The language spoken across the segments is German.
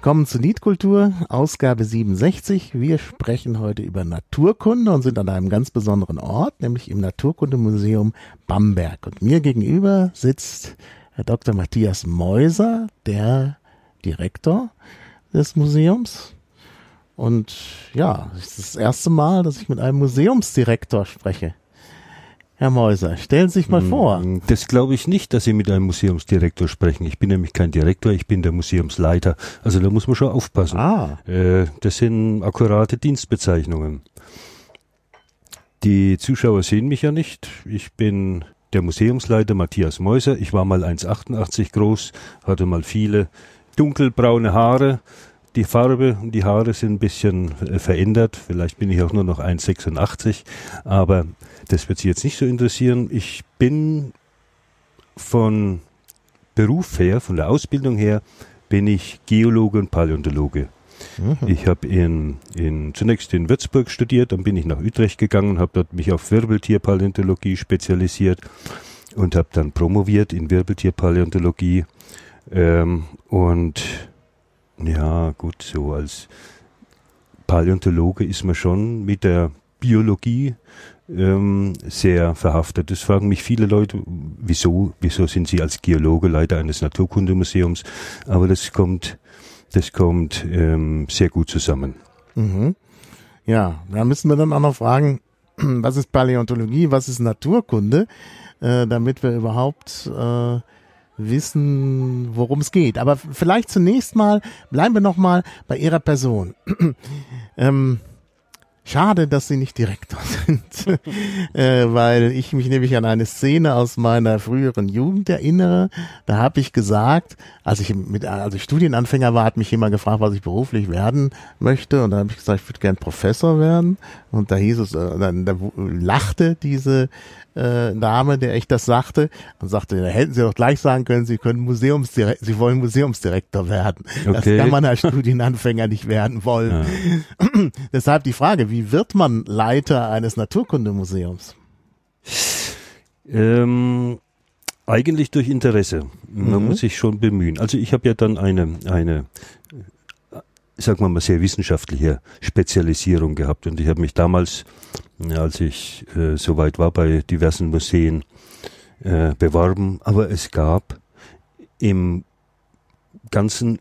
Willkommen zu Liedkultur, Ausgabe 67. Wir sprechen heute über Naturkunde und sind an einem ganz besonderen Ort, nämlich im Naturkundemuseum Bamberg. Und mir gegenüber sitzt Herr Dr. Matthias Meuser, der Direktor des Museums. Und ja, es ist das erste Mal, dass ich mit einem Museumsdirektor spreche. Herr Meuser, stellen Sie sich mal vor. Hm, das glaube ich nicht, dass Sie mit einem Museumsdirektor sprechen. Ich bin nämlich kein Direktor, ich bin der Museumsleiter. Also da muss man schon aufpassen. Ah. Äh, das sind akkurate Dienstbezeichnungen. Die Zuschauer sehen mich ja nicht. Ich bin der Museumsleiter Matthias Meuser. Ich war mal 1,88 groß, hatte mal viele dunkelbraune Haare. Die Farbe und die Haare sind ein bisschen äh, verändert. Vielleicht bin ich auch nur noch 1,86. Aber das wird Sie jetzt nicht so interessieren. Ich bin von Beruf her, von der Ausbildung her, bin ich Geologe und Paläontologe. Mhm. Ich habe in, in, zunächst in Würzburg studiert, dann bin ich nach Utrecht gegangen, habe dort mich auf Wirbeltierpaläontologie spezialisiert und habe dann promoviert in Wirbeltierpaläontologie. Ähm, und ja, gut, so als Paläontologe ist man schon mit der Biologie ähm, sehr verhaftet. Das fragen mich viele Leute, wieso, wieso sind Sie als Geologe Leiter eines Naturkundemuseums? Aber das kommt, das kommt ähm, sehr gut zusammen. Mhm. Ja, da müssen wir dann auch noch fragen, was ist Paläontologie, was ist Naturkunde, äh, damit wir überhaupt äh, wissen, worum es geht. Aber vielleicht zunächst mal bleiben wir noch mal bei Ihrer Person. ähm, Schade, dass Sie nicht Direktor sind, äh, weil ich mich nämlich an eine Szene aus meiner früheren Jugend erinnere. Da habe ich gesagt, als ich mit als ich Studienanfänger war, hat mich jemand gefragt, was ich beruflich werden möchte, und da habe ich gesagt, ich würde gern Professor werden. Und da hieß es, äh, dann da lachte diese äh, Dame, der ich das sagte, und sagte, da hätten Sie doch gleich sagen können, Sie können Museumsdirektor, Sie wollen Museumsdirektor werden. Okay. Das kann man als Studienanfänger nicht werden wollen. Ja. Deshalb die Frage, wie wird man Leiter eines Naturkundemuseums? Ähm, eigentlich durch Interesse. Man mhm. muss sich schon bemühen. Also ich habe ja dann eine, eine sagen wir mal, sehr wissenschaftliche Spezialisierung gehabt. Und ich habe mich damals, als ich äh, soweit war, bei diversen Museen äh, beworben. Aber es gab im ganzen,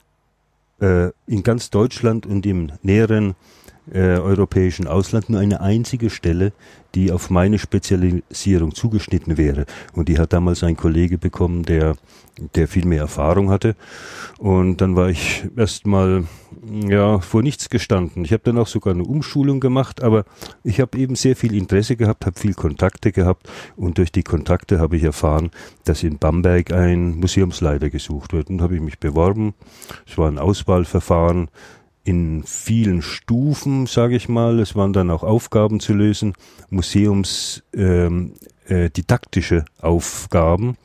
äh, in ganz Deutschland und im näheren äh, europäischen Ausland nur eine einzige Stelle, die auf meine Spezialisierung zugeschnitten wäre. Und die hat damals ein Kollege bekommen, der, der viel mehr Erfahrung hatte. Und dann war ich erstmal ja vor nichts gestanden. Ich habe dann auch sogar eine Umschulung gemacht, aber ich habe eben sehr viel Interesse gehabt, habe viel Kontakte gehabt und durch die Kontakte habe ich erfahren, dass in Bamberg ein Museumsleiter gesucht wird. Und habe ich mich beworben. Es war ein Auswahlverfahren in vielen Stufen, sage ich mal. Es waren dann auch Aufgaben zu lösen, museumsdidaktische ähm, äh, Aufgaben.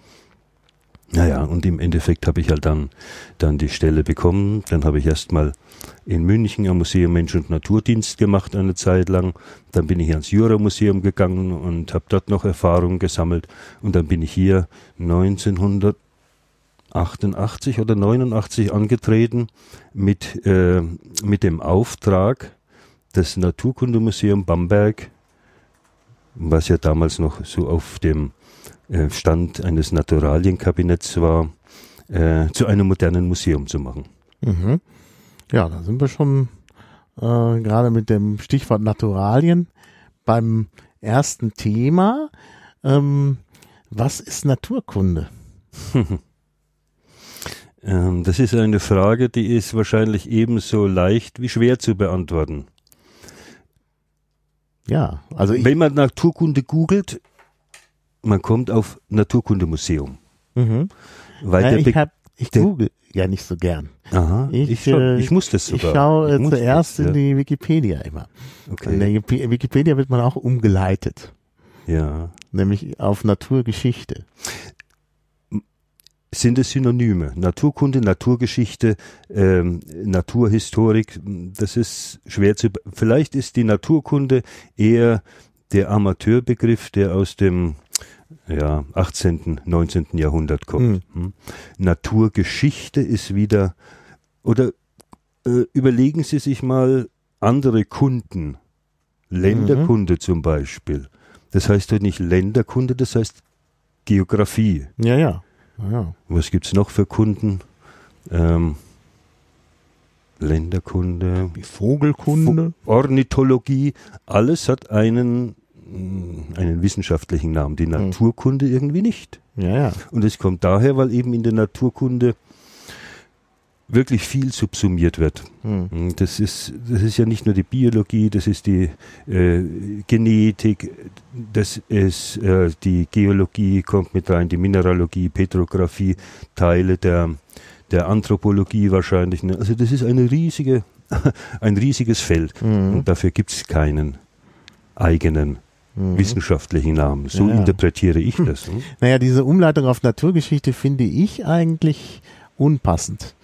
Naja, und im Endeffekt habe ich halt dann, dann die Stelle bekommen. Dann habe ich erstmal in München am Museum Mensch und Naturdienst gemacht eine Zeit lang. Dann bin ich ans Jura-Museum gegangen und habe dort noch Erfahrungen gesammelt. Und dann bin ich hier 1900 88 oder 89 angetreten mit, äh, mit dem Auftrag, das Naturkundemuseum Bamberg, was ja damals noch so auf dem äh, Stand eines Naturalienkabinetts war, äh, zu einem modernen Museum zu machen. Mhm. Ja, da sind wir schon äh, gerade mit dem Stichwort Naturalien beim ersten Thema. Ähm, was ist Naturkunde? Ähm, das ist eine Frage, die ist wahrscheinlich ebenso leicht wie schwer zu beantworten. Ja, also wenn man Naturkunde googelt, man kommt auf Naturkundemuseum. Mhm. Weil ja, ich, hab, ich google ja nicht so gern. Aha, ich, ich, äh, ich muss das sogar. Ich schaue ich zuerst das, in die Wikipedia immer. Okay. In der Wikipedia wird man auch umgeleitet. Ja. Nämlich auf Naturgeschichte sind es Synonyme. Naturkunde, Naturgeschichte, ähm, Naturhistorik, das ist schwer zu. Vielleicht ist die Naturkunde eher der Amateurbegriff, der aus dem ja, 18., 19. Jahrhundert kommt. Mhm. Hm? Naturgeschichte ist wieder, oder äh, überlegen Sie sich mal andere Kunden. Länderkunde mhm. zum Beispiel. Das heißt doch nicht Länderkunde, das heißt Geografie. Ja, ja. Ja. Was gibt es noch für Kunden? Ähm, Länderkunde. Vogelkunde. Ornithologie. Alles hat einen, mm, einen wissenschaftlichen Namen. Die hm. Naturkunde irgendwie nicht. Ja, ja. Und es kommt daher, weil eben in der Naturkunde wirklich viel subsumiert wird. Mhm. Das, ist, das ist ja nicht nur die Biologie, das ist die äh, Genetik, das ist äh, die Geologie, kommt mit rein, die Mineralogie, Petrographie, Teile der, der Anthropologie wahrscheinlich. Ne? Also das ist eine riesige, ein riesiges Feld mhm. und dafür gibt es keinen eigenen mhm. wissenschaftlichen Namen. So ja. interpretiere ich das. Hm? Naja, diese Umleitung auf Naturgeschichte finde ich eigentlich unpassend.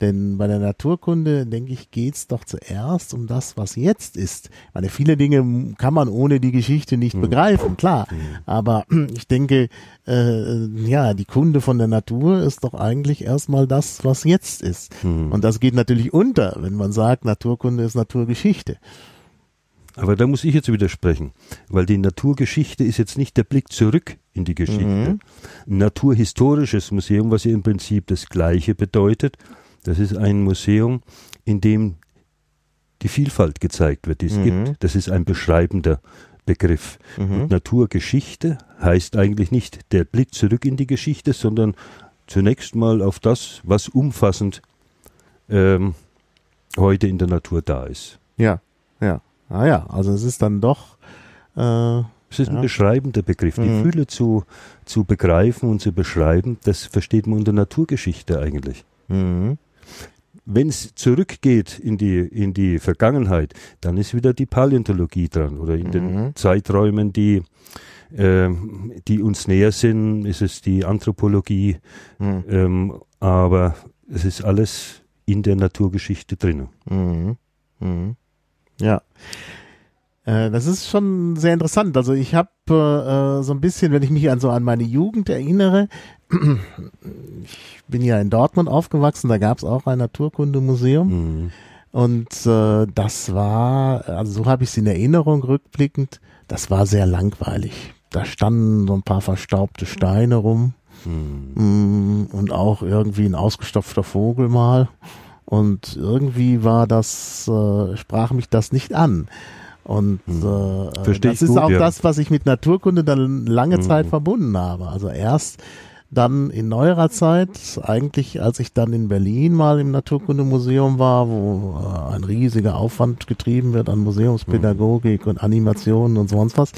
Denn bei der Naturkunde, denke ich, geht's doch zuerst um das, was jetzt ist. Ich meine, viele Dinge kann man ohne die Geschichte nicht mhm. begreifen, klar. Mhm. Aber ich denke, äh, ja, die Kunde von der Natur ist doch eigentlich erstmal das, was jetzt ist. Mhm. Und das geht natürlich unter, wenn man sagt, Naturkunde ist Naturgeschichte. Aber da muss ich jetzt widersprechen, weil die Naturgeschichte ist jetzt nicht der Blick zurück in die Geschichte. Mhm. Naturhistorisches Museum, was ja im Prinzip das Gleiche bedeutet, das ist ein Museum, in dem die Vielfalt gezeigt wird, die es mhm. gibt. Das ist ein beschreibender Begriff. Mhm. Und Naturgeschichte heißt eigentlich nicht der Blick zurück in die Geschichte, sondern zunächst mal auf das, was umfassend ähm, heute in der Natur da ist. Ja, ja. Ah ja, also es ist dann doch. Äh, es ist ja. ein beschreibender Begriff. Die mhm. Fühle zu, zu begreifen und zu beschreiben, das versteht man unter Naturgeschichte eigentlich. Mhm wenn es zurückgeht in die, in die Vergangenheit, dann ist wieder die Paläontologie dran oder in mhm. den Zeiträumen, die, äh, die uns näher sind, ist es die Anthropologie, mhm. ähm, aber es ist alles in der Naturgeschichte drin. Mhm. mhm. Ja. Äh, das ist schon sehr interessant. Also ich habe äh, so ein bisschen, wenn ich mich an so an meine Jugend erinnere, ich bin ja in Dortmund aufgewachsen, da gab es auch ein Naturkundemuseum. Mhm. Und äh, das war, also so habe ich es in Erinnerung rückblickend, das war sehr langweilig. Da standen so ein paar verstaubte Steine rum mhm. und auch irgendwie ein ausgestopfter Vogel mal. Und irgendwie war das, äh, sprach mich das nicht an. Und hm. äh, das ist gut, auch ja. das, was ich mit Naturkunde dann lange hm. Zeit verbunden habe. Also erst dann in neuerer Zeit, eigentlich als ich dann in Berlin mal im Naturkundemuseum war, wo äh, ein riesiger Aufwand getrieben wird an Museumspädagogik mhm. und Animationen und sonst was,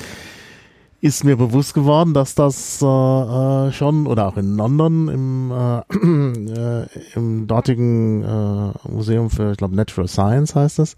ist mir bewusst geworden, dass das äh, äh, schon oder auch in London im, äh, äh, im dortigen äh, Museum für, ich glaube, Natural Science heißt es,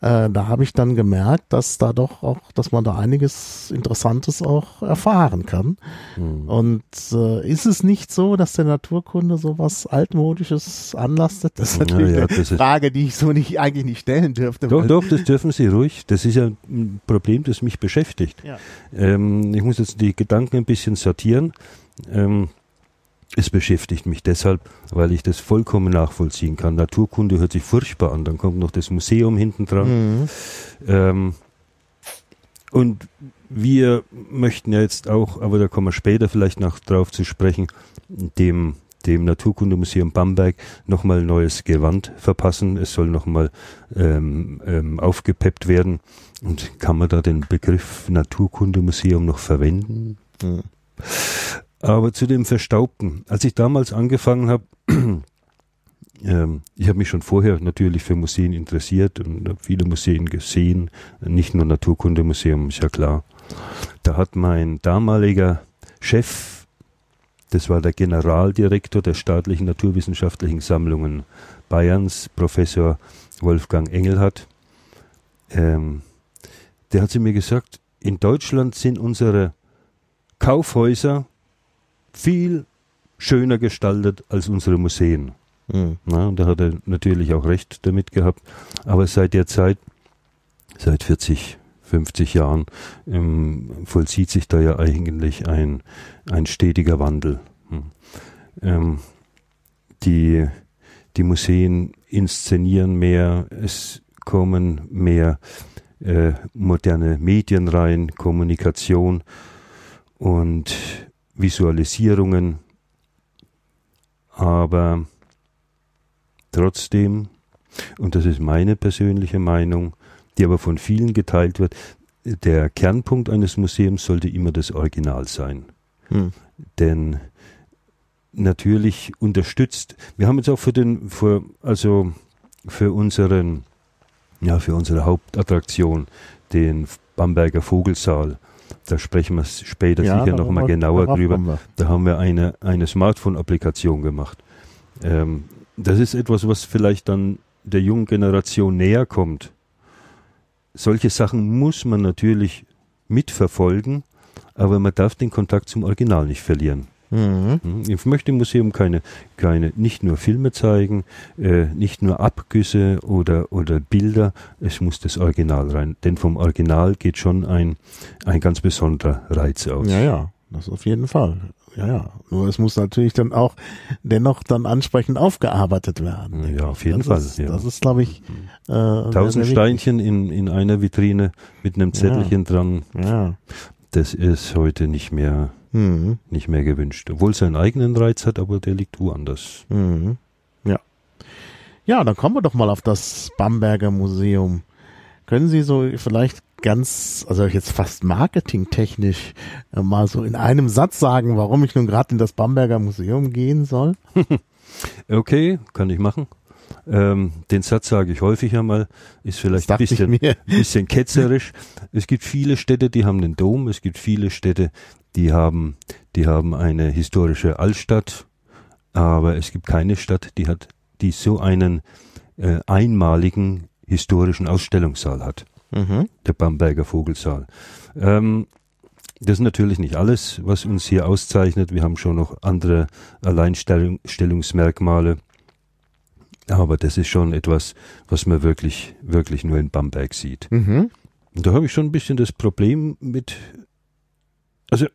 äh, da habe ich dann gemerkt, dass da doch auch, dass man da einiges Interessantes auch erfahren kann. Mhm. Und äh, ist es nicht so, dass der Naturkunde so was altmodisches anlastet? Das ist natürlich ja, ja, eine Frage, die ich so nicht eigentlich nicht stellen dürfte. Doch, doch, das dürfen Sie ruhig. Das ist ja ein Problem, das mich beschäftigt. Ja. Ähm, ich muss jetzt die Gedanken ein bisschen sortieren. Ähm, es beschäftigt mich deshalb, weil ich das vollkommen nachvollziehen kann. Naturkunde hört sich furchtbar an, dann kommt noch das Museum hinten dran. Mhm. Ähm, und wir möchten ja jetzt auch, aber da kommen wir später vielleicht noch drauf zu sprechen, dem, dem Naturkundemuseum Bamberg nochmal neues Gewand verpassen. Es soll nochmal ähm, ähm, aufgepeppt werden. Und kann man da den Begriff Naturkundemuseum noch verwenden? Mhm. Aber zu dem Verstaubten. Als ich damals angefangen habe, ähm, ich habe mich schon vorher natürlich für Museen interessiert und habe viele Museen gesehen, nicht nur Naturkundemuseum, ist ja klar. Da hat mein damaliger Chef, das war der Generaldirektor der staatlichen naturwissenschaftlichen Sammlungen Bayerns, Professor Wolfgang Engelhardt, ähm, der hat zu mir gesagt, in Deutschland sind unsere Kaufhäuser viel schöner gestaltet als unsere Museen. Mhm. Na, und da hat er natürlich auch recht damit gehabt. Aber seit der Zeit, seit 40, 50 Jahren, ähm, vollzieht sich da ja eigentlich ein, ein stetiger Wandel. Hm. Ähm, die, die Museen inszenieren mehr, es kommen mehr äh, moderne Medien rein, Kommunikation und Visualisierungen. Aber trotzdem, und das ist meine persönliche Meinung, die aber von vielen geteilt wird, der Kernpunkt eines Museums sollte immer das Original sein. Hm. Denn natürlich unterstützt, wir haben jetzt auch für den, für, also für unseren, ja, für unsere Hauptattraktion, den Bamberger Vogelsaal, da sprechen wir später ja, sicher nochmal genauer drüber. Da haben wir eine, eine Smartphone-Applikation gemacht. Ähm, das ist etwas, was vielleicht dann der jungen Generation näher kommt. Solche Sachen muss man natürlich mitverfolgen, aber man darf den Kontakt zum Original nicht verlieren. Mhm. Hm, ich möchte im Museum keine, keine, nicht nur Filme zeigen, äh, nicht nur Abgüsse oder, oder Bilder, es muss das Original rein. Denn vom Original geht schon ein, ein ganz besonderer Reiz aus. Ja, ja, das auf jeden Fall. Ja, ja. Nur es muss natürlich dann auch dennoch dann ansprechend aufgearbeitet werden. Ja, auf jeden das Fall. Ist, ja. Das ist, glaube ich, äh, tausend Steinchen in, in einer Vitrine mit einem Zettelchen ja. dran. Ja. Das ist heute nicht mehr mhm. nicht mehr gewünscht. Obwohl es seinen eigenen Reiz hat, aber der liegt woanders. Mhm. Ja. Ja, dann kommen wir doch mal auf das Bamberger Museum. Können Sie so vielleicht ganz, also jetzt fast marketingtechnisch äh, mal so in einem Satz sagen, warum ich nun gerade in das Bamberger Museum gehen soll? okay, kann ich machen. Ähm, den Satz sage ich häufig einmal, ist vielleicht ein bisschen, bisschen ketzerisch. Es gibt viele Städte, die haben den Dom, es gibt viele Städte, die haben, die haben eine historische Altstadt, aber es gibt keine Stadt, die hat, die so einen äh, einmaligen historischen Ausstellungssaal hat. Mhm. Der Bamberger Vogelsaal. Ähm, das ist natürlich nicht alles, was uns hier auszeichnet. Wir haben schon noch andere Alleinstellungsmerkmale. Aber das ist schon etwas, was man wirklich, wirklich nur in Bamberg sieht. Mhm. Und da habe ich schon ein bisschen das Problem mit, also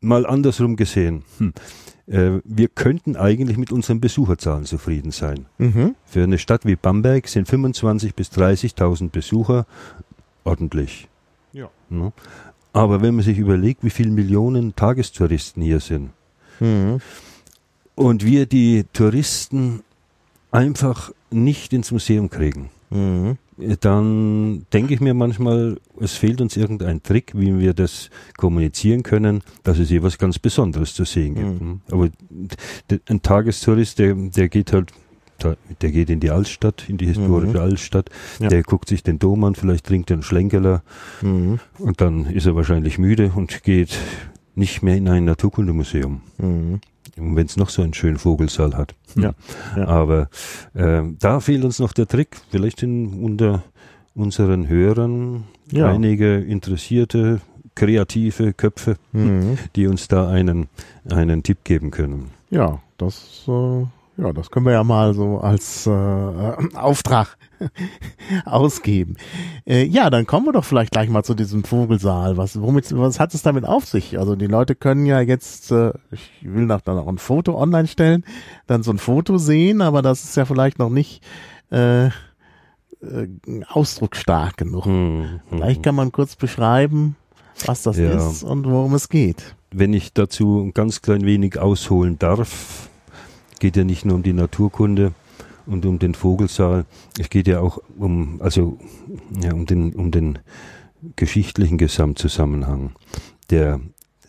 mal andersrum gesehen. Hm. Äh, wir könnten eigentlich mit unseren Besucherzahlen zufrieden sein. Mhm. Für eine Stadt wie Bamberg sind 25.000 bis 30.000 Besucher ordentlich. Ja. ja. Aber wenn man sich überlegt, wie viele Millionen Tagestouristen hier sind mhm. und wir die Touristen einfach nicht ins Museum kriegen, mhm. Dann denke ich mir manchmal, es fehlt uns irgendein Trick, wie wir das kommunizieren können, dass es hier was ganz Besonderes zu sehen gibt. Mhm. Aber ein Tagestourist, der, der geht halt der geht in die Altstadt, in die historische mhm. Altstadt, ja. der guckt sich den Dom an, vielleicht trinkt er einen Schlenkerler mhm. und dann ist er wahrscheinlich müde und geht nicht mehr in ein Naturkundemuseum. Mhm. Und wenn es noch so einen schönen Vogelsaal hat. Ja, ja. Aber äh, da fehlt uns noch der Trick. Vielleicht sind unter unseren Hörern ja. einige interessierte, kreative Köpfe, mhm. die uns da einen, einen Tipp geben können. Ja, das äh, ja, das können wir ja mal so als äh, Auftrag ausgeben. Äh, ja, dann kommen wir doch vielleicht gleich mal zu diesem Vogelsaal. Was, womit, was hat es damit auf sich? Also die Leute können ja jetzt, äh, ich will noch dann auch ein Foto online stellen, dann so ein Foto sehen, aber das ist ja vielleicht noch nicht äh, äh, ausdrucksstark genug. Hm, vielleicht kann man kurz beschreiben, was das ja. ist und worum es geht. Wenn ich dazu ein ganz klein wenig ausholen darf, geht ja nicht nur um die Naturkunde und um den Vogelsaal. Es geht ja auch um, also, ja, um den, um den geschichtlichen Gesamtzusammenhang. Der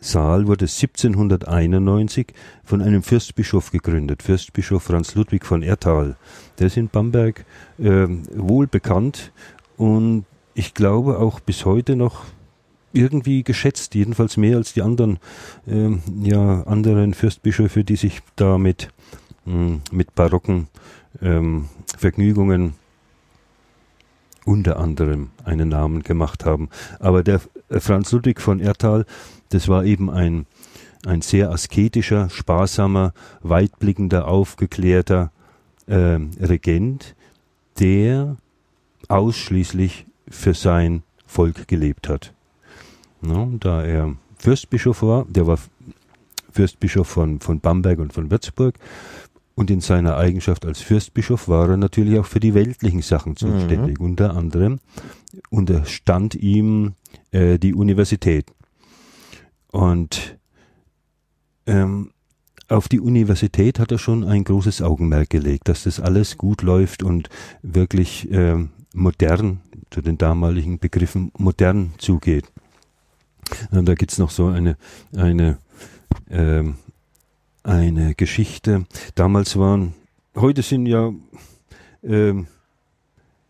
Saal wurde 1791 von einem Fürstbischof gegründet, Fürstbischof Franz Ludwig von Erthal. Der ist in Bamberg äh, wohl bekannt und ich glaube auch bis heute noch irgendwie geschätzt, jedenfalls mehr als die anderen, äh, ja, anderen Fürstbischöfe, die sich damit mh, mit barocken ähm, Vergnügungen unter anderem einen Namen gemacht haben. Aber der äh, Franz Ludwig von Erthal, das war eben ein, ein sehr asketischer, sparsamer, weitblickender, aufgeklärter äh, Regent, der ausschließlich für sein Volk gelebt hat. No, da er Fürstbischof war, der war Fürstbischof von, von Bamberg und von Würzburg, Und in seiner Eigenschaft als Fürstbischof war er natürlich auch für die weltlichen Sachen zuständig. Mhm. Unter anderem unterstand ihm äh, die Universität. Und ähm, auf die Universität hat er schon ein großes Augenmerk gelegt, dass das alles gut läuft und wirklich äh, modern, zu den damaligen Begriffen modern zugeht. Und da gibt's noch so eine, eine, äh, eine Geschichte. Damals waren, heute sind ja äh,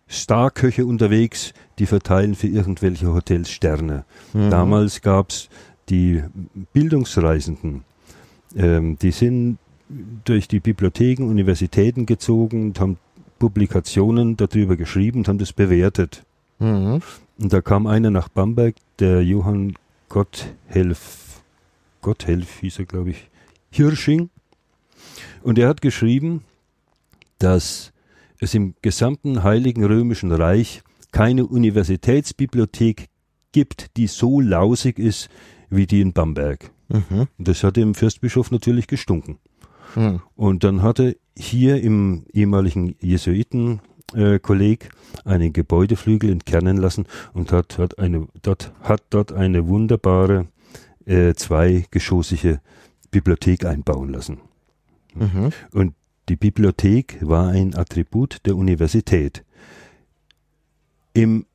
Starköche unterwegs, die verteilen für irgendwelche Hotels Sterne. Mhm. Damals gab's die Bildungsreisenden ähm, die sind durch die Bibliotheken, Universitäten gezogen und haben Publikationen darüber geschrieben und haben das bewertet. Mhm. Und da kam einer nach Bamberg, der Johann Gotthelf, Gotthelf hieß er, glaube ich, Hirsching. Und er hat geschrieben, dass es im gesamten Heiligen Römischen Reich keine Universitätsbibliothek gibt, die so lausig ist wie die in Bamberg. Mhm. Das hat dem Fürstbischof natürlich gestunken. Mhm. Und dann hatte hier im ehemaligen Jesuitenkolleg äh, einen Gebäudeflügel entkernen lassen und hat, hat, eine, dort, hat dort eine wunderbare äh, zweigeschossige Bibliothek einbauen lassen. Mhm. Und die Bibliothek war ein Attribut der Universität. Im,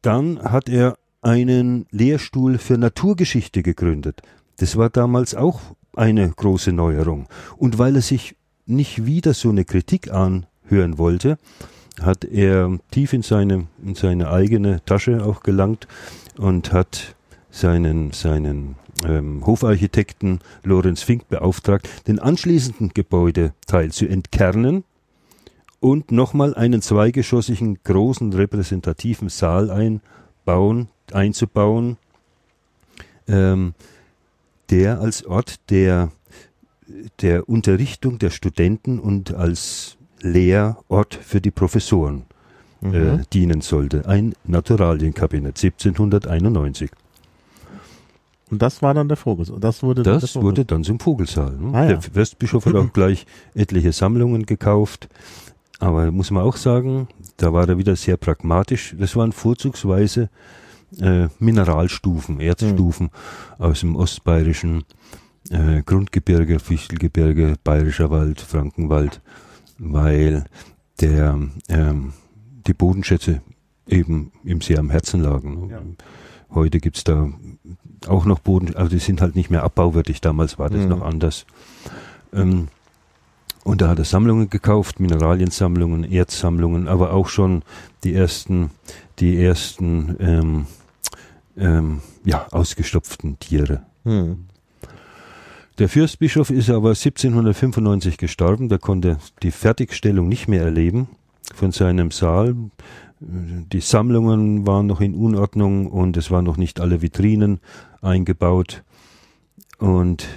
dann hat er einen Lehrstuhl für Naturgeschichte gegründet. Das war damals auch eine große Neuerung. Und weil er sich nicht wieder so eine Kritik anhören wollte, hat er tief in seine, in seine eigene Tasche auch gelangt und hat seinen, seinen ähm, Hofarchitekten Lorenz Fink beauftragt, den anschließenden Gebäudeteil zu entkernen und nochmal einen zweigeschossigen großen repräsentativen Saal einbauen, einzubauen, ähm, der als Ort der, der Unterrichtung der Studenten und als Lehrort für die Professoren äh, mhm. dienen sollte. Ein Naturalienkabinett 1791. Und das war dann der Vogelsaal. Das wurde, das dann, wurde dann zum Vogelsaal. Ne? Ah, ja. Der Fürstbischof hat auch gleich etliche Sammlungen gekauft. Aber muss man auch sagen, da war er wieder sehr pragmatisch. Das waren vorzugsweise äh, Mineralstufen, Erzstufen mhm. aus dem ostbayerischen äh, Grundgebirge, Fichtelgebirge, Bayerischer Wald, Frankenwald, weil der ähm, die Bodenschätze eben ihm sehr am Herzen lagen. Ja. Heute gibt's da auch noch Boden, also die sind halt nicht mehr abbauwürdig, damals war das mhm. noch anders. Ähm, und da hat er Sammlungen gekauft, Mineraliensammlungen, Erzsammlungen, aber auch schon die ersten, die ersten ähm, ähm, ja, ausgestopften Tiere. Hm. Der Fürstbischof ist aber 1795 gestorben, der konnte die Fertigstellung nicht mehr erleben von seinem Saal. Die Sammlungen waren noch in Unordnung und es waren noch nicht alle Vitrinen eingebaut. Und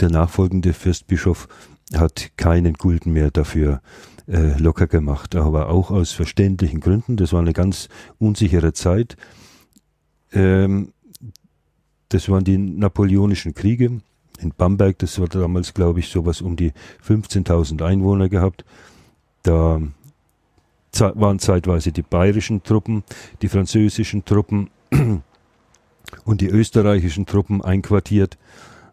der nachfolgende Fürstbischof hat keinen Gulden mehr dafür äh, locker gemacht, aber auch aus verständlichen Gründen. Das war eine ganz unsichere Zeit. Ähm, das waren die napoleonischen Kriege in Bamberg. Das war damals, glaube ich, sowas um die 15.000 Einwohner gehabt. Da waren zeitweise die bayerischen Truppen, die französischen Truppen und die österreichischen Truppen einquartiert.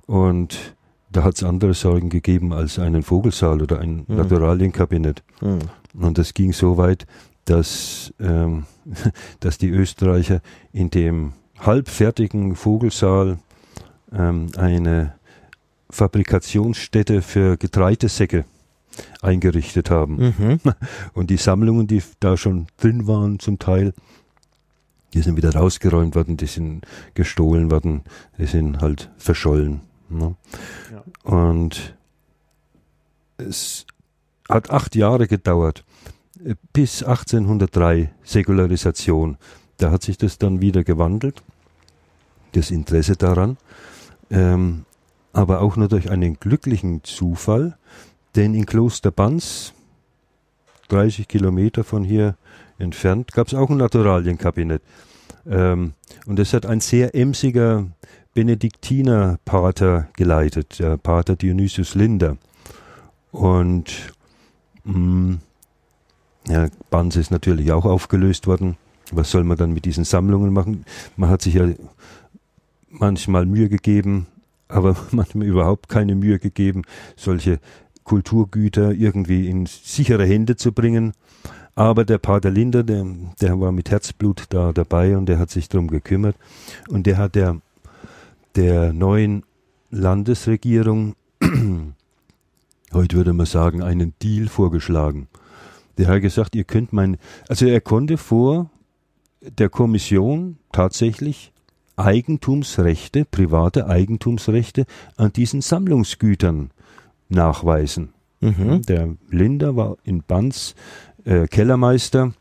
Und da hat es andere Sorgen gegeben als einen Vogelsaal oder ein mhm. Naturalienkabinett. Mhm. Und das ging so weit, dass, ähm, dass die Österreicher in dem halbfertigen Vogelsaal ähm, eine Fabrikationsstätte für Getreidesäcke eingerichtet haben. Mhm. Und die Sammlungen, die da schon drin waren, zum Teil, die sind wieder rausgeräumt worden, die sind gestohlen worden, die sind halt verschollen. Ne? Ja. Und es hat acht Jahre gedauert, bis 1803 Säkularisation. Da hat sich das dann wieder gewandelt, das Interesse daran, ähm, aber auch nur durch einen glücklichen Zufall, denn in Kloster Banz, 30 Kilometer von hier entfernt, gab es auch ein Naturalienkabinett. Ähm, und es hat ein sehr emsiger Benediktinerpater geleitet, der Pater Dionysius Linder. Und mh, mm, ja, Banse ist natürlich auch aufgelöst worden. Was soll man dann mit diesen Sammlungen machen? Man hat sich ja manchmal Mühe gegeben, aber manchmal überhaupt keine Mühe gegeben, solche Kulturgüter irgendwie in sichere Hände zu bringen. Aber der Pater Linder, der, der war mit Herzblut da dabei und der hat sich darum gekümmert. Und der hat der, der neuen Landesregierung, heute würde man sagen, einen Deal vorgeschlagen. Der hat gesagt, ihr könnt mein, also er konnte vor der Kommission tatsächlich Eigentumsrechte, private Eigentumsrechte an diesen Sammlungsgütern nachweisen. Mhm. Der Linder war in Banz äh, Kellermeister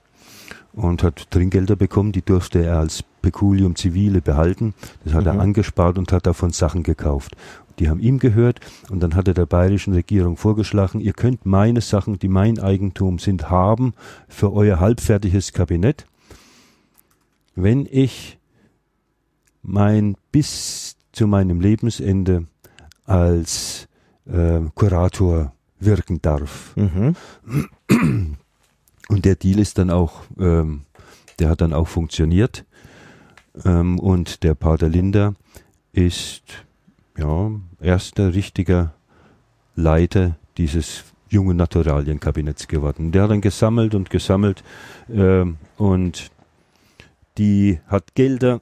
und hat Trinkgelder bekommen, die durfte er als Peculium Zivile behalten. Das hat mhm. er angespart und hat davon Sachen gekauft. Die haben ihm gehört und dann hat er der bayerischen Regierung vorgeschlagen, ihr könnt meine Sachen, die mein Eigentum sind, haben für euer halbfertiges Kabinett, wenn ich mein bis zu meinem Lebensende als äh, Kurator wirken darf. Mhm. Und der Deal ist dann auch, ähm, der hat dann auch funktioniert. Ähm, und der Pater Linder ist ja erster richtiger Leiter dieses jungen Naturalienkabinetts geworden. Der hat dann gesammelt und gesammelt äh, und die hat Gelder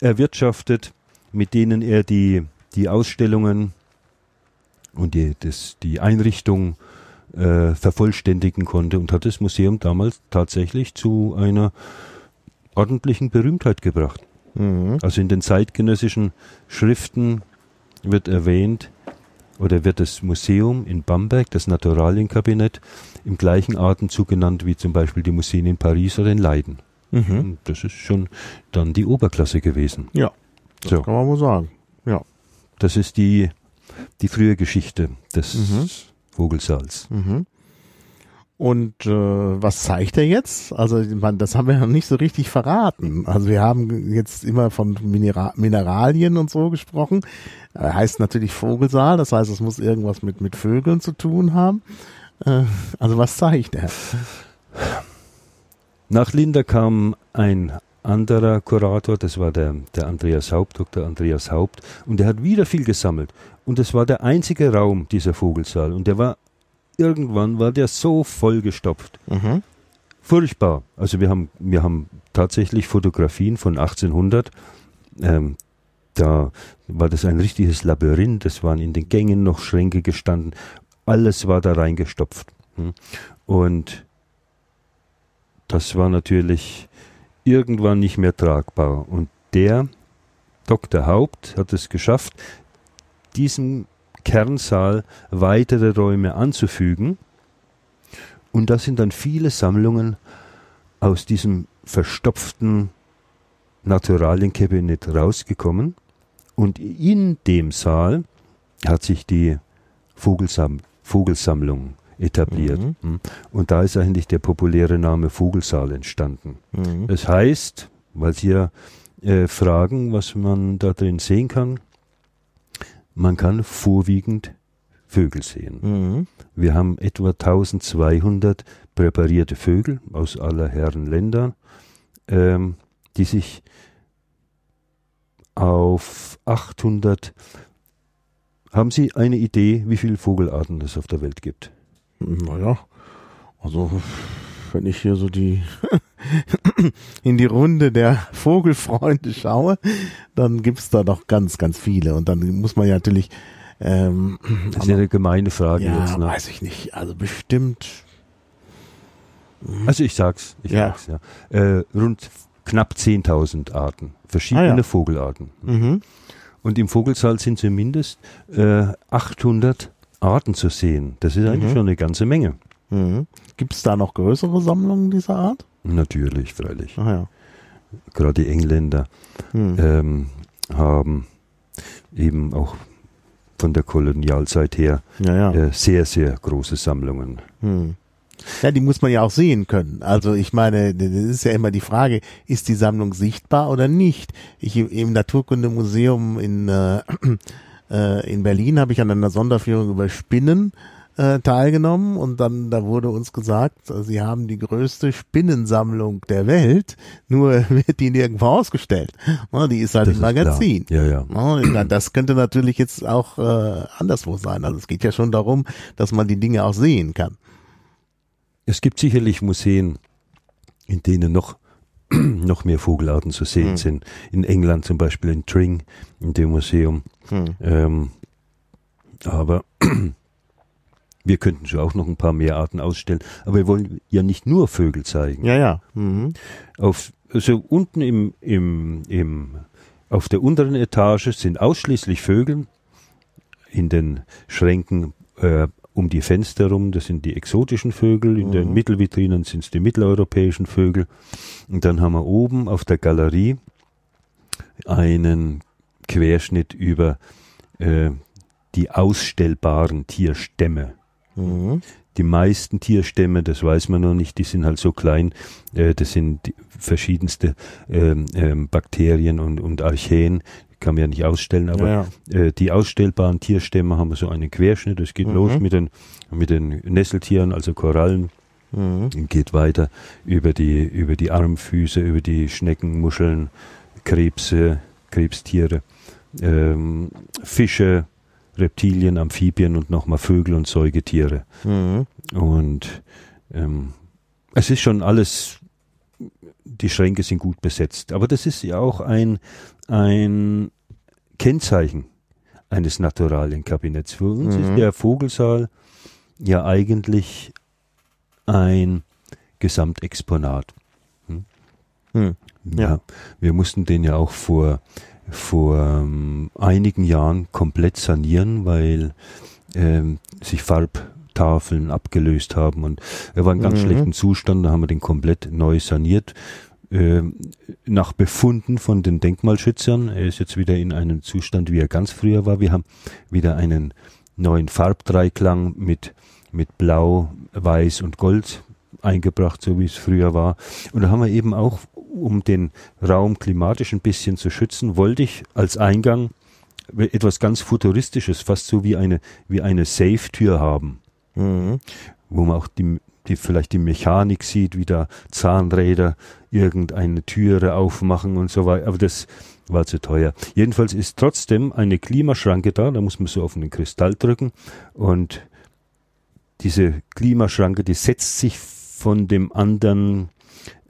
erwirtschaftet, mit denen er die, die Ausstellungen und die, das, die Einrichtung äh, vervollständigen konnte und hat das Museum damals tatsächlich zu einer ordentlichen Berühmtheit gebracht. Mhm. Also in den zeitgenössischen Schriften wird erwähnt oder wird das Museum in Bamberg, das Naturalienkabinett, im gleichen Atemzug genannt wie zum Beispiel die Museen in Paris oder in Leiden. Mhm. Das ist schon dann die Oberklasse gewesen. Ja, das so. kann man wohl sagen. Ja. Das ist die, die frühe Geschichte des mhm. Vogelsaals. Mhm. Und äh, was zeigt er jetzt? Also man, das haben wir noch nicht so richtig verraten. Also wir haben jetzt immer von Minera Mineralien und so gesprochen. Er heißt natürlich Vogelsaal, das heißt, es muss irgendwas mit mit Vögeln zu tun haben. Äh, also was zeigt er? Nach Linda kam ein anderer Kurator, das war der, der Andreas Haupt, Dr. Andreas Haupt, und der hat wieder viel gesammelt. Und es war der einzige Raum, dieser Vogelsaal. Und der war, irgendwann war der so vollgestopft. Mhm. Furchtbar. Also wir haben, wir haben tatsächlich Fotografien von 1800. Ähm, da war das ein richtiges Labyrinth. Es waren in den Gängen noch Schränke gestanden. Alles war da reingestopft. Hm. Und das war natürlich irgendwann nicht mehr tragbar. Und der Dr. Haupt hat es geschafft, diesem Kernsaal weitere Räume anzufügen. Und da sind dann viele Sammlungen aus diesem verstopften Naturalienkabinett rausgekommen. Und in dem Saal hat sich die Vogelsam Vogelsammlung etabliert. Mhm. Hm. Und da ist eigentlich der populäre Name Vogelsaal entstanden. Mhm. Das heißt, weil Sie ja äh, fragen, was man da drin sehen kann, man kann vorwiegend Vögel sehen. Mhm. Wir haben etwa 1200 präparierte Vögel aus aller Herren Länder, ähm, die sich auf 800 haben Sie eine Idee, wie viele Vogelarten es auf der Welt gibt? Naja, also wenn ich hier so die in die Runde der Vogelfreunde schaue, dann gibt's da doch ganz, ganz viele. Und dann muss man ja natürlich. Ähm, das ist ja eine gemeine Frage ja, jetzt. Ne? Weiß ich nicht. Also bestimmt. Also ich sag's, ich ja. sag's ja. Äh, rund knapp 10.000 Arten, verschiedene ah, ja. Vogelarten. Mhm. Und im Vogelsaal sind zumindest äh, 800 Arten zu sehen. Das ist eigentlich mhm. schon eine ganze Menge. Mhm. Gibt es da noch größere Sammlungen dieser Art? Natürlich, freilich. Ah, ja. Gerade die Engländer mhm. ähm, haben eben auch von der Kolonialzeit her ja, ja. Äh, sehr, sehr große Sammlungen. Mhm. Ja, die muss man ja auch sehen können. Also ich meine, das ist ja immer die Frage, ist die Sammlung sichtbar oder nicht? Ich im Naturkundemuseum in äh, äh, in Berlin habe ich an einer Sonderführung über Spinnen äh, teilgenommen und dann da wurde uns gesagt, äh, sie haben die größte Spinnensammlung der Welt, nur wird die nirgendwo ausgestellt. Die ist halt Das im. Magazin. Ja, ja. Das könnte natürlich jetzt auch äh, anderswo sein. Also es geht ja schon darum, dass man die Dinge auch sehen kann. Es gibt sicherlich Museen, in denen noch, noch mehr Vogelarten zu sehen Hm. sind. In England zum Beispiel in Tring, in dem Museum. Hm. Ähm, aber wir könnten schon auch noch ein paar mehr Arten ausstellen. Aber wir wollen ja nicht nur Vögel zeigen. Ja, ja. Mhm. Auf, also unten im, im, im, auf der unteren Etage sind ausschließlich Vögel. In den Schränken äh, um die Fenster rum, das sind die exotischen Vögel. In den Mhm. Mittelvitrinen sind es die mitteleuropäischen Vögel. Und dann haben wir oben auf der Galerie einen Querschnitt über äh, die ausstellbaren Tierstämme. Mhm. Die meisten Tierstämme, das weiß man noch nicht, die sind halt so klein, äh, das sind verschiedenste ähm, ähm, Bakterien und, und Archäen, kann man ja nicht ausstellen, aber ja, ja. äh, die ausstellbaren Tierstämme haben so einen Querschnitt, es geht Mhm. los mit den, mit den Nesseltieren, also Korallen, Mhm. geht weiter über die, über die Armfüße, über die Schnecken, Muscheln, Krebse, Krebstiere, ähm, Fische, Reptilien, Amphibien und nochmal Vögel und Säugetiere. Mhm. Und ähm, es ist schon alles, die Schränke sind gut besetzt. Aber das ist ja auch ein, ein Kennzeichen eines Naturalienkabinetts. Für uns Mhm. ist der Vogelsaal ja eigentlich ein Gesamtexponat. Hm. Ja. Ja. Wir mussten den ja auch vor, vor ähm, einigen Jahren komplett sanieren, weil ähm, sich Farbtafeln abgelöst haben und er war in ganz Mhm. schlechten Zustand, da haben wir den komplett neu saniert. Ähm, nach Befunden von den Denkmalschützern, er ist jetzt wieder in einem Zustand, wie er ganz früher war. Wir haben wieder einen neuen Farbdreiklang mit, mit Blau, Weiß und Gold eingebracht, so wie es früher war. Und da haben wir eben auch, um den Raum klimatisch ein bisschen zu schützen, wollte ich als Eingang etwas ganz Futuristisches, fast so wie eine, wie eine Safe-Tür haben, Mhm. wo man auch die, die, vielleicht die Mechanik sieht, wie da Zahnräder irgendeine Türe aufmachen und so weiter. Aber das war zu teuer. Jedenfalls ist trotzdem eine Klimaschranke da, da muss man so auf den Kristall drücken und diese Klimaschranke, die setzt sich von dem anderen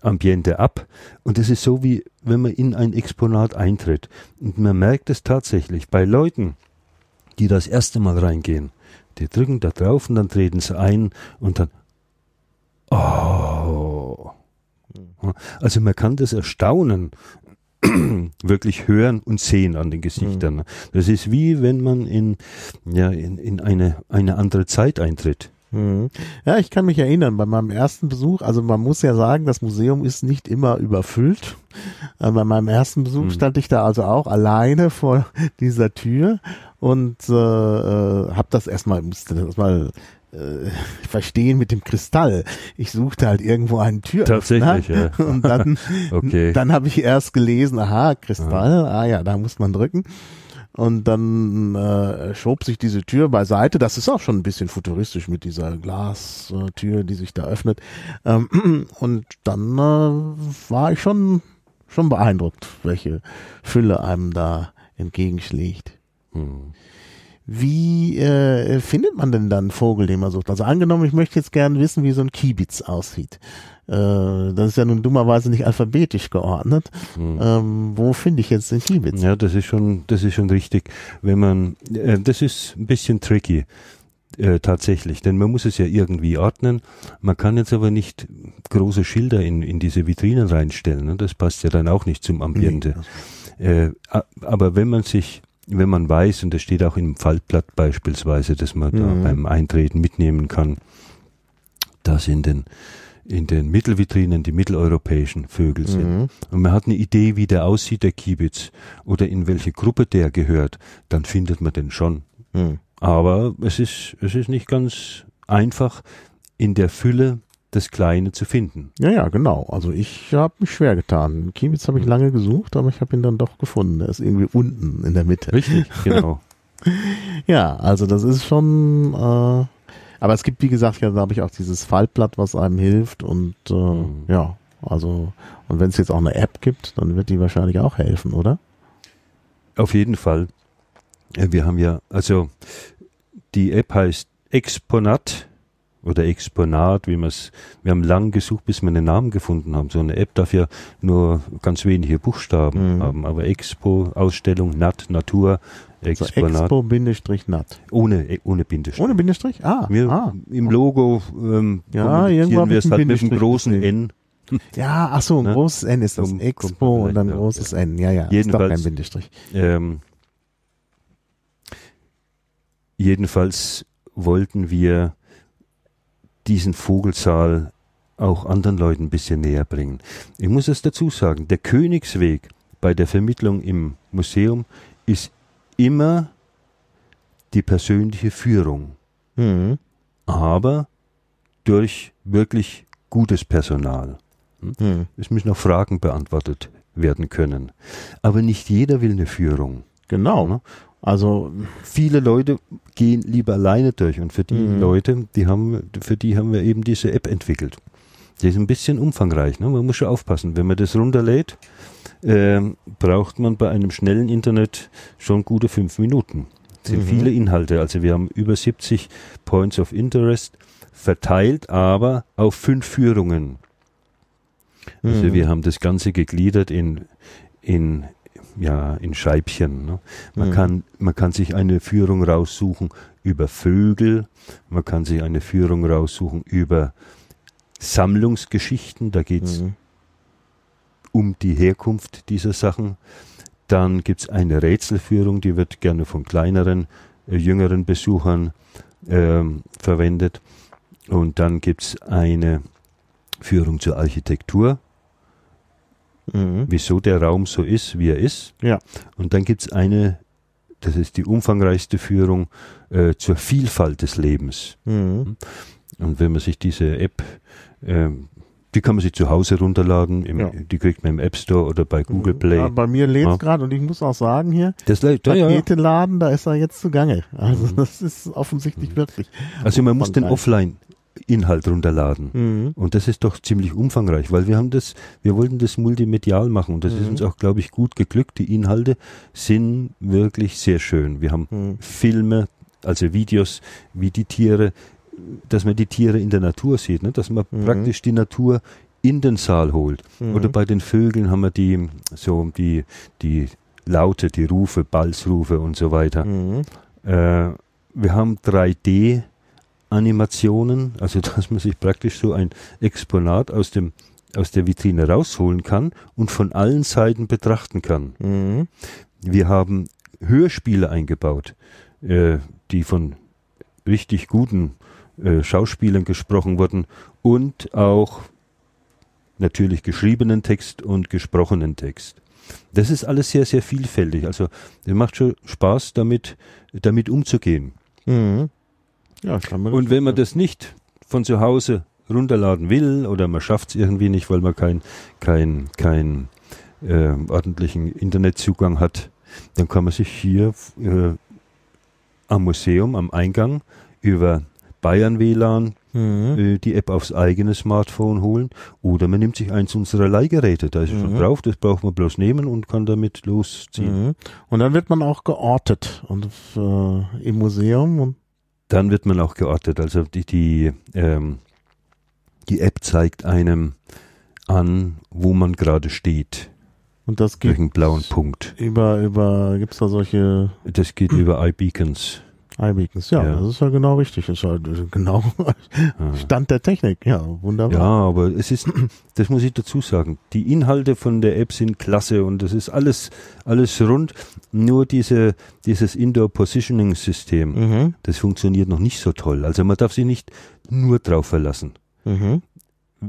Ambiente ab. Und das ist so wie, wenn man in ein Exponat eintritt. Und man merkt es tatsächlich bei Leuten, die das erste Mal reingehen. Die drücken da drauf und dann treten sie ein und dann, oh. Also man kann das Erstaunen wirklich hören und sehen an den Gesichtern. Das ist wie wenn man in, ja, in, in eine, eine andere Zeit eintritt. Mhm. Ja, ich kann mich erinnern, bei meinem ersten Besuch, also man muss ja sagen, das Museum ist nicht immer überfüllt. Äh, bei meinem ersten Besuch Mhm. stand ich da also auch alleine vor dieser Tür und äh, äh, habe das erstmal, musste das erstmal äh, verstehen mit dem Kristall. Ich suchte halt irgendwo einen Tür. Tatsächlich, ja. Und dann, Okay. dann habe ich erst gelesen, aha, Kristall, ah ja, da muss man drücken. Und dann äh, schob sich diese Tür beiseite. Das ist auch schon ein bisschen futuristisch mit dieser Glastür, die sich da öffnet. Ähm, und dann äh, war ich schon schon beeindruckt, welche Fülle einem da entgegenschlägt. Hm. Wie äh, findet man denn dann einen Vogel, den man sucht? Also angenommen, ich möchte jetzt gerne wissen, wie so ein Kiebitz aussieht. Äh, das ist ja nun dummerweise nicht alphabetisch geordnet. Hm. Ähm, wo finde ich jetzt den Kiebitz? Ja, das ist schon, das ist schon richtig. Wenn man, äh, das ist ein bisschen tricky. Äh, tatsächlich, denn man muss es ja irgendwie ordnen. Man kann jetzt aber nicht große Schilder in, in diese Vitrinen reinstellen. Ne? Das passt ja dann auch nicht zum Ambiente. Äh, a- aber wenn man sich, wenn man weiß, und das steht auch im Faltblatt beispielsweise, dass man da Mhm. beim Eintreten mitnehmen kann, dass in den, in den Mittelvitrinen die mitteleuropäischen Vögel sind. Mhm. Und man hat eine Idee, wie der aussieht, der Kiebitz, oder in welche Gruppe der gehört, dann findet man den schon. Mhm. Aber es ist, es ist nicht ganz einfach, in der Fülle das Kleine zu finden. Ja, ja, genau. Also ich habe mich schwer getan. Kiebitz habe ich lange gesucht, aber ich habe ihn dann doch gefunden. Er ist irgendwie unten in der Mitte. Richtig, genau. Ja, also das ist schon, äh, aber es gibt, wie gesagt, ja, glaube ich, auch dieses Faltblatt, was einem hilft und äh, mhm. ja, also und wenn es jetzt auch eine App gibt, dann wird die wahrscheinlich auch helfen, oder? Auf jeden Fall. Wir haben ja, also die App heißt Exponat oder Exponat, wie man es, wir haben lang gesucht, bis wir einen Namen gefunden haben. So eine App darf ja nur ganz wenige Buchstaben mhm. haben, aber Expo, Ausstellung, Nat, Natur, Exponat. So Expo-Nat. Ohne, äh, ohne Bindestrich. Ohne Bindestrich? Ah. Wir, ah. Im Logo ähm, ja, irgendwann wir es halt mit einem großen N. Ja, ach so, ein ne? großes N ist das. Expo und dann ein großes ja. N. Ja, ja. Jedenfalls, ist doch kein Bindestrich. Ähm, jedenfalls wollten wir diesen Vogelsaal auch anderen Leuten ein bisschen näher bringen. Ich muss es dazu sagen, der Königsweg bei der Vermittlung im Museum ist immer die persönliche Führung. Mhm. Aber durch wirklich gutes Personal. Mhm. Es müssen auch Fragen beantwortet werden können. Aber nicht jeder will eine Führung. Genau. Also viele Leute gehen lieber alleine durch und für die mhm. Leute, die haben, für die haben wir eben diese App entwickelt. Die ist ein bisschen umfangreich. Ne? Man muss schon aufpassen. Wenn man das runterlädt, äh, braucht man bei einem schnellen Internet schon gute fünf Minuten. Das sind mhm. viele Inhalte. Also wir haben über 70 Points of Interest verteilt, aber auf fünf Führungen. Also mhm. wir haben das Ganze gegliedert in, in ja, in Scheibchen. Ne? Man, mhm. kann, man kann sich eine Führung raussuchen über Vögel, man kann sich eine Führung raussuchen über Sammlungsgeschichten, da geht es mhm. Um die Herkunft dieser Sachen. Dann gibt es eine Rätselführung, die wird gerne von kleineren, äh, jüngeren Besuchern äh, verwendet. Und dann gibt es eine Führung zur Architektur mhm. wieso der Raum so ist, wie er ist. Ja. Und dann gibt es eine, das ist die umfangreichste Führung äh, zur Vielfalt des Lebens. Mhm. Und wenn man sich diese App, äh, die kann man sich zu Hause runterladen, im, ja. die kriegt man im App Store oder bei Google mhm. Play. Ja, bei mir lädt es ja. gerade und ich muss auch sagen hier, das lädt, Pakete laden, da ist er jetzt zugange. Also mhm. das ist offensichtlich wirklich. Also man muss den offline Inhalt runterladen. Mhm. Und das ist doch ziemlich umfangreich, weil wir haben das, wir wollten das multimedial machen und das mhm. ist uns auch, glaube ich, gut geglückt. Die Inhalte sind wirklich sehr schön. Wir haben mhm. Filme, also Videos, wie die Tiere, dass man die Tiere in der Natur sieht, ne? dass man mhm. praktisch die Natur in den Saal holt. Mhm. Oder bei den Vögeln haben wir die, so die, die Laute, die Rufe, Balzrufe und so weiter. Mhm. Äh, wir haben 3D Animationen, also dass man sich praktisch so ein Exponat aus dem aus der Vitrine rausholen kann und von allen Seiten betrachten kann. Mhm. Wir haben Hörspiele eingebaut, äh, die von richtig guten äh, Schauspielern gesprochen wurden und auch natürlich geschriebenen Text und gesprochenen Text. Das ist alles sehr, sehr vielfältig. Also es macht schon Spaß, damit, damit umzugehen. Mhm. Ja, kann man Und wenn man das nicht von zu Hause runterladen will oder man schafft es irgendwie nicht, weil man keinen kein, kein, äh, ordentlichen Internetzugang hat, dann kann man sich hier äh, am Museum, am Eingang über Bayern WLAN mhm. äh, die App aufs eigene Smartphone holen oder man nimmt sich eins unserer Leihgeräte, da ist mhm. schon drauf, das braucht man bloß nehmen und kann damit losziehen. Mhm. Und dann wird man auch geortet und äh, im Museum und dann wird man auch geortet. Also die, die, ähm, die App zeigt einem an, wo man gerade steht. Und das geht durch einen blauen Punkt. Über, über, gibt's da solche? Das geht über iBeacons iBeacons, ja, ja, das ist ja genau richtig. Das ist halt genau Stand der Technik, ja, wunderbar. Ja, aber es ist, das muss ich dazu sagen, die Inhalte von der App sind klasse und das ist alles, alles rund. Nur diese, dieses Indoor Positioning System, mhm. das funktioniert noch nicht so toll. Also man darf sich nicht nur drauf verlassen. Mhm.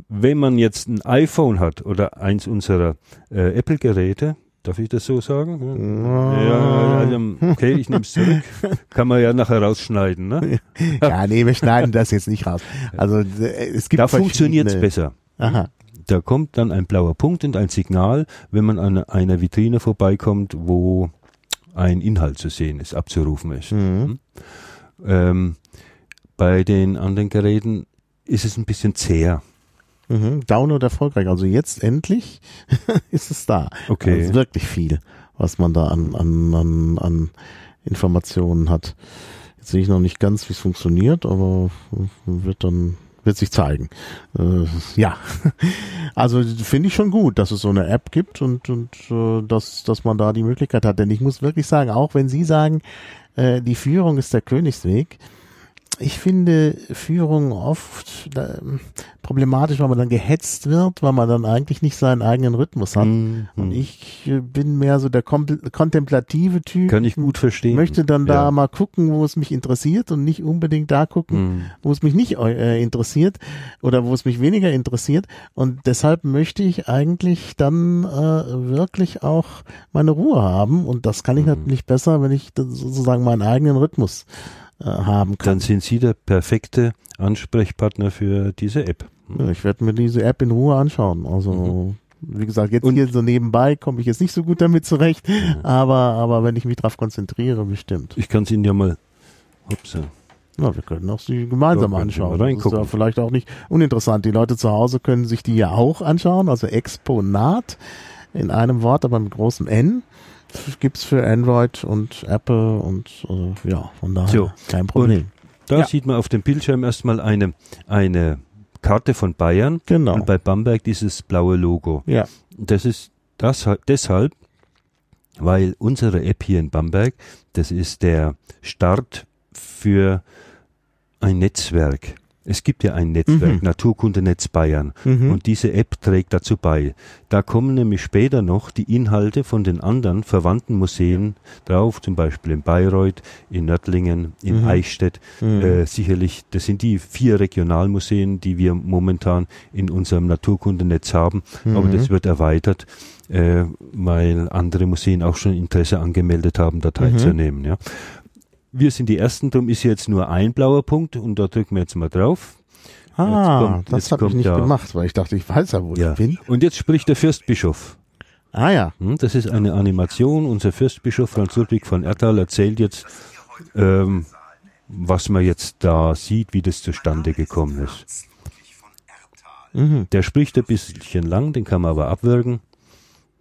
Wenn man jetzt ein iPhone hat oder eins unserer äh, Apple-Geräte, Darf ich das so sagen? Ja, ja also, okay, ich nehme es zurück. Kann man ja nachher rausschneiden, ne? ja, nee, wir schneiden das jetzt nicht raus. Also es gibt Da funktioniert es besser. Aha. Da kommt dann ein blauer Punkt und ein Signal, wenn man an einer Vitrine vorbeikommt, wo ein Inhalt zu sehen ist, abzurufen ist. Mhm. Ähm, bei den anderen Geräten ist es ein bisschen zäher. Mhm. Download erfolgreich. Also jetzt endlich ist es da. Okay. Also wirklich viel, was man da an, an, an, an Informationen hat. Jetzt sehe ich noch nicht ganz, wie es funktioniert, aber wird dann wird sich zeigen. Äh, ja, also finde ich schon gut, dass es so eine App gibt und und äh, dass dass man da die Möglichkeit hat. Denn ich muss wirklich sagen, auch wenn Sie sagen, äh, die Führung ist der Königsweg, ich finde Führung oft äh, problematisch, weil man dann gehetzt wird, weil man dann eigentlich nicht seinen eigenen Rhythmus hat. Mhm. Und ich äh, bin mehr so der kontemplative Typ. Kann ich gut verstehen. Möchte dann ja. da mal gucken, wo es mich interessiert und nicht unbedingt da gucken, mhm. wo es mich nicht äh, interessiert oder wo es mich weniger interessiert. Und deshalb möchte ich eigentlich dann äh, wirklich auch meine Ruhe haben. Und das kann ich mhm. natürlich besser, wenn ich sozusagen meinen eigenen Rhythmus äh, haben kann. Dann sind Sie der perfekte Ansprechpartner für diese App. Ja, ich werde mir diese App in Ruhe anschauen. Also mhm. wie gesagt, jetzt Und hier so nebenbei komme ich jetzt nicht so gut damit zurecht, mhm. aber aber wenn ich mich darauf konzentriere, bestimmt. Ich kann es Ihnen ja mal. Upsa. Na, wir können auch sie gemeinsam ja, anschauen. Das ist ja vielleicht auch nicht uninteressant. Die Leute zu Hause können sich die ja auch anschauen, also Exponat in einem Wort, aber mit großem N gibt's für Android und Apple und äh, ja, von daher so. kein Problem. Und da ja. sieht man auf dem Bildschirm erstmal eine, eine Karte von Bayern genau. und bei Bamberg dieses blaue Logo. Ja. Das ist das deshalb, weil unsere App hier in Bamberg, das ist der Start für ein Netzwerk. Es gibt ja ein Netzwerk, mhm. Naturkundenetz Bayern. Mhm. Und diese App trägt dazu bei. Da kommen nämlich später noch die Inhalte von den anderen verwandten Museen drauf, zum Beispiel in Bayreuth, in Nördlingen, in mhm. Eichstätt. Mhm. Äh, sicherlich, das sind die vier Regionalmuseen, die wir momentan in unserem Naturkundenetz haben. Aber das mhm. wird erweitert. Äh, weil andere Museen auch schon Interesse angemeldet haben, da teilzunehmen. Mhm. Ja. Wir sind die Ersten, darum ist jetzt nur ein blauer Punkt und da drücken wir jetzt mal drauf. Ah, kommt, das habe ich nicht da. gemacht, weil ich dachte, ich weiß ja, wo ja. ich bin. Und jetzt spricht der Fürstbischof. Ah ja. Hm, das ist eine Animation. Unser Fürstbischof Franz Ludwig von Erthal erzählt jetzt, ähm, was man jetzt da sieht, wie das zustande gekommen ist. Mhm. Der spricht ein bisschen lang, den kann man aber abwürgen.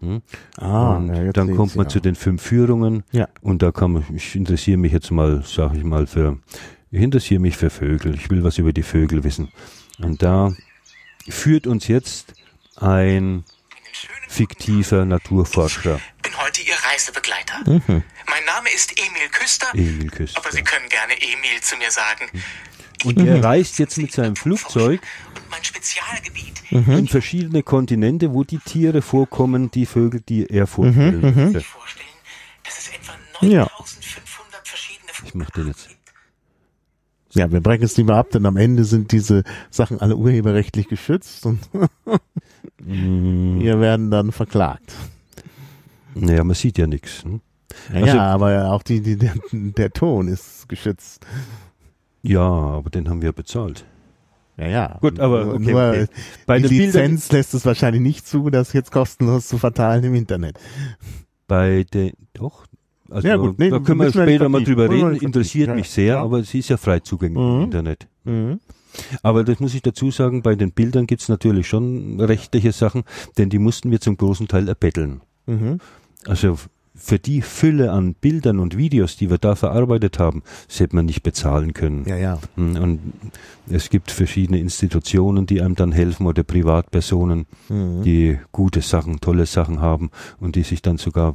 Hm? Ah, und ja, dann kommt man ja. zu den fünf Führungen ja. und da kann man, ich interessiere mich jetzt mal, sage ich mal, für, ich interessiere mich für Vögel, ich will was über die Vögel wissen. Und da führt uns jetzt ein fiktiver Naturforscher. Ich bin heute Ihr Reisebegleiter. Mhm. Mein Name ist Emil Küster. Emil Küster. Aber Sie können gerne Emil zu mir sagen. Und er reist jetzt mit seinem Flugzeug. Mhm. In verschiedene Kontinente, wo die Tiere vorkommen, die Vögel, die er vorstellen mhm. möchte. Ja. Ich mach den jetzt. Ja, wir brechen es lieber ab, denn am Ende sind diese Sachen alle urheberrechtlich geschützt und mm. wir werden dann verklagt. Naja, man sieht ja nichts. Hm? Ja, also, ja, aber auch die, die, der, der Ton ist geschützt. Ja, aber den haben wir bezahlt. Ja, ja. Gut, aber okay, nur okay. Bei die Lizenz lässt es wahrscheinlich nicht zu, das jetzt kostenlos zu verteilen im Internet. Bei den, doch. Also ja, gut, nee, da können wir später mal drüber reden. Interessiert mich sehr, ja. aber sie ist ja frei zugänglich mhm. im Internet. Mhm. Aber das muss ich dazu sagen, bei den Bildern gibt's natürlich schon rechtliche Sachen, denn die mussten wir zum großen Teil erbetteln. Mhm. Also für die Fülle an Bildern und Videos, die wir da verarbeitet haben, das hätte man nicht bezahlen können. Ja, ja. Hm, und es gibt verschiedene Institutionen, die einem dann helfen oder Privatpersonen, mhm. die gute Sachen, tolle Sachen haben und die sich dann sogar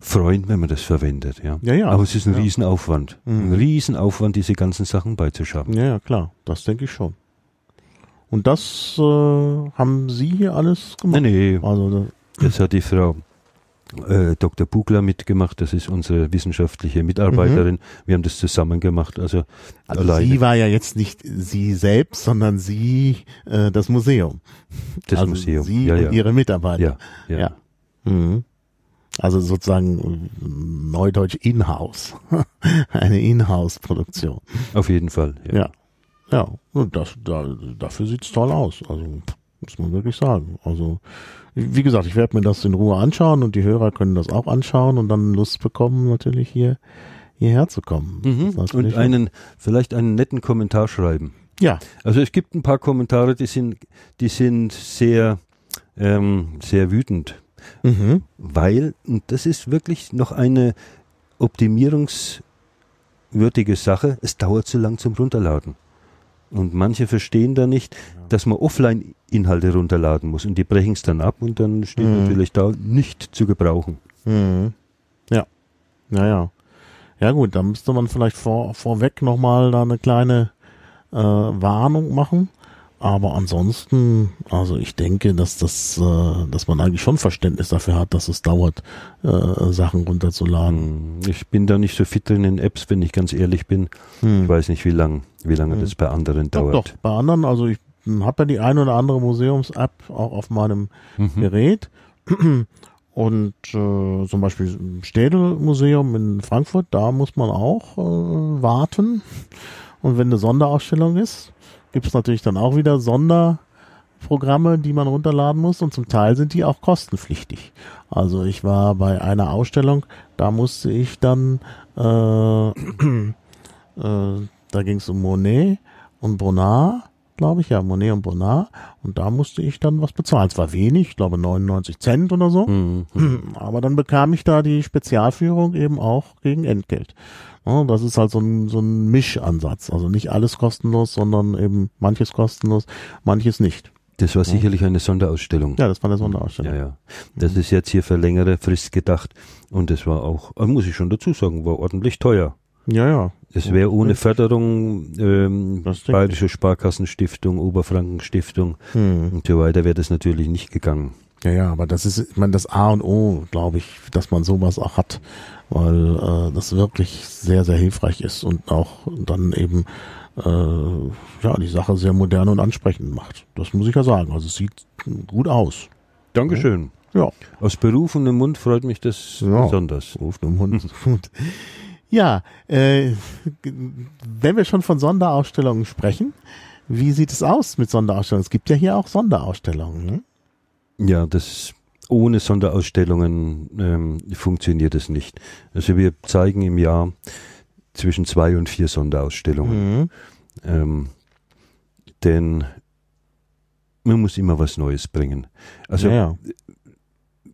freuen, wenn man das verwendet. Ja, ja. ja Aber es ist ein ja. Riesenaufwand. Mhm. Ein Riesenaufwand, diese ganzen Sachen beizuschaffen. Ja, ja, klar. Das denke ich schon. Und das äh, haben Sie hier alles gemacht? Nee, nee. Also, das hat die Frau äh, Dr. Bugler mitgemacht, das ist unsere wissenschaftliche Mitarbeiterin. Mhm. Wir haben das zusammen gemacht. Also, also alleine. sie war ja jetzt nicht sie selbst, sondern sie äh, das Museum. Das also Museum. Sie ja, und ja. ihre Mitarbeiter. Ja. ja. ja. Mhm. Also sozusagen Neudeutsch In-house. Eine In-house-Produktion. Auf jeden Fall. Ja. Ja, ja. und das, da, dafür sieht's toll aus. Also muss man wirklich sagen. Also, wie gesagt, ich werde mir das in Ruhe anschauen und die Hörer können das auch anschauen und dann Lust bekommen, natürlich hier hierher zu kommen. Mhm. Und einen, vielleicht einen netten Kommentar schreiben. Ja. Also es gibt ein paar Kommentare, die sind, die sind sehr, ähm, sehr wütend. Mhm. Weil, und das ist wirklich noch eine optimierungswürdige Sache, es dauert zu lang zum Runterladen. Und manche verstehen da nicht, dass man Offline-Inhalte runterladen muss und die brechen es dann ab und dann steht mhm. natürlich da nicht zu gebrauchen. Mhm. Ja. Naja. Ja gut, da müsste man vielleicht vor, vorweg nochmal da eine kleine äh, Warnung machen. Aber ansonsten, also ich denke, dass das, äh, dass man eigentlich schon Verständnis dafür hat, dass es dauert, äh, Sachen runterzuladen. Ich bin da nicht so fit drin in Apps, wenn ich ganz ehrlich bin. Hm. Ich weiß nicht, wie lang, wie lange hm. das bei anderen dauert. Doch, doch, bei anderen, also ich habe ja die eine oder andere Museums-App auch auf meinem mhm. Gerät. Und äh, zum Beispiel im Städel-Museum in Frankfurt, da muss man auch äh, warten. Und wenn eine Sonderausstellung ist, gibt es natürlich dann auch wieder Sonderprogramme, die man runterladen muss und zum Teil sind die auch kostenpflichtig. Also ich war bei einer Ausstellung, da musste ich dann, äh, äh, da ging es um Monet und Bonnard, glaube ich, ja, Monet und Bonnard und da musste ich dann was bezahlen. Es war wenig, ich glaube 99 Cent oder so, mhm. aber dann bekam ich da die Spezialführung eben auch gegen Entgelt. Das ist halt so ein, so ein Mischansatz. Also nicht alles kostenlos, sondern eben manches kostenlos, manches nicht. Das war sicherlich eine Sonderausstellung. Ja, das war eine Sonderausstellung. Ja, ja. Das ist jetzt hier für längere Frist gedacht. Und das war auch, äh, muss ich schon dazu sagen, war ordentlich teuer. Ja, ja. Es wäre ohne Förderung, ähm, Bayerische Sparkassenstiftung, Oberfrankenstiftung hm. und so weiter, wäre das natürlich nicht gegangen. Ja, ja, aber das ist, ich meine, das A und O, glaube ich, dass man sowas auch hat weil äh, das wirklich sehr, sehr hilfreich ist und auch dann eben äh, ja die Sache sehr modern und ansprechend macht. Das muss ich ja sagen. Also es sieht gut aus. Dankeschön. Ja. Aus berufenem Mund freut mich das ja, besonders. Berufenem Mund. ja, äh, wenn wir schon von Sonderausstellungen sprechen, wie sieht es aus mit Sonderausstellungen? Es gibt ja hier auch Sonderausstellungen. Ne? Ja, das ohne Sonderausstellungen ähm, funktioniert es nicht. Also wir zeigen im Jahr zwischen zwei und vier Sonderausstellungen. Mhm. Ähm, denn man muss immer was Neues bringen. Also ja.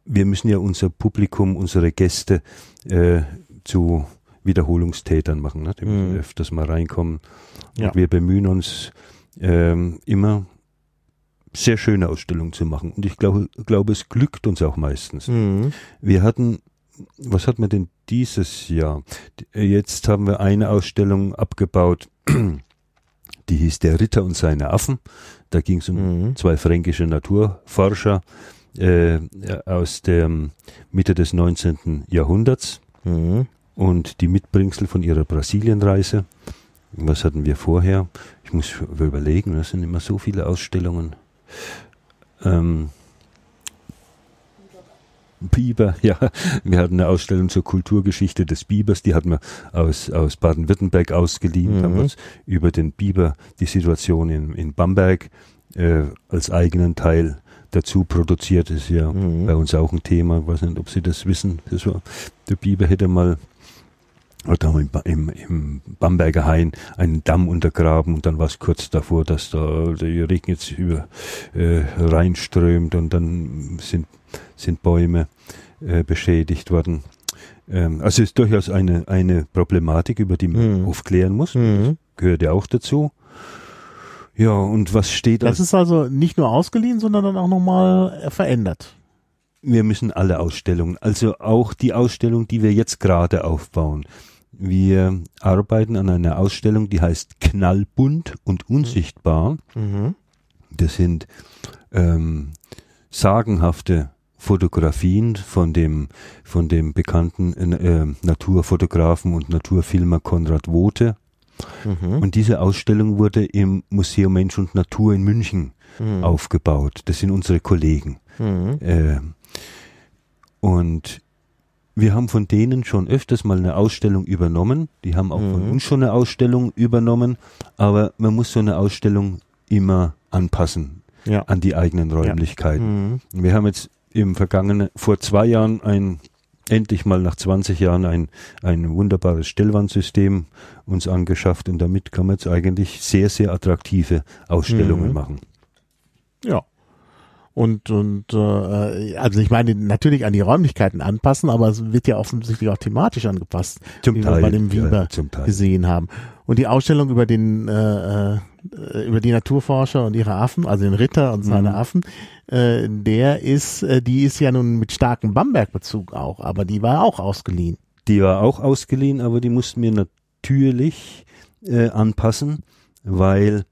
wir müssen ja unser Publikum, unsere Gäste äh, zu Wiederholungstätern machen, ne? die müssen mhm. öfters mal reinkommen. Ja. Und wir bemühen uns ähm, immer sehr schöne Ausstellung zu machen. Und ich glaube, glaube, es glückt uns auch meistens. Mhm. Wir hatten, was hatten wir denn dieses Jahr? Jetzt haben wir eine Ausstellung abgebaut, die hieß Der Ritter und seine Affen. Da ging es um mhm. zwei fränkische Naturforscher äh, aus der Mitte des 19. Jahrhunderts mhm. und die Mitbringsel von ihrer Brasilienreise. Was hatten wir vorher? Ich muss überlegen, das sind immer so viele Ausstellungen. Ähm, Biber, ja. Wir hatten eine Ausstellung zur Kulturgeschichte des Bibers, die hatten wir aus, aus Baden-Württemberg ausgeliehen, mhm. haben uns über den Biber, die Situation in, in Bamberg äh, als eigenen Teil dazu produziert. Das ist ja mhm. bei uns auch ein Thema. Ich weiß nicht, ob Sie das wissen. Das war, der Biber hätte mal oder haben im, im Bamberger Hain einen Damm untergraben und dann war es kurz davor, dass da der Regen jetzt über äh, reinströmt und dann sind, sind Bäume äh, beschädigt worden. Ähm, also ist durchaus eine, eine Problematik, über die man mhm. aufklären muss. Mhm. Gehört ja auch dazu. Ja, und was steht da? Das ist also nicht nur ausgeliehen, sondern dann auch nochmal verändert wir müssen alle Ausstellungen, also auch die Ausstellung, die wir jetzt gerade aufbauen, wir arbeiten an einer Ausstellung, die heißt Knallbunt und unsichtbar. Mhm. Das sind ähm, sagenhafte Fotografien von dem von dem bekannten äh, Naturfotografen und Naturfilmer Konrad Wote. Mhm. Und diese Ausstellung wurde im Museum Mensch und Natur in München mhm. aufgebaut. Das sind unsere Kollegen. Mhm. Äh, und wir haben von denen schon öfters mal eine Ausstellung übernommen. Die haben auch mhm. von uns schon eine Ausstellung übernommen. Aber man muss so eine Ausstellung immer anpassen. ja. an die eigenen Räumlichkeiten. Ja. Mhm. Wir haben jetzt im vergangenen, vor zwei Jahren ein endlich mal nach 20 Jahren ein, ein wunderbares Stellwandsystem uns angeschafft und damit kann man jetzt eigentlich sehr, sehr attraktive Ausstellungen mhm. machen. Ja. Und, und äh, also ich meine, natürlich an die Räumlichkeiten anpassen, aber es wird ja offensichtlich auch thematisch angepasst, zum wie Teil, wir bei dem Weber ja, gesehen haben. Und die Ausstellung über den äh, äh, über die Naturforscher und ihre Affen, also den Ritter und seine mhm. Affen, äh, der ist, äh, die ist ja nun mit starkem Bamberg-Bezug auch, aber die war auch ausgeliehen. Die war auch ausgeliehen, aber die mussten wir natürlich äh, anpassen, weil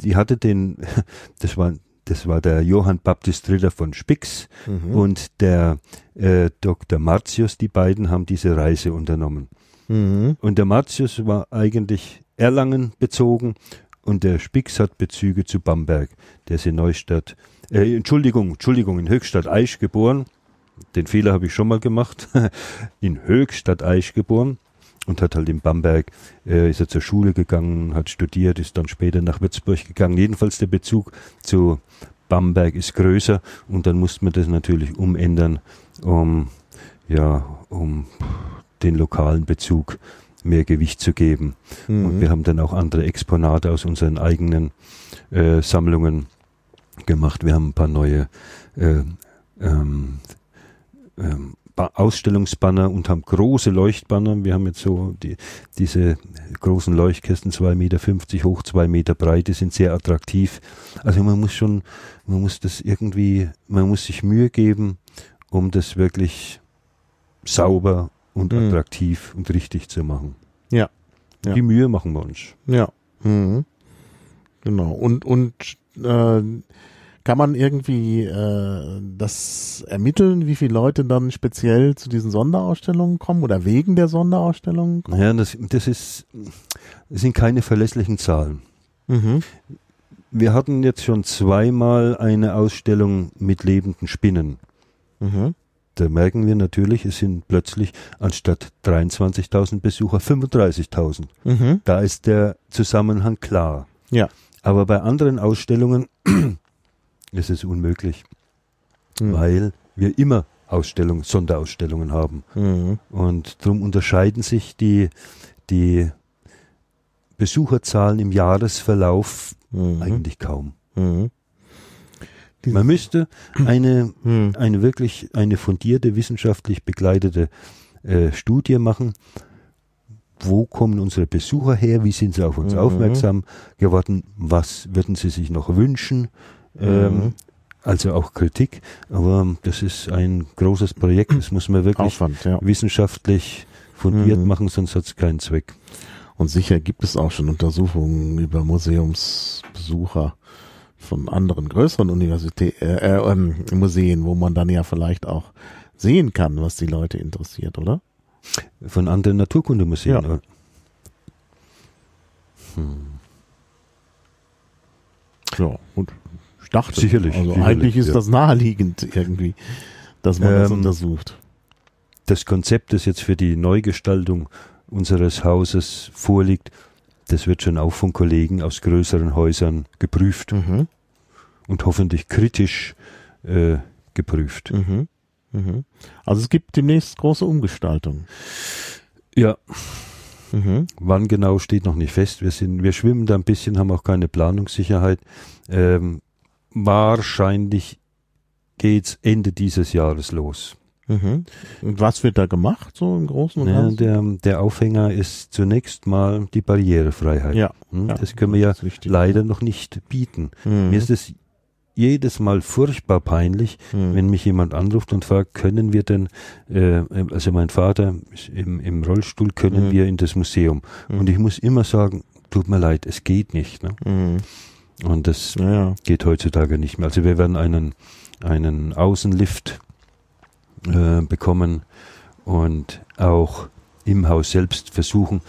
die hatte den, das war das war der Johann Baptist Ritter von Spix mhm. und der äh, Dr. Martius, die beiden haben diese Reise unternommen. Mhm. Und der Martius war eigentlich Erlangen bezogen und der Spix hat Bezüge zu Bamberg. Der ist in Neustadt, äh, Entschuldigung, Entschuldigung, in Höchstadt Aisch geboren. Den Fehler habe ich schon mal gemacht. in Höchstadt Aisch geboren und hat halt in Bamberg, äh, ist er zur Schule gegangen, hat studiert, ist dann später nach Würzburg gegangen. Jedenfalls der Bezug zu Bamberg ist größer und dann musste man das natürlich umändern, um, ja, um den lokalen Bezug mehr Gewicht zu geben. Mhm. Und wir haben dann auch andere Exponate aus unseren eigenen äh, Sammlungen gemacht. Wir haben ein paar neue äh, ähm, ähm, Ausstellungsbanner und haben große Leuchtbanner. Wir haben jetzt so die, diese großen Leuchtkästen, zwei Meter fünfzig hoch, zwei Meter breit, die sind sehr attraktiv. Also man muss schon, man muss das irgendwie, man muss sich Mühe geben, um das wirklich sauber und mhm. attraktiv und richtig zu machen. Ja. ja. Die Mühe machen wir uns. Ja. Mhm. Genau. Und, und äh, kann man irgendwie äh, das ermitteln, wie viele Leute dann speziell zu diesen Sonderausstellungen kommen oder wegen der Sonderausstellungen kommen? Ja, das, das ist, das sind keine verlässlichen Zahlen. Mhm. Wir hatten jetzt schon zweimal eine Ausstellung mit lebenden Spinnen. Mhm. Da merken wir natürlich, es sind plötzlich anstatt 23.000 Besucher 35.000. Mhm. Da ist der Zusammenhang klar. Ja. Aber bei anderen Ausstellungen ist es unmöglich, mhm. weil wir immer Ausstellungen, Sonderausstellungen haben. Mhm. Und darum unterscheiden sich die, die Besucherzahlen im Jahresverlauf mhm. eigentlich kaum. Mhm. Man müsste eine, mhm. eine wirklich, eine fundierte, wissenschaftlich begleitete äh, Studie machen. Wo kommen unsere Besucher her? Wie sind sie auf uns mhm. aufmerksam geworden? Was würden sie sich noch wünschen? Ähm, mhm. Also auch Kritik, aber das ist ein großes Projekt, das muss man wirklich Aufwand, ja. wissenschaftlich fundiert mhm. machen, sonst hat es keinen Zweck. Und sicher gibt es auch schon Untersuchungen über Museumsbesucher von anderen größeren Universitäten, äh, äh, Museen, wo man dann ja vielleicht auch sehen kann, was die Leute interessiert, oder? Von anderen Naturkundemuseen. Ja. Hm. Ja, gut dachte. Sicherlich. Also sicherlich, eigentlich ist ja. das naheliegend irgendwie, dass man ähm, das untersucht. Das Konzept, das jetzt für die Neugestaltung unseres Hauses vorliegt, das wird schon auch von Kollegen aus größeren Häusern geprüft mhm. und hoffentlich kritisch äh, geprüft. Mhm. Mhm. Also es gibt demnächst große Umgestaltung. Ja. Mhm. Wann genau steht noch nicht fest. Wir sind, wir schwimmen da ein bisschen, haben auch keine Planungssicherheit. Ähm, wahrscheinlich geht's Ende dieses Jahres los. Mhm. Und was wird da gemacht, so im Großen und Ganzen? Ja, der, der Aufhänger ist zunächst mal die Barrierefreiheit. Ja, hm? Das können wir ja leider noch nicht bieten. Mhm. Mir ist es jedes Mal furchtbar peinlich, mhm. wenn mich jemand anruft und fragt, können wir denn, äh, also mein Vater ist im, im Rollstuhl, können mhm. wir in das Museum? Mhm. Und ich muss immer sagen, tut mir leid, es geht nicht. Ne? Und das ja. geht heutzutage nicht mehr. Also wir werden einen, einen Außenlift äh, bekommen und auch im Haus selbst versuchen,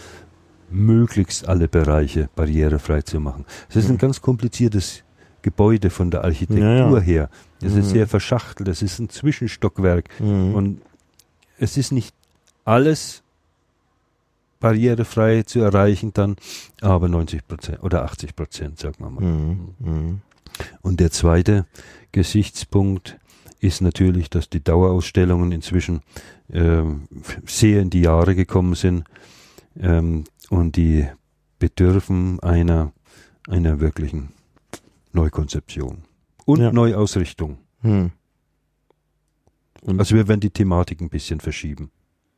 möglichst alle Bereiche barrierefrei zu machen. Es ist ein mhm. ganz kompliziertes Gebäude von der Architektur ja. her. Es mhm. ist sehr verschachtelt, es ist ein Zwischenstockwerk mhm. und es ist nicht alles barrierefrei zu erreichen dann, aber 90 Prozent oder 80 Prozent, sagen wir mal. Mhm. Mhm. Und der zweite Gesichtspunkt ist natürlich, dass die Dauerausstellungen inzwischen ähm, sehr in die Jahre gekommen sind ähm, und die bedürfen einer, einer wirklichen Neukonzeption und Ja. Neuausrichtung. Hm. Und- Also wir werden die Thematik ein bisschen verschieben.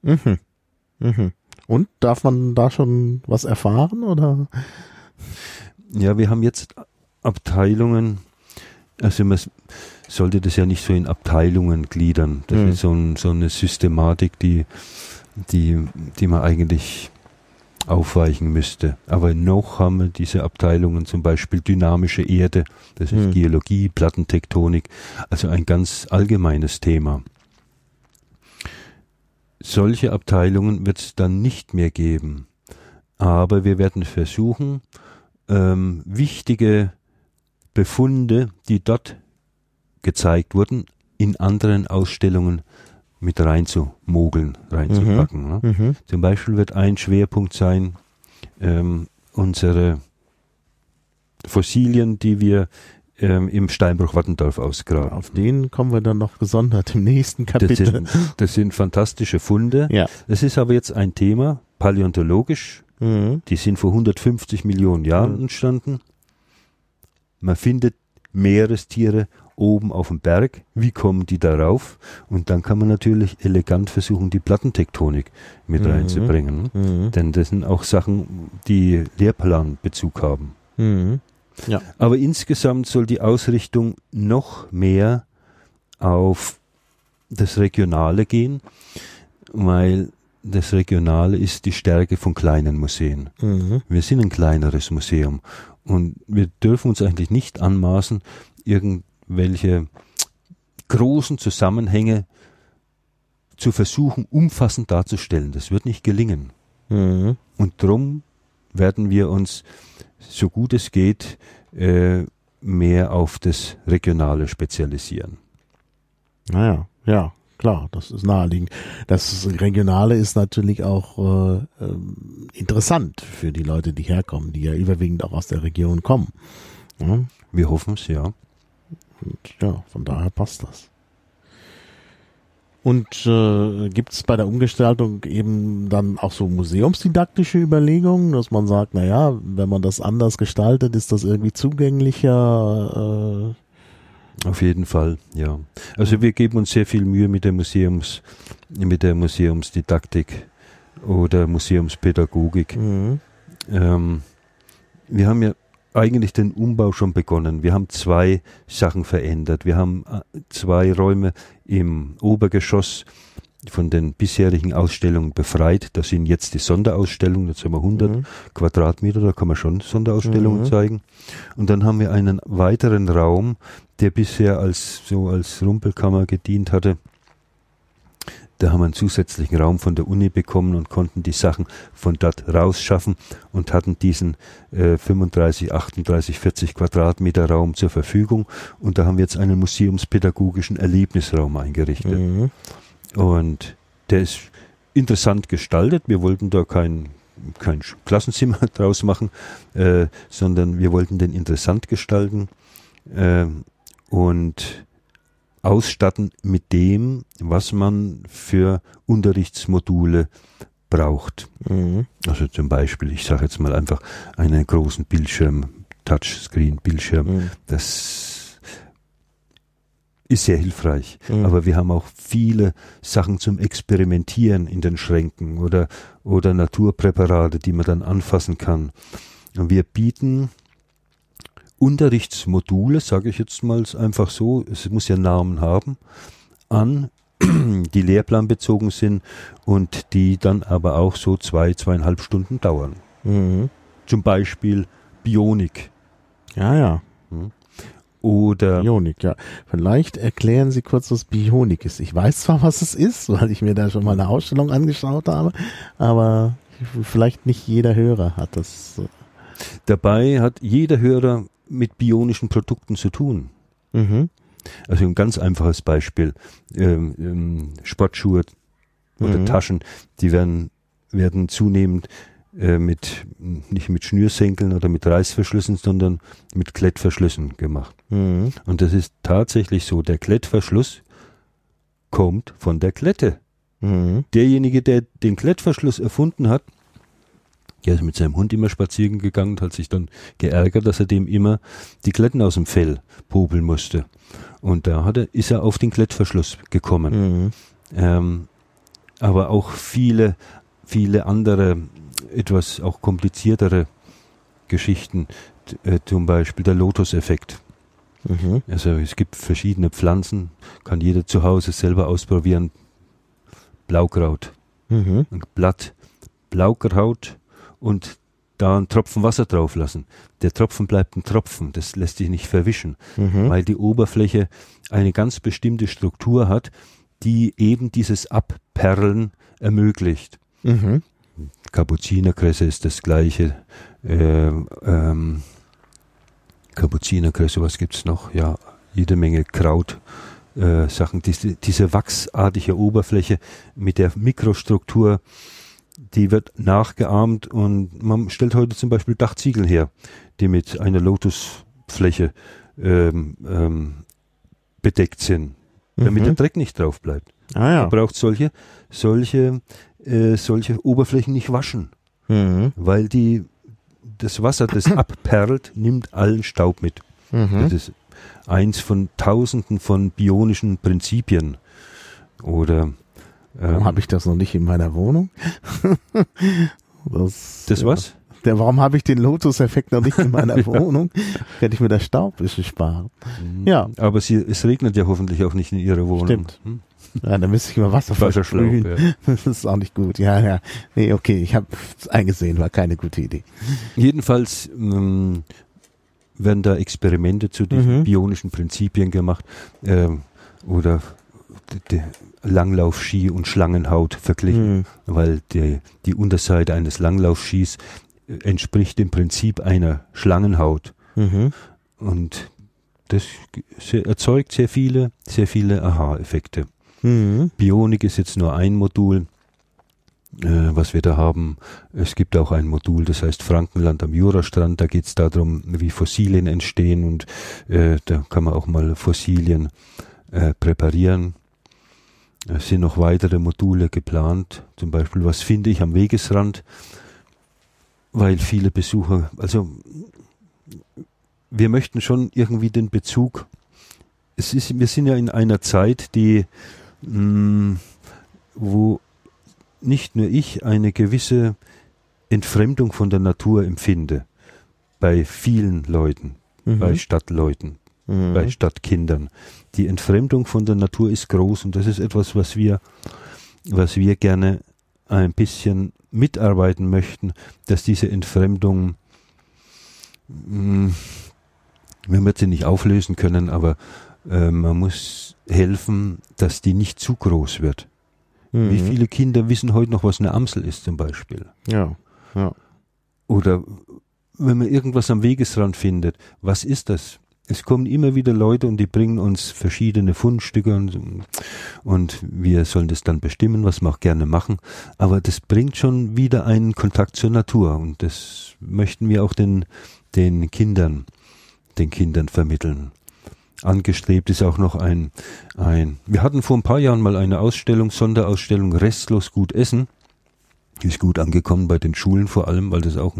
Mhm. Mhm. Und darf man da schon was erfahren oder? Ja, wir haben jetzt Abteilungen, also man sollte das ja nicht so in Abteilungen gliedern. Das Mhm. ist so, ein, so eine Systematik, die, die, die man eigentlich aufweichen müsste. Aber noch haben wir diese Abteilungen, zum Beispiel dynamische Erde, das ist Mhm. Geologie, Plattentektonik, also ein ganz allgemeines Thema. Solche Abteilungen wird es dann nicht mehr geben. Aber wir werden versuchen, ähm, wichtige Befunde, die dort gezeigt wurden, in anderen Ausstellungen mit reinzumogeln, reinzupacken. Ne? Mhm. Zum Beispiel wird ein Schwerpunkt sein, ähm, unsere Fossilien, die wir ähm, im Steinbruch Wattendorf ausgraben. Auf den kommen wir dann noch gesondert im nächsten Das Kapitel. sind, das sind fantastische Funde. Ja. Das ist aber jetzt ein Thema, paläontologisch. Mhm. Die sind vor 150 Millionen Jahren Mhm. entstanden. Man findet Meerestiere oben auf dem Berg. Wie kommen die darauf? Und dann kann man natürlich elegant versuchen, die Plattentektonik mit Mhm. reinzubringen. Mhm. Denn das sind auch Sachen, die Lehrplanbezug haben. Mhm. Aber insgesamt soll die Ausrichtung noch mehr auf das Regionale gehen, weil das Regionale ist die Stärke von kleinen Museen. Mhm. Wir sind ein kleineres Museum und wir dürfen uns eigentlich nicht anmaßen, irgendwelche großen Zusammenhänge zu versuchen, umfassend darzustellen. Das wird nicht gelingen. Mhm. Und drum werden wir uns, so gut es geht, äh, mehr auf das Regionale spezialisieren. Naja, ja, klar, das ist naheliegend. Das Regionale ist natürlich auch äh, ähm, interessant für die Leute, die herkommen, die ja überwiegend auch aus der Region kommen. Ja, Wir hoffen es, ja. und ja, von daher passt das. Und äh, gibt es bei der Umgestaltung eben dann auch so museumsdidaktische Überlegungen, dass man sagt, na ja, wenn man das anders gestaltet, ist das irgendwie zugänglicher? Äh, Auf jeden Fall, ja. Also wir geben uns sehr viel Mühe mit der Museums, mit der Museumsdidaktik oder Museumspädagogik. mhm. Ähm, wir haben ja eigentlich den Umbau schon begonnen. Wir haben zwei Sachen verändert. Wir haben äh, zwei Räume im Obergeschoss von den bisherigen Ausstellungen befreit. Das sind jetzt die Sonderausstellungen. Jetzt haben wir 100 Mhm. Quadratmeter, da kann man schon Sonderausstellungen Mhm. zeigen. Und dann haben wir einen weiteren Raum, der bisher als so als Rumpelkammer gedient hatte. Da haben wir einen zusätzlichen Raum von der Uni bekommen und konnten die Sachen von dort rausschaffen und hatten diesen äh, 35, 38, 40 Quadratmeter Raum zur Verfügung. Und da haben wir jetzt einen museumspädagogischen Erlebnisraum eingerichtet. Mhm. Und der ist interessant gestaltet. Wir wollten da kein, kein Klassenzimmer draus machen, äh, sondern wir wollten den interessant gestalten äh, und ausstatten mit dem, was man für Unterrichtsmodule braucht. Mhm. Also zum Beispiel, ich sage jetzt mal einfach einen großen Bildschirm, Touchscreen-Bildschirm. Mhm. Das ist sehr hilfreich. Mhm. Aber wir haben auch viele Sachen zum Experimentieren in den Schränken oder, oder Naturpräparate, die man dann anfassen kann. Und wir bieten Unterrichtsmodule, sage ich jetzt mal einfach so, es muss ja Namen haben, an, die lehrplanbezogen sind und die dann aber auch so zwei, zweieinhalb Stunden dauern. Mhm. Zum Beispiel Bionik Ja, ja. oder Bionik, ja. Vielleicht erklären Sie kurz, was Bionik ist. Ich weiß zwar, was es ist, weil ich mir da schon mal eine Ausstellung angeschaut habe, aber vielleicht nicht jeder Hörer hat das. dabei hat jeder Hörer mit bionischen Produkten zu tun. Mhm. Also ein ganz einfaches Beispiel. Ähm, ähm, Sportschuhe oder Mhm. Taschen, die werden, werden zunehmend äh, mit, nicht mit Schnürsenkeln oder mit Reißverschlüssen, sondern mit Klettverschlüssen gemacht. Mhm. Und das ist tatsächlich so. Der Klettverschluss kommt von der Klette. Mhm. Derjenige, der den Klettverschluss erfunden hat, der ist mit seinem Hund immer spazieren gegangen und hat sich dann geärgert, dass er dem immer die Kletten aus dem Fell popeln musste. Und da hat er, ist er auf den Klettverschluss gekommen. Mhm. Ähm, aber auch viele, viele andere, etwas auch kompliziertere Geschichten, äh, zum Beispiel der Lotus-Effekt. Mhm. Also es gibt verschiedene Pflanzen, kann jeder zu Hause selber ausprobieren. Blaukraut, Mhm. Blatt, Blaukraut und da einen Tropfen Wasser drauf lassen. Der Tropfen bleibt ein Tropfen, das lässt sich nicht verwischen, Mhm. weil die Oberfläche eine ganz bestimmte Struktur hat, die eben dieses Abperlen ermöglicht. Mhm. Kapuzinerkresse ist das gleiche. Äh, ähm, Kapuzinerkresse, was gibt's noch? Ja, jede Menge Kraut. Äh, Sachen, diese, diese wachsartige Oberfläche mit der Mikrostruktur, die wird nachgeahmt und man stellt heute zum Beispiel Dachziegel her, die mit einer Lotusfläche ähm, ähm, bedeckt sind, damit Mhm. der Dreck nicht drauf bleibt. Ah Man ja. braucht solche, solche, äh, solche Oberflächen nicht waschen, Mhm. weil die, das Wasser, das abperlt, nimmt allen Staub mit. Mhm. Das ist eins von tausenden von bionischen Prinzipien. Oder Warum ähm, habe ich das noch nicht in meiner Wohnung? das, das was? Der, warum habe ich den Lotus-Effekt noch nicht in meiner Wohnung? Hätte ich mir das Staub ein bisschen sparen. Ja. Aber sie, es regnet ja hoffentlich auch nicht in ihrer Wohnung. Stimmt. Hm? Ja, dann müsste ich mal Wasser versprühen. ja. Das ist auch nicht gut. Ja, ja. Nee, okay, ich habe es eingesehen, war keine gute Idee. Jedenfalls ähm, werden da Experimente zu diesen Mhm. bionischen Prinzipien gemacht ähm, oder Langlaufski und Schlangenhaut verglichen, Mhm. weil die, die Unterseite eines Langlaufskis äh, entspricht dem Prinzip einer Schlangenhaut Mhm. und das erzeugt sehr viele, sehr viele Aha-Effekte. Mhm. Bionik ist jetzt nur ein Modul, äh, was wir da haben. Es gibt auch ein Modul, das heißt Frankenland am Jurastrand. Da geht es darum, wie Fossilien entstehen und äh, da kann man auch mal Fossilien äh, präparieren. Es sind noch weitere Module geplant. Zum Beispiel, was finde ich am Wegesrand? Weil viele Besucher, also wir möchten schon irgendwie den Bezug. Es ist, wir sind ja in einer Zeit, die mh, wo nicht nur ich eine gewisse Entfremdung von der Natur empfinde, bei vielen Leuten, Mhm. bei Stadtleuten, Mhm. bei Stadtkindern. Die Entfremdung von der Natur ist groß und das ist etwas, was wir, was wir gerne ein bisschen mitarbeiten möchten, dass diese Entfremdung, mh, wir wird sie nicht auflösen können, aber äh, man muss helfen, dass die nicht zu groß wird. Mhm. Wie viele Kinder wissen heute noch, was eine Amsel ist zum Beispiel? Ja. Ja. Oder wenn man irgendwas am Wegesrand findet, was ist das? Es kommen immer wieder Leute und die bringen uns verschiedene Fundstücke und, und wir sollen das dann bestimmen, was wir auch gerne machen. Aber das bringt schon wieder einen Kontakt zur Natur und das möchten wir auch den, den Kindern, den Kindern vermitteln. Angestrebt ist auch noch ein, ein, wir hatten vor ein paar Jahren mal eine Ausstellung, Sonderausstellung Restlos gut essen. Die ist gut angekommen bei den Schulen vor allem, weil das auch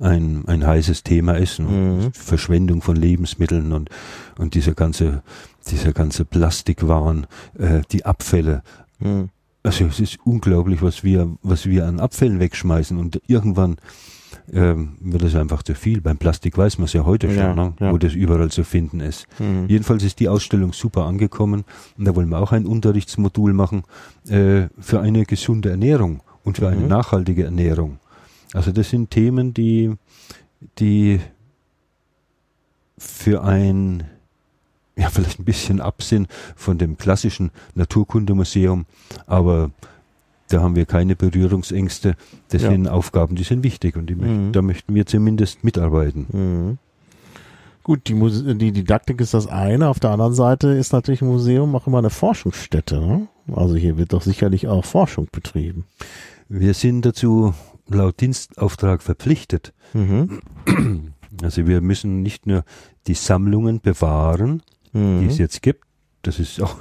ein, ein heißes Thema ist. Ne? Mhm. Verschwendung von Lebensmitteln und, und dieser ganze, dieser ganze Plastikwaren, äh, die Abfälle. Mhm. Also es ist unglaublich, was wir, was wir an Abfällen wegschmeißen und irgendwann ähm, wird es einfach zu viel. Beim Plastik weiß man es ja heute schon, Ja, ne? ja. wo das überall zu finden ist. Mhm. Jedenfalls ist die Ausstellung super angekommen und da wollen wir auch ein Unterrichtsmodul machen äh, für eine gesunde Ernährung und für eine Mhm. nachhaltige Ernährung. Also das sind Themen, die, die für ein ja vielleicht ein bisschen Absinn von dem klassischen Naturkundemuseum, aber da haben wir keine Berührungsängste. Das Ja. sind Aufgaben, die sind wichtig und die Mhm. möchten, da möchten wir zumindest mitarbeiten. Mhm. Gut, die, Muse die Didaktik ist das eine. Auf der anderen Seite ist natürlich ein Museum auch immer eine Forschungsstätte. Ne? Also hier wird doch sicherlich auch Forschung betrieben. Wir sind dazu laut Dienstauftrag verpflichtet. Mhm. Also wir müssen nicht nur die Sammlungen bewahren, Mhm. die es jetzt gibt. Das ist auch,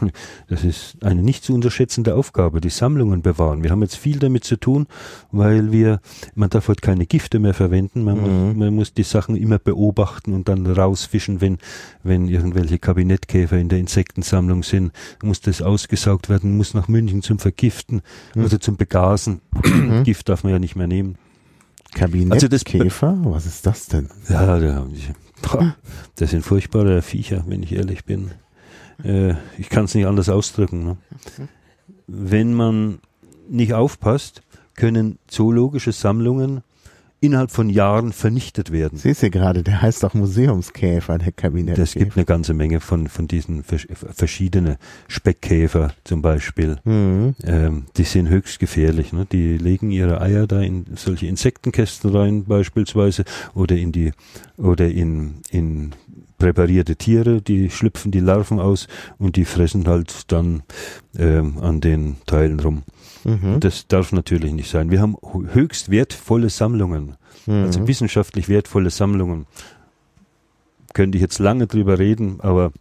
das ist eine nicht zu unterschätzende Aufgabe, die Sammlungen bewahren. Wir haben jetzt viel damit zu tun, weil wir, man darf heute keine Gifte mehr verwenden. Man, muss, Mhm. man muss die Sachen immer beobachten und dann rausfischen, wenn, wenn irgendwelche Kabinettkäfer in der Insektensammlung sind. Muss das ausgesaugt werden, muss nach München zum Vergiften, Mhm. also zum Begasen. Gift darf man ja nicht mehr nehmen. Also Kabinettkäfer? Was ist das denn? Ja, da haben die, boah, das sind furchtbare Viecher, wenn ich ehrlich bin. Äh, ich kann es nicht anders ausdrücken. Ne? Wenn man nicht aufpasst, können zoologische Sammlungen innerhalb von Jahren vernichtet werden. Siehst du gerade, der heißt doch Museumskäfer, der Kabinettkäfer. Es gibt eine ganze Menge von, von diesen vers verschiedene Speckkäfer zum Beispiel. Mhm. Ähm, die sind höchst gefährlich. Ne? Die legen ihre Eier da in solche Insektenkästen rein beispielsweise oder in die oder in, in präparierte Tiere, die schlüpfen die Larven aus und die fressen halt dann ähm, an den Teilen rum. Mhm. Das darf natürlich nicht sein. Wir haben höchst wertvolle Sammlungen, also Mhm. wissenschaftlich wertvolle Sammlungen. Könnte ich jetzt lange drüber reden, aber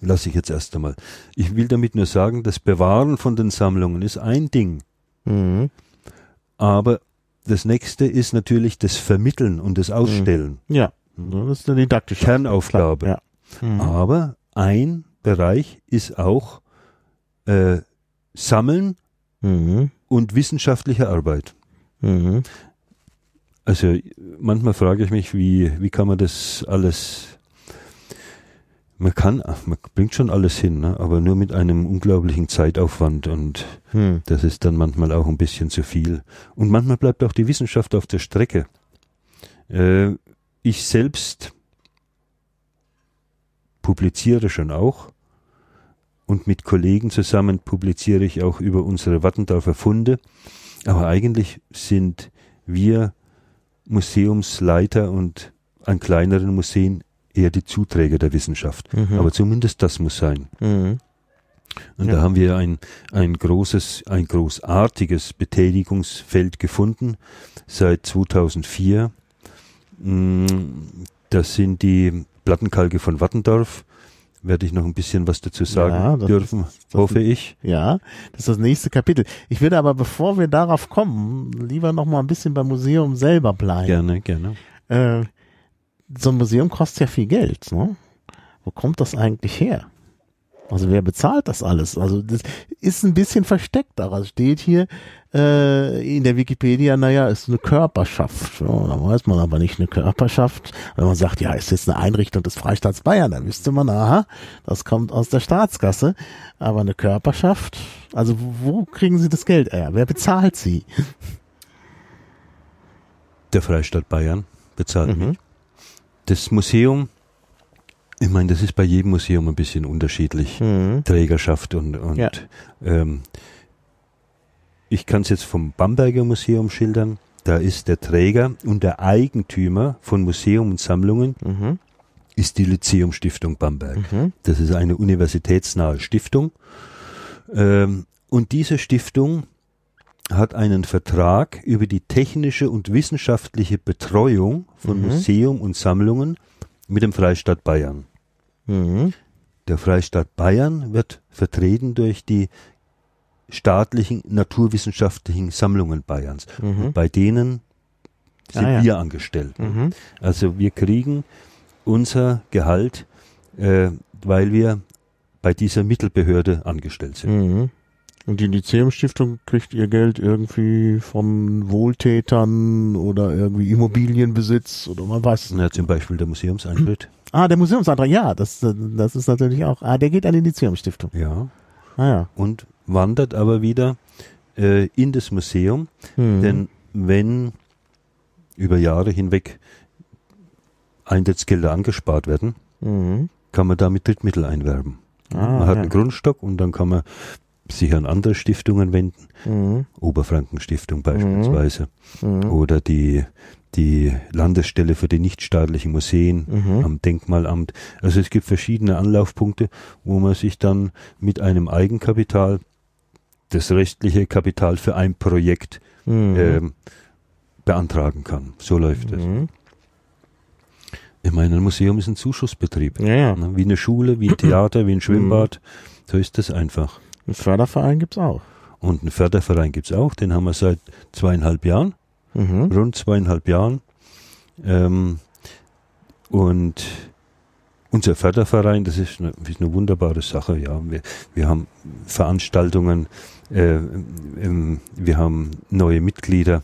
lasse ich jetzt erst einmal. Ich will damit nur sagen, das Bewahren von den Sammlungen ist ein Ding, Mhm. aber das nächste ist natürlich das Vermitteln und das Ausstellen. Ja, das ist eine didaktische Kernaufgabe. Ja. Mhm. Aber ein Bereich ist auch äh, Sammeln Mhm. und wissenschaftliche Arbeit. Mhm. Also manchmal frage ich mich, wie, wie kann man das alles, man kann, man bringt schon alles hin, ne? aber nur mit einem unglaublichen Zeitaufwand und Mhm. das ist dann manchmal auch ein bisschen zu viel. Und manchmal bleibt auch die Wissenschaft auf der Strecke. Äh, ich selbst publiziere schon auch und mit Kollegen zusammen publiziere ich auch über unsere Wattendorfer Funde. Aber eigentlich sind wir Museumsleiter und an kleineren Museen eher die Zuträger der Wissenschaft. Mhm. Aber zumindest das muss sein. Mhm. Und Ja. da haben wir ein, ein großes, ein großartiges Betätigungsfeld gefunden seit 2004. Mm, Das sind die Plattenkalke von Wattendorf. Werde ich noch ein bisschen was dazu sagen Ja, das dürfen, ist- das hoffe ich. Ja, das ist das nächste Kapitel. Ich würde aber, bevor wir darauf kommen, lieber noch mal ein bisschen beim Museum selber bleiben. Gerne, gerne. Äh, so ein Museum kostet ja viel Geld, ne? Wo kommt das eigentlich her? Also wer bezahlt das alles? Also das ist ein bisschen versteckt, daran steht hier äh, in der Wikipedia, naja, ist eine Körperschaft. Ja, da weiß man aber nicht eine Körperschaft. Wenn man sagt, ja, ist jetzt eine Einrichtung des Freistaats Bayern, dann wüsste man, aha, das kommt aus der Staatskasse. Aber eine Körperschaft, also wo, wo kriegen sie das Geld her? Wer bezahlt sie? Der Freistaat Bayern bezahlt Mhm. mich. Das Museum, ich meine, das ist bei jedem Museum ein bisschen unterschiedlich. Mhm. Trägerschaft und, und Ja. ähm, ich kann es jetzt vom Bamberger Museum schildern. Da ist der Träger und der Eigentümer von Museum und Sammlungen Mhm. ist die Lyzeum Stiftung Bamberg. Mhm. Das ist eine universitätsnahe Stiftung. Ähm, und diese Stiftung hat einen Vertrag über die technische und wissenschaftliche Betreuung von Mhm. Museum und Sammlungen mit dem Freistaat Bayern. Mhm. Der Freistaat Bayern wird vertreten durch die staatlichen naturwissenschaftlichen Sammlungen Bayerns. Mhm. Bei denen sind Ah, ja. wir angestellt. Mhm. Also wir kriegen unser Gehalt, äh, weil wir bei dieser Mittelbehörde angestellt sind. Und die Lyzeumstiftung kriegt ihr Geld irgendwie von Wohltätern oder irgendwie Immobilienbesitz oder man weiß es nicht. Na, zum Beispiel der Museumseintritt. Ah, der Museumsantrag, ja, das, das ist natürlich auch. Ah, der geht an die Lyzeumstiftung. Ja. Ah ja. Und wandert aber wieder äh, in das Museum, Mhm. denn wenn über Jahre hinweg Eintrittsgelder angespart werden, Mhm. kann man damit Drittmittel einwerben. Ah, man hat ja. einen Grundstock und dann kann man sich an andere Stiftungen wenden, Mhm. Oberfrankenstiftung beispielsweise, Mhm. oder die, die Landesstelle für die nichtstaatlichen Museen Mhm. am Denkmalamt. Also es gibt verschiedene Anlaufpunkte, wo man sich dann mit einem Eigenkapital, das restliche Kapital für ein Projekt Mhm. ähm, beantragen kann. So läuft es. Mhm. Ich meine, ein Museum ist ein Zuschussbetrieb. Ja, ja. Ne? Wie eine Schule, wie ein Theater, wie ein Schwimmbad. So ist das einfach. Einen Förderverein gibt's auch. Und einen Förderverein gibt's auch, den haben wir seit zweieinhalb Jahren, Mhm. rund zweieinhalb Jahren. Ähm, und unser Förderverein, das ist eine, ist eine wunderbare Sache. Ja, wir, wir haben Veranstaltungen, äh, ähm, wir haben neue Mitglieder,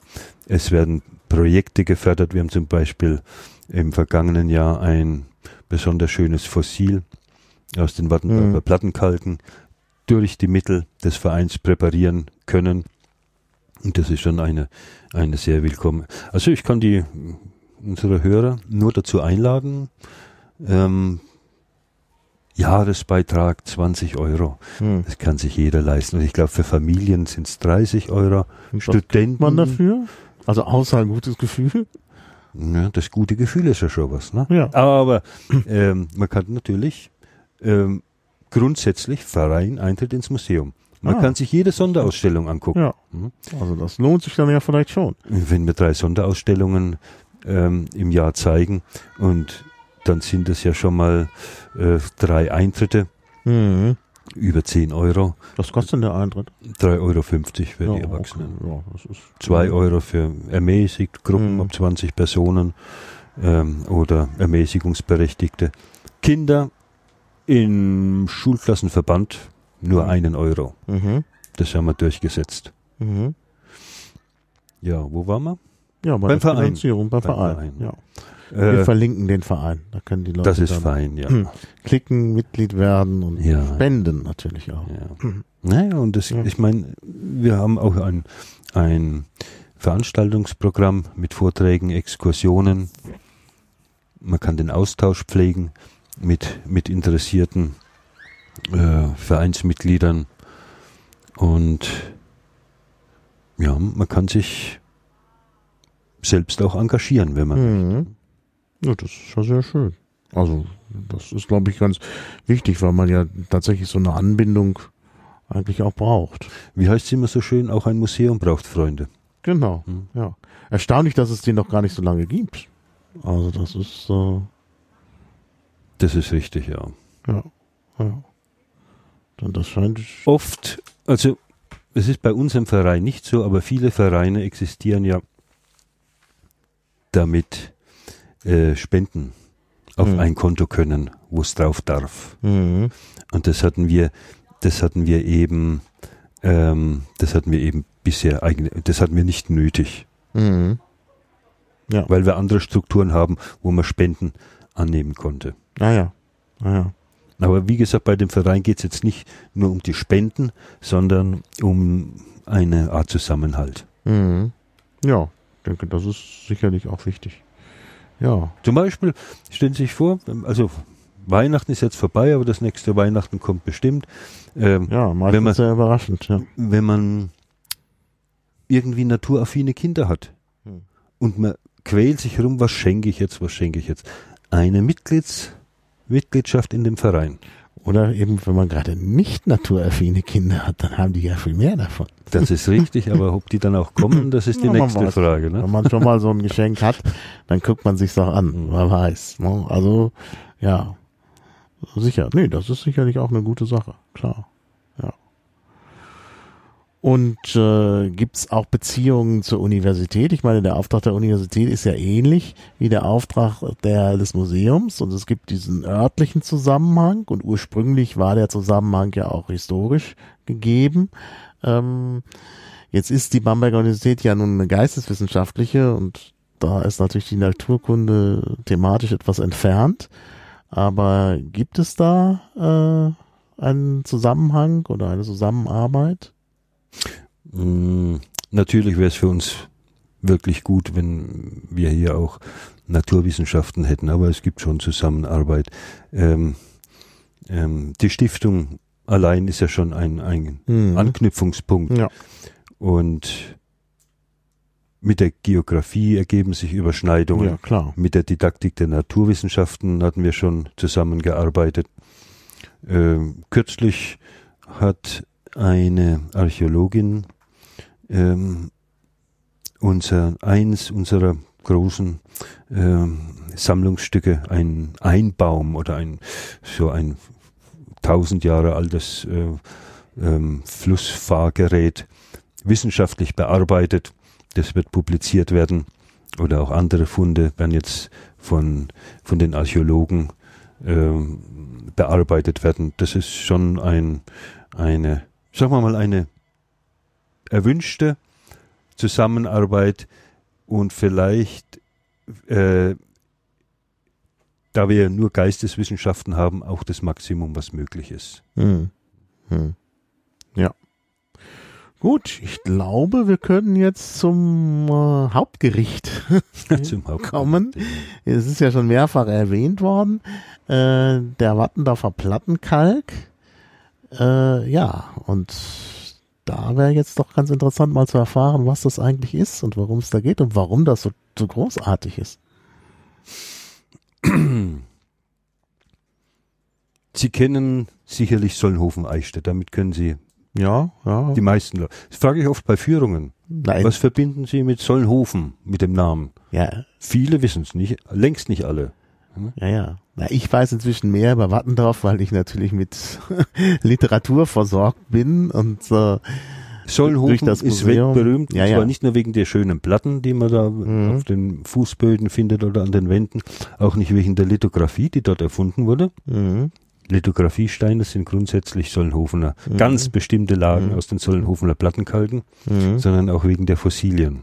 es werden Projekte gefördert. Wir haben zum Beispiel im vergangenen Jahr ein besonders schönes Fossil aus den Wattenberger Mhm. Plattenkalken durch die Mittel des Vereins präparieren können. Und das ist schon eine, eine sehr willkommene. Also ich kann die unsere Hörer nur dazu einladen, ähm, Jahresbeitrag 20 Euro. Mhm. Das kann sich jeder leisten. Und ich glaube, für Familien sind es 30 Euro. Und Studenten. man dafür? Also außer ein gutes Gefühl. Ja, das gute Gefühl ist ja schon was. Ne? Ja. Aber ähm, man kann natürlich ähm, grundsätzlich Verein Eintritt ins Museum. Man Ah. kann sich jede Sonderausstellung angucken. Ja. Mhm. Also das lohnt sich dann ja vielleicht schon. Wenn wir drei Sonderausstellungen ähm, im Jahr zeigen und dann sind es ja schon mal äh, drei Eintritte Mhm. über 10 Euro, Was kostet denn der Eintritt? 3,50 Euro für ja, die Erwachsenen. Okay. Ja, das ist 2 Euro für ermäßigt, Gruppen Mhm. ab 20 Personen ähm, oder Ermäßigungsberechtigte. Kinder im Schulklassenverband nur Mhm. einen Euro. Mhm. Das haben wir durchgesetzt. Mhm. Ja, wo waren wir? Ja, bei Beim der Verein. Finanzierung, beim Beim Verein. Verein. Ja. Wir Äh, verlinken den Verein. Da können die Leute das ist fein, ja. Hm. klicken, Mitglied werden und Ja. spenden natürlich auch. ja. Mhm. Naja, und das, Ja. ich meine, wir haben auch ein, ein Veranstaltungsprogramm mit Vorträgen, Exkursionen. Man kann den Austausch pflegen mit, mit interessierten äh, Vereinsmitgliedern. Und ja, man kann sich selbst auch engagieren, wenn man Mhm. Ja, das ist ja sehr schön. Also, das ist, glaube ich, ganz wichtig, weil man ja tatsächlich so eine Anbindung eigentlich auch braucht. Wie heißt es immer so schön, auch ein Museum braucht Freunde. Genau, Hm. ja. Erstaunlich, dass es den noch gar nicht so lange gibt. Also, das ist, äh, Das ist richtig, ja. ja, ja. Und das scheint, oft, also es ist bei unserem Verein nicht so, aber viele Vereine existieren ja damit äh, Spenden auf Mhm. ein Konto können, wo es drauf darf. mhm. Und das hatten wir, das hatten wir eben, ähm, das hatten wir eben bisher eigentlich, das hatten wir nicht nötig, Mhm. Ja, weil wir andere Strukturen haben, wo man Spenden annehmen konnte. naja, naja. Aber wie gesagt, bei dem Verein geht es jetzt nicht nur um die Spenden, sondern um eine Art Zusammenhalt. Mhm. Ja, ich denke, das ist sicherlich auch wichtig. Ja, Zum Beispiel, stellen Sie sich vor, also Weihnachten ist jetzt vorbei, aber das nächste Weihnachten kommt bestimmt. Ähm, ja, meistens Wenn man- sehr überraschend, ja. Wenn man irgendwie naturaffine Kinder hat Hm. und man quält sich rum, was schenke ich jetzt, was schenke ich jetzt? Eine Mitglieds Mitgliedschaft in dem Verein. Oder eben, wenn man gerade nicht naturaffine Kinder hat, dann haben die ja viel mehr davon. Das ist richtig, aber ob die dann auch kommen, das ist die Ja, man nächste weiß. Frage. Ne? Wenn man schon mal so ein Geschenk hat, dann guckt man sich's auch an, Mhm. wer weiß. ne? Also, ja, sicher. Nee, das ist sicherlich auch eine gute Sache, klar. Und äh, gibt's auch Beziehungen zur Universität? Ich meine, der Auftrag der Universität ist ja ähnlich wie der Auftrag der, des Museums und es gibt diesen örtlichen Zusammenhang und ursprünglich war der Zusammenhang ja auch historisch gegeben. Ähm, jetzt ist die Bamberger Universität ja nun eine geisteswissenschaftliche und da ist natürlich die Naturkunde thematisch etwas entfernt. Aber gibt es da äh, einen Zusammenhang oder eine Zusammenarbeit? Mm, Natürlich wäre es für uns wirklich gut, wenn wir hier auch Naturwissenschaften hätten, aber es gibt schon Zusammenarbeit. Ähm, ähm, die Stiftung allein ist ja schon ein, ein Mhm. Anknüpfungspunkt Ja. und mit der Geografie ergeben sich Überschneidungen. Ja. Mit der Didaktik der Naturwissenschaften hatten wir schon zusammengearbeitet. Ähm, kürzlich hat eine Archäologin ähm, unser, eins unserer großen äh, Sammlungsstücke, ein Einbaum oder ein so ein tausend Jahre altes äh, ähm, Flussfahrgerät wissenschaftlich bearbeitet. Das wird publiziert werden oder auch andere Funde werden jetzt von, von den Archäologen ähm, bearbeitet werden. Das ist schon ein, eine, sagen wir mal, eine erwünschte Zusammenarbeit und vielleicht, äh, da wir nur Geisteswissenschaften haben, auch das Maximum, was möglich ist. Hm. Hm. Ja. Gut, ich glaube, wir können jetzt zum äh, Hauptgericht zum kommen. Es ist ja schon mehrfach erwähnt worden, äh, der Wattendorfer Plattenkalk. Äh, ja, und da wäre jetzt doch ganz interessant mal zu erfahren, was das eigentlich ist und worum es da geht und warum das so, so großartig ist. Sie kennen sicherlich Solnhofen-Eichstätt, damit können Sie ja, ja. Die meisten Leute. Das frage ich oft bei Führungen. Nein. Was verbinden Sie mit Solnhofen, mit dem Namen? Ja. Viele wissen es nicht, längst nicht alle. Ja, ja. Na, ich weiß inzwischen mehr über Wattendorf, weil ich natürlich mit Literatur versorgt bin und äh, das ist weltberühmt, ja, ja. zwar nicht nur wegen der schönen Platten, die man da mhm. auf den Fußböden findet oder an den Wänden, auch nicht wegen der Lithografie, die dort erfunden wurde. Mhm. Lithografiesteine sind grundsätzlich Sollenhofener, mhm. ganz bestimmte Lagen mhm. aus den Sollenhofener Plattenkalken, mhm. sondern auch wegen der Fossilien.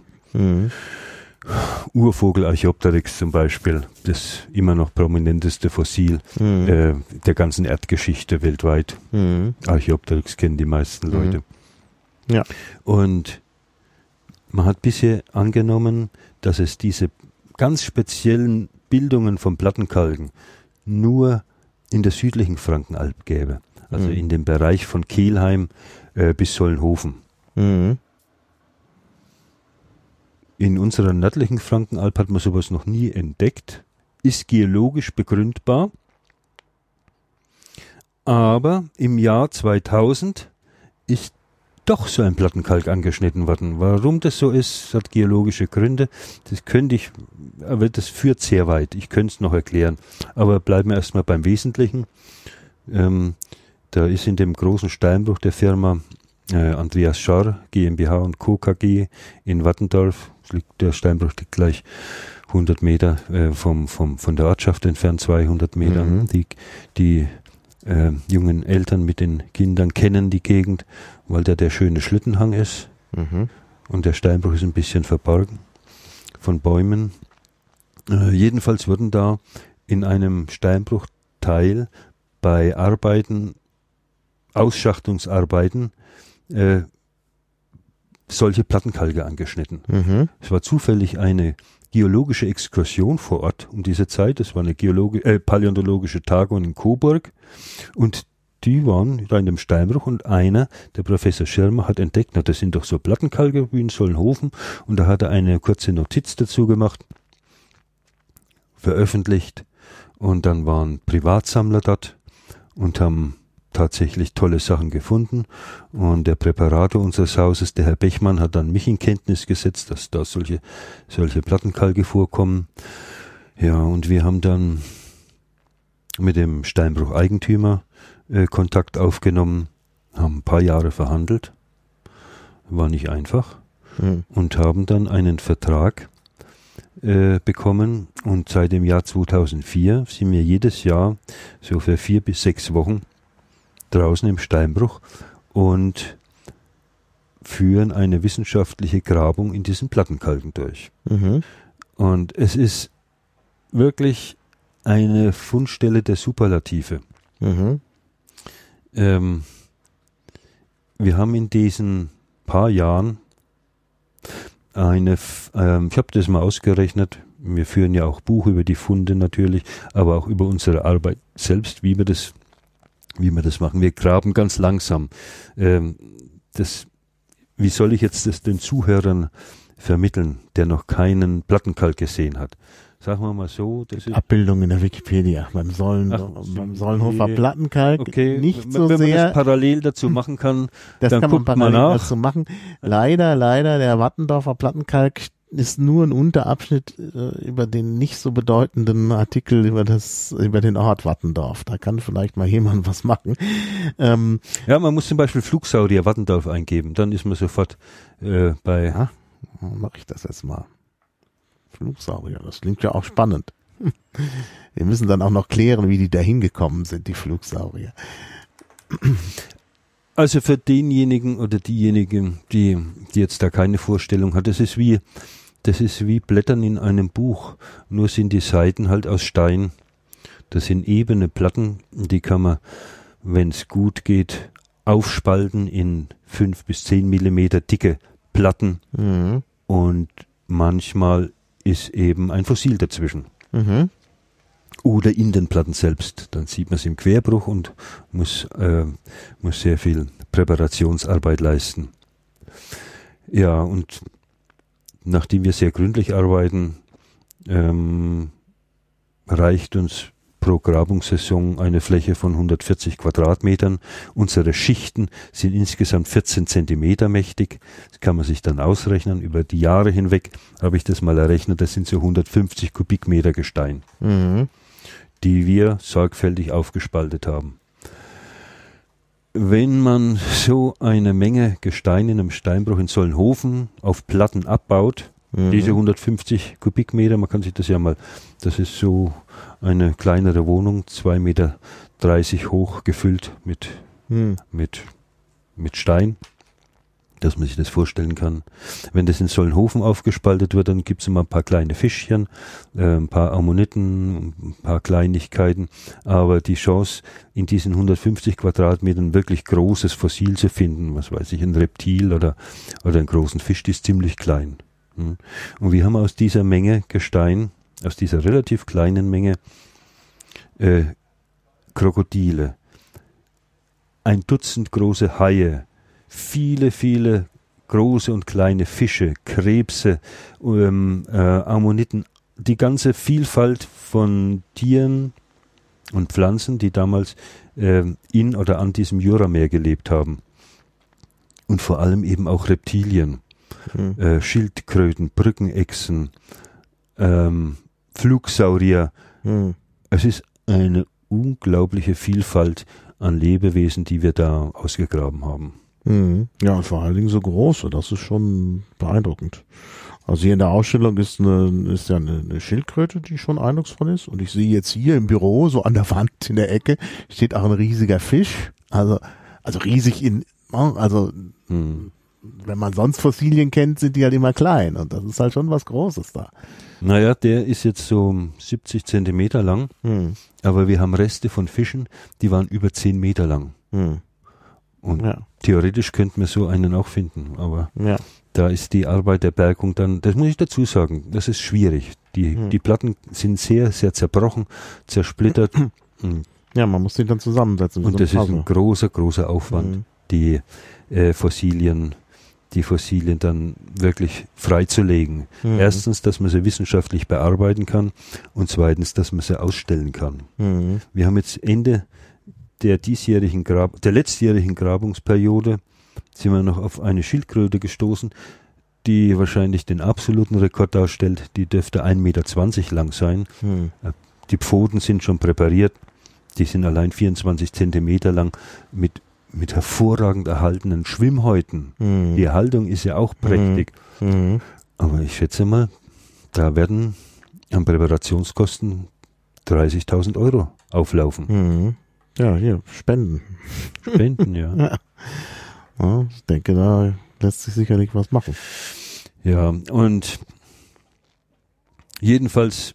Mhm. Urvogel Archaeopteryx zum Beispiel, das immer noch prominenteste Fossil mhm. äh, der ganzen Erdgeschichte weltweit. Mhm. Archaeopteryx kennen die meisten Leute. Ja. Und man hat bisher angenommen, dass es diese ganz speziellen Bildungen von Plattenkalken nur in der südlichen Frankenalb gäbe. Also mhm. in dem Bereich von Kielheim äh, bis Sollenhofen. Mhm. In unserer nördlichen Frankenalb hat man sowas noch nie entdeckt. Ist geologisch begründbar. Aber im Jahr 2000 ist doch so ein Plattenkalk angeschnitten worden. Warum das so ist, hat geologische Gründe. Das könnte ich, aber das führt sehr weit. Ich könnte es noch erklären. Aber bleiben wir erstmal beim Wesentlichen. Ähm, da ist in dem großen Steinbruch der Firma äh, Andreas Scharr GmbH und Co. KG in Wattendorf, liegt, der Steinbruch liegt gleich 100 Meter äh, vom, vom, von der Ortschaft entfernt, 200 Meter. Mhm. Die, die äh, jungen Eltern mit den Kindern kennen die Gegend, weil da der schöne Schlittenhang ist. Mhm. Und der Steinbruch ist ein bisschen verborgen von Bäumen. Äh, jedenfalls wurden da in einem Steinbruchteil bei Arbeiten, Ausschachtungsarbeiten, äh, solche Plattenkalke angeschnitten. Mhm. Es war zufällig eine geologische Exkursion vor Ort um diese Zeit. Das war eine Geologi äh, paläontologische Tagung in Coburg. Und die waren da in dem Steinbruch und einer, der Professor Schirmer, hat entdeckt, na, das sind doch so Plattenkalke wie in Sollenhofen. Und da hat er eine kurze Notiz dazu gemacht, veröffentlicht. Und dann waren Privatsammler dort und haben tatsächlich tolle Sachen gefunden. Und der Präparator unseres Hauses, der Herr Bechmann, hat dann mich in Kenntnis gesetzt, dass da solche, solche Plattenkalke vorkommen. Ja, und wir haben dann mit dem Steinbruch-Eigentümer äh, Kontakt aufgenommen, haben ein paar Jahre verhandelt, war nicht einfach, mhm. und haben dann einen Vertrag äh, bekommen. Und seit dem Jahr 2004 sind wir jedes Jahr so für vier bis sechs Wochen draußen im Steinbruch und führen eine wissenschaftliche Grabung in diesen Plattenkalken durch. Mhm. Und es ist wirklich eine Fundstelle der Superlative. Mhm. Ähm, wir haben in diesen paar Jahren eine, ähm, ich habe das mal ausgerechnet, wir führen ja auch Buch über die Funde natürlich, aber auch über unsere Arbeit selbst, wie wir das wie wir das machen. Wir graben ganz langsam. Ähm, das, wie soll ich jetzt das den Zuhörern vermitteln, der noch keinen Plattenkalk gesehen hat? sagen wir mal so, das ist Abbildung in der Wikipedia. Beim, Sollen, Ach, beim Sollenhofer okay. Plattenkalk okay, nicht wenn so man das sehr. parallel dazu machen kann, Das dann kann man guckt man parallel nach. dazu machen. Leider, leider, der Wattendorfer Plattenkalk ist nur ein Unterabschnitt äh, über den nicht so bedeutenden Artikel über das, über den Ort Wattendorf. Da kann vielleicht mal jemand was machen. Ähm, Ja, man muss zum Beispiel Flugsaurier Wattendorf eingeben, dann ist man sofort äh, bei. Ja. mache ich das jetzt mal. Flugsaurier, das klingt ja auch spannend. Wir müssen dann auch noch klären, wie die da hingekommen sind, die Flugsaurier. Also für denjenigen oder diejenigen, die, die jetzt da keine Vorstellung hat, das ist wie, das ist wie Blättern in einem Buch, nur sind die Seiten halt aus Stein. Das sind ebene Platten, die kann man, wenn es gut geht, aufspalten in fünf bis zehn Millimeter dicke Platten Mhm. und manchmal ist eben ein Fossil dazwischen. Mhm. Oder in den Platten selbst. Dann sieht man es im Querbruch und muss, äh, muss sehr viel Präparationsarbeit leisten. Ja, und nachdem wir sehr gründlich arbeiten, ähm, reicht uns pro Grabungssaison eine Fläche von 140 Quadratmetern. Unsere Schichten sind insgesamt 14 Zentimeter mächtig. Das kann man sich dann ausrechnen. Über die Jahre hinweg habe ich das mal errechnet. Das sind so 150 Kubikmeter Gestein Mhm. Die wir sorgfältig aufgespaltet haben. Wenn man so eine Menge Gestein in einem Steinbruch in Sollenhofen auf Platten abbaut, Mhm. diese 150 Kubikmeter, man kann sich das ja mal, das ist so eine kleinere Wohnung, 2,30 Meter hoch, gefüllt mit, Mhm. mit, mit Stein, dass man sich das vorstellen kann. Wenn das in Sollenhofen aufgespaltet wird, dann gibt es immer ein paar kleine Fischchen, äh, ein paar Ammoniten, ein paar Kleinigkeiten, aber die Chance, in diesen 150 Quadratmetern wirklich großes Fossil zu finden, was weiß ich, ein Reptil oder, oder einen großen Fisch, die ist ziemlich klein. Hm. Und wir haben aus dieser Menge Gestein, aus dieser relativ kleinen Menge, äh, Krokodile, ein Dutzend große Haie, viele, viele große und kleine Fische, Krebse, ähm, äh, Ammoniten, die ganze Vielfalt von Tieren und Pflanzen, die damals ähm, in oder an diesem Jurameer gelebt haben. Und vor allem eben auch Reptilien, Mhm. äh, Schildkröten, Brückenechsen, ähm, Flugsaurier. Mhm. Es ist eine unglaubliche Vielfalt an Lebewesen, die wir da ausgegraben haben. Mhm. Ja, und vor allen Dingen so große, das ist schon beeindruckend. Also hier in der Ausstellung ist, eine, ist ja eine, eine Schildkröte, die schon eindrucksvoll ist. Und ich sehe jetzt hier im Büro, so an der Wand in der Ecke, steht auch ein riesiger Fisch. Also, also riesig in, also Hm. wenn man sonst Fossilien kennt, sind die halt immer klein. Und das ist halt schon was Großes da. Naja, der ist jetzt so 70 Zentimeter lang, Hm. aber wir haben Reste von Fischen, die waren über 10 Meter lang. Hm. Und Ja, theoretisch könnten wir so einen auch finden, aber ja. da ist die Arbeit der Bergung dann, das muss ich dazu sagen, das ist schwierig. Die, Hm. die Platten sind sehr, sehr zerbrochen, zersplittert und, Ja, man muss die dann zusammensetzen. und so das ist ein großer, großer Aufwand, Mhm. die äh, Fossilien, die Fossilien dann wirklich freizulegen. Mhm. Erstens, dass man sie wissenschaftlich bearbeiten kann und zweitens, dass man sie ausstellen kann. Mhm. Wir haben jetzt Ende der diesjährigen Grab der letztjährigen Grabungsperiode sind wir noch auf eine Schildkröte gestoßen, die wahrscheinlich den absoluten Rekord darstellt. Die dürfte 1,20 Meter lang sein. Mhm. Die Pfoten sind schon präpariert. Die sind allein 24 Zentimeter lang mit, mit hervorragend erhaltenen Schwimmhäuten. Mhm. Die Erhaltung ist ja auch prächtig. Mhm. Aber ich schätze mal, da werden an Präparationskosten 30.000 Euro auflaufen. Ja, hier, Spenden. Spenden, ja. Ja, ich denke, da lässt sich sicherlich was machen. Ja, und jedenfalls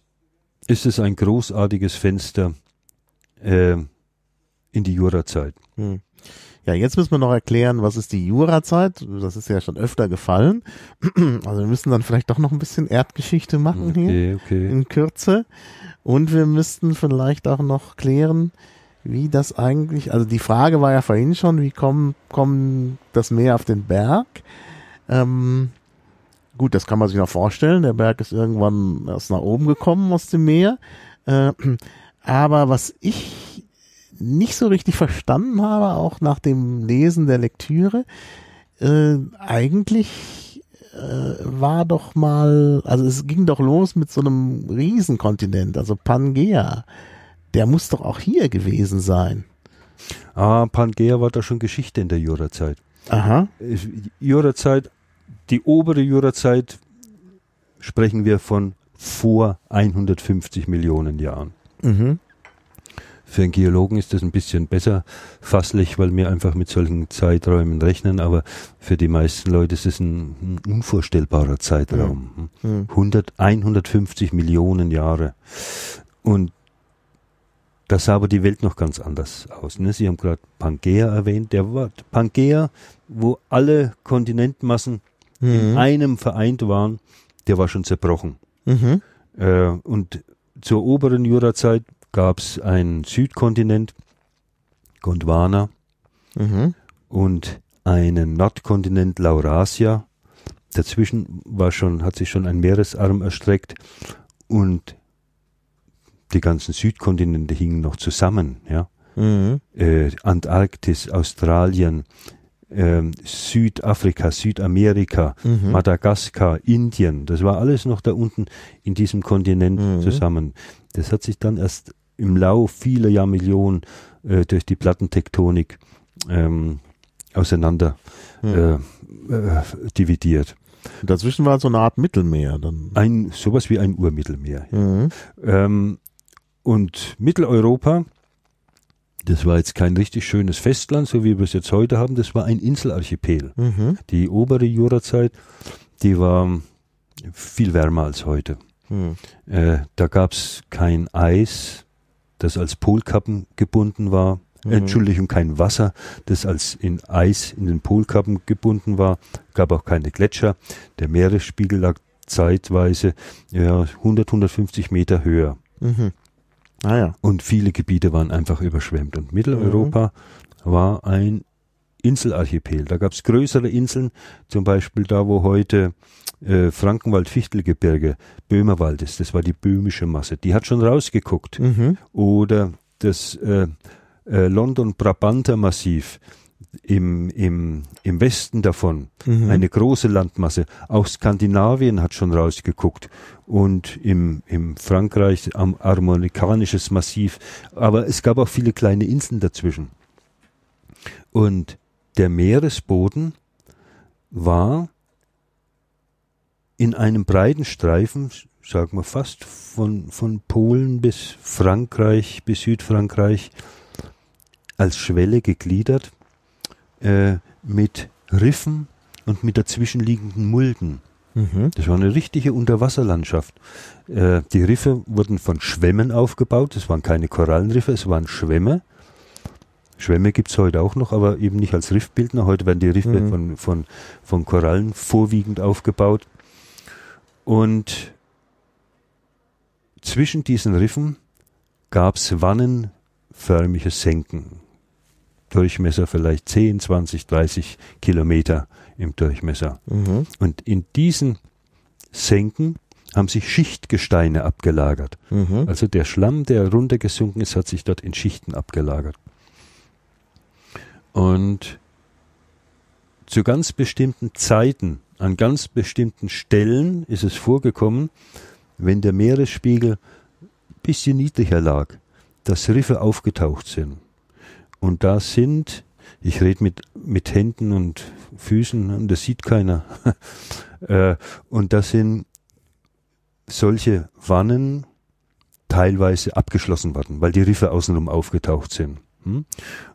ist es ein großartiges Fenster äh, in die Jurazeit. Hm. Ja, jetzt müssen wir noch erklären, was ist die Jurazeit? Das ist ja schon öfter gefallen. Also wir müssen dann vielleicht doch noch ein bisschen Erdgeschichte machen hier Okay, okay. in Kürze. Und wir müssten vielleicht auch noch klären, wie das eigentlich, also die Frage war ja vorhin schon, wie kommen, kommen das Meer auf den Berg? Ähm, Gut, das kann man sich noch vorstellen. Der Berg ist irgendwann erst nach oben gekommen aus dem Meer. Äh, aber was ich nicht so richtig verstanden habe, auch nach dem Lesen der Lektüre, äh, eigentlich äh, war doch mal, also es ging doch los mit so einem Riesenkontinent, also Pangea. Der muss doch auch hier gewesen sein. Ah, Pangea war da schon Geschichte in der Jurazeit. Aha. Jurazeit, die obere Jurazeit sprechen wir von vor 150 Millionen Jahren. Mhm. Für einen Geologen ist das ein bisschen besser fasslich, weil wir einfach mit solchen Zeiträumen rechnen, aber für die meisten Leute ist es ein, ein unvorstellbarer Zeitraum. Mhm. 100, 150 Millionen Jahre. Und da sah aber die Welt noch ganz anders aus. Ne? Sie haben gerade Pangea erwähnt. Der war Pangea, wo alle Kontinentmassen in Mhm. einem vereint waren, der war schon zerbrochen. Mhm. Äh, und zur oberen Jurazeit gab es einen Südkontinent, Gondwana, Mhm. und einen Nordkontinent, Laurasia. Dazwischen war schon, hat sich schon ein Meeresarm erstreckt und die ganzen Südkontinente hingen noch zusammen, ja. Mhm. Äh, Antarktis, Australien, ähm, Südafrika, Südamerika, Mhm. Madagaskar, Indien, das war alles noch da unten in diesem Kontinent Mhm. zusammen. Das hat sich dann erst im Lauf vieler Jahrmillionen äh, durch die Plattentektonik ähm, auseinander Mhm. äh, äh, dividiert. Dazwischen war so eine Art Mittelmeer. Dann. Ein sowas wie ein Urmittelmeer. Mhm. Ähm, und Mitteleuropa, das war jetzt kein richtig schönes Festland, so wie wir es jetzt heute haben, das war ein Inselarchipel. Mhm. Die obere Jurazeit, die war viel wärmer als heute. Mhm. Äh, da gab es kein Eis, das als Polkappen gebunden war. Mhm. Entschuldigung, kein Wasser, das als in Eis in den Polkappen gebunden war. Gab auch keine Gletscher. Der Meeresspiegel lag zeitweise ja, 100, 150 Meter höher. Mhm. Ah ja. Und viele Gebiete waren einfach überschwemmt. Und Mitteleuropa war ein Inselarchipel. Da gab es größere Inseln, zum Beispiel da, wo heute äh, Frankenwald-Fichtelgebirge, Böhmerwald ist. Das war die böhmische Masse. Die hat schon rausgeguckt. Mhm. Oder das äh, äh, London-Brabanter Massiv im, im, im Westen davon. Mhm. Eine große Landmasse. Auch Skandinavien hat schon rausgeguckt. Und im, im Frankreich am armonikanisches Massiv. Aber es gab auch viele kleine Inseln dazwischen. Und der Meeresboden war in einem breiten Streifen, sagen wir fast von, von Polen bis Frankreich, bis Südfrankreich, als Schwelle gegliedert, äh, mit Riffen und mit dazwischenliegenden Mulden. Mhm. Das war eine richtige Unterwasserlandschaft. Äh, die Riffe wurden von Schwämmen aufgebaut. Es waren keine Korallenriffe, es waren Schwämme. Schwämme gibt's heute auch noch, aber eben nicht als Riffbildner. Heute werden die Riffe Mhm. von, von, von Korallen vorwiegend aufgebaut. Und zwischen diesen Riffen gab's wannenförmige Senken. Durchmesser vielleicht 10, 20, 30 Kilometer im Durchmesser. Mhm. Und in diesen Senken haben sich Schichtgesteine abgelagert. Mhm. Also der Schlamm, der runtergesunken ist, hat sich dort in Schichten abgelagert. Und zu ganz bestimmten Zeiten, an ganz bestimmten Stellen ist es vorgekommen, wenn der Meeresspiegel ein bisschen niedriger lag, dass Riffe aufgetaucht sind. Und da sind, ich rede mit, mit Händen und Füßen, und das sieht keiner. äh, und da sind solche Wannen teilweise abgeschlossen worden, weil die Riffe außenrum aufgetaucht sind. Hm?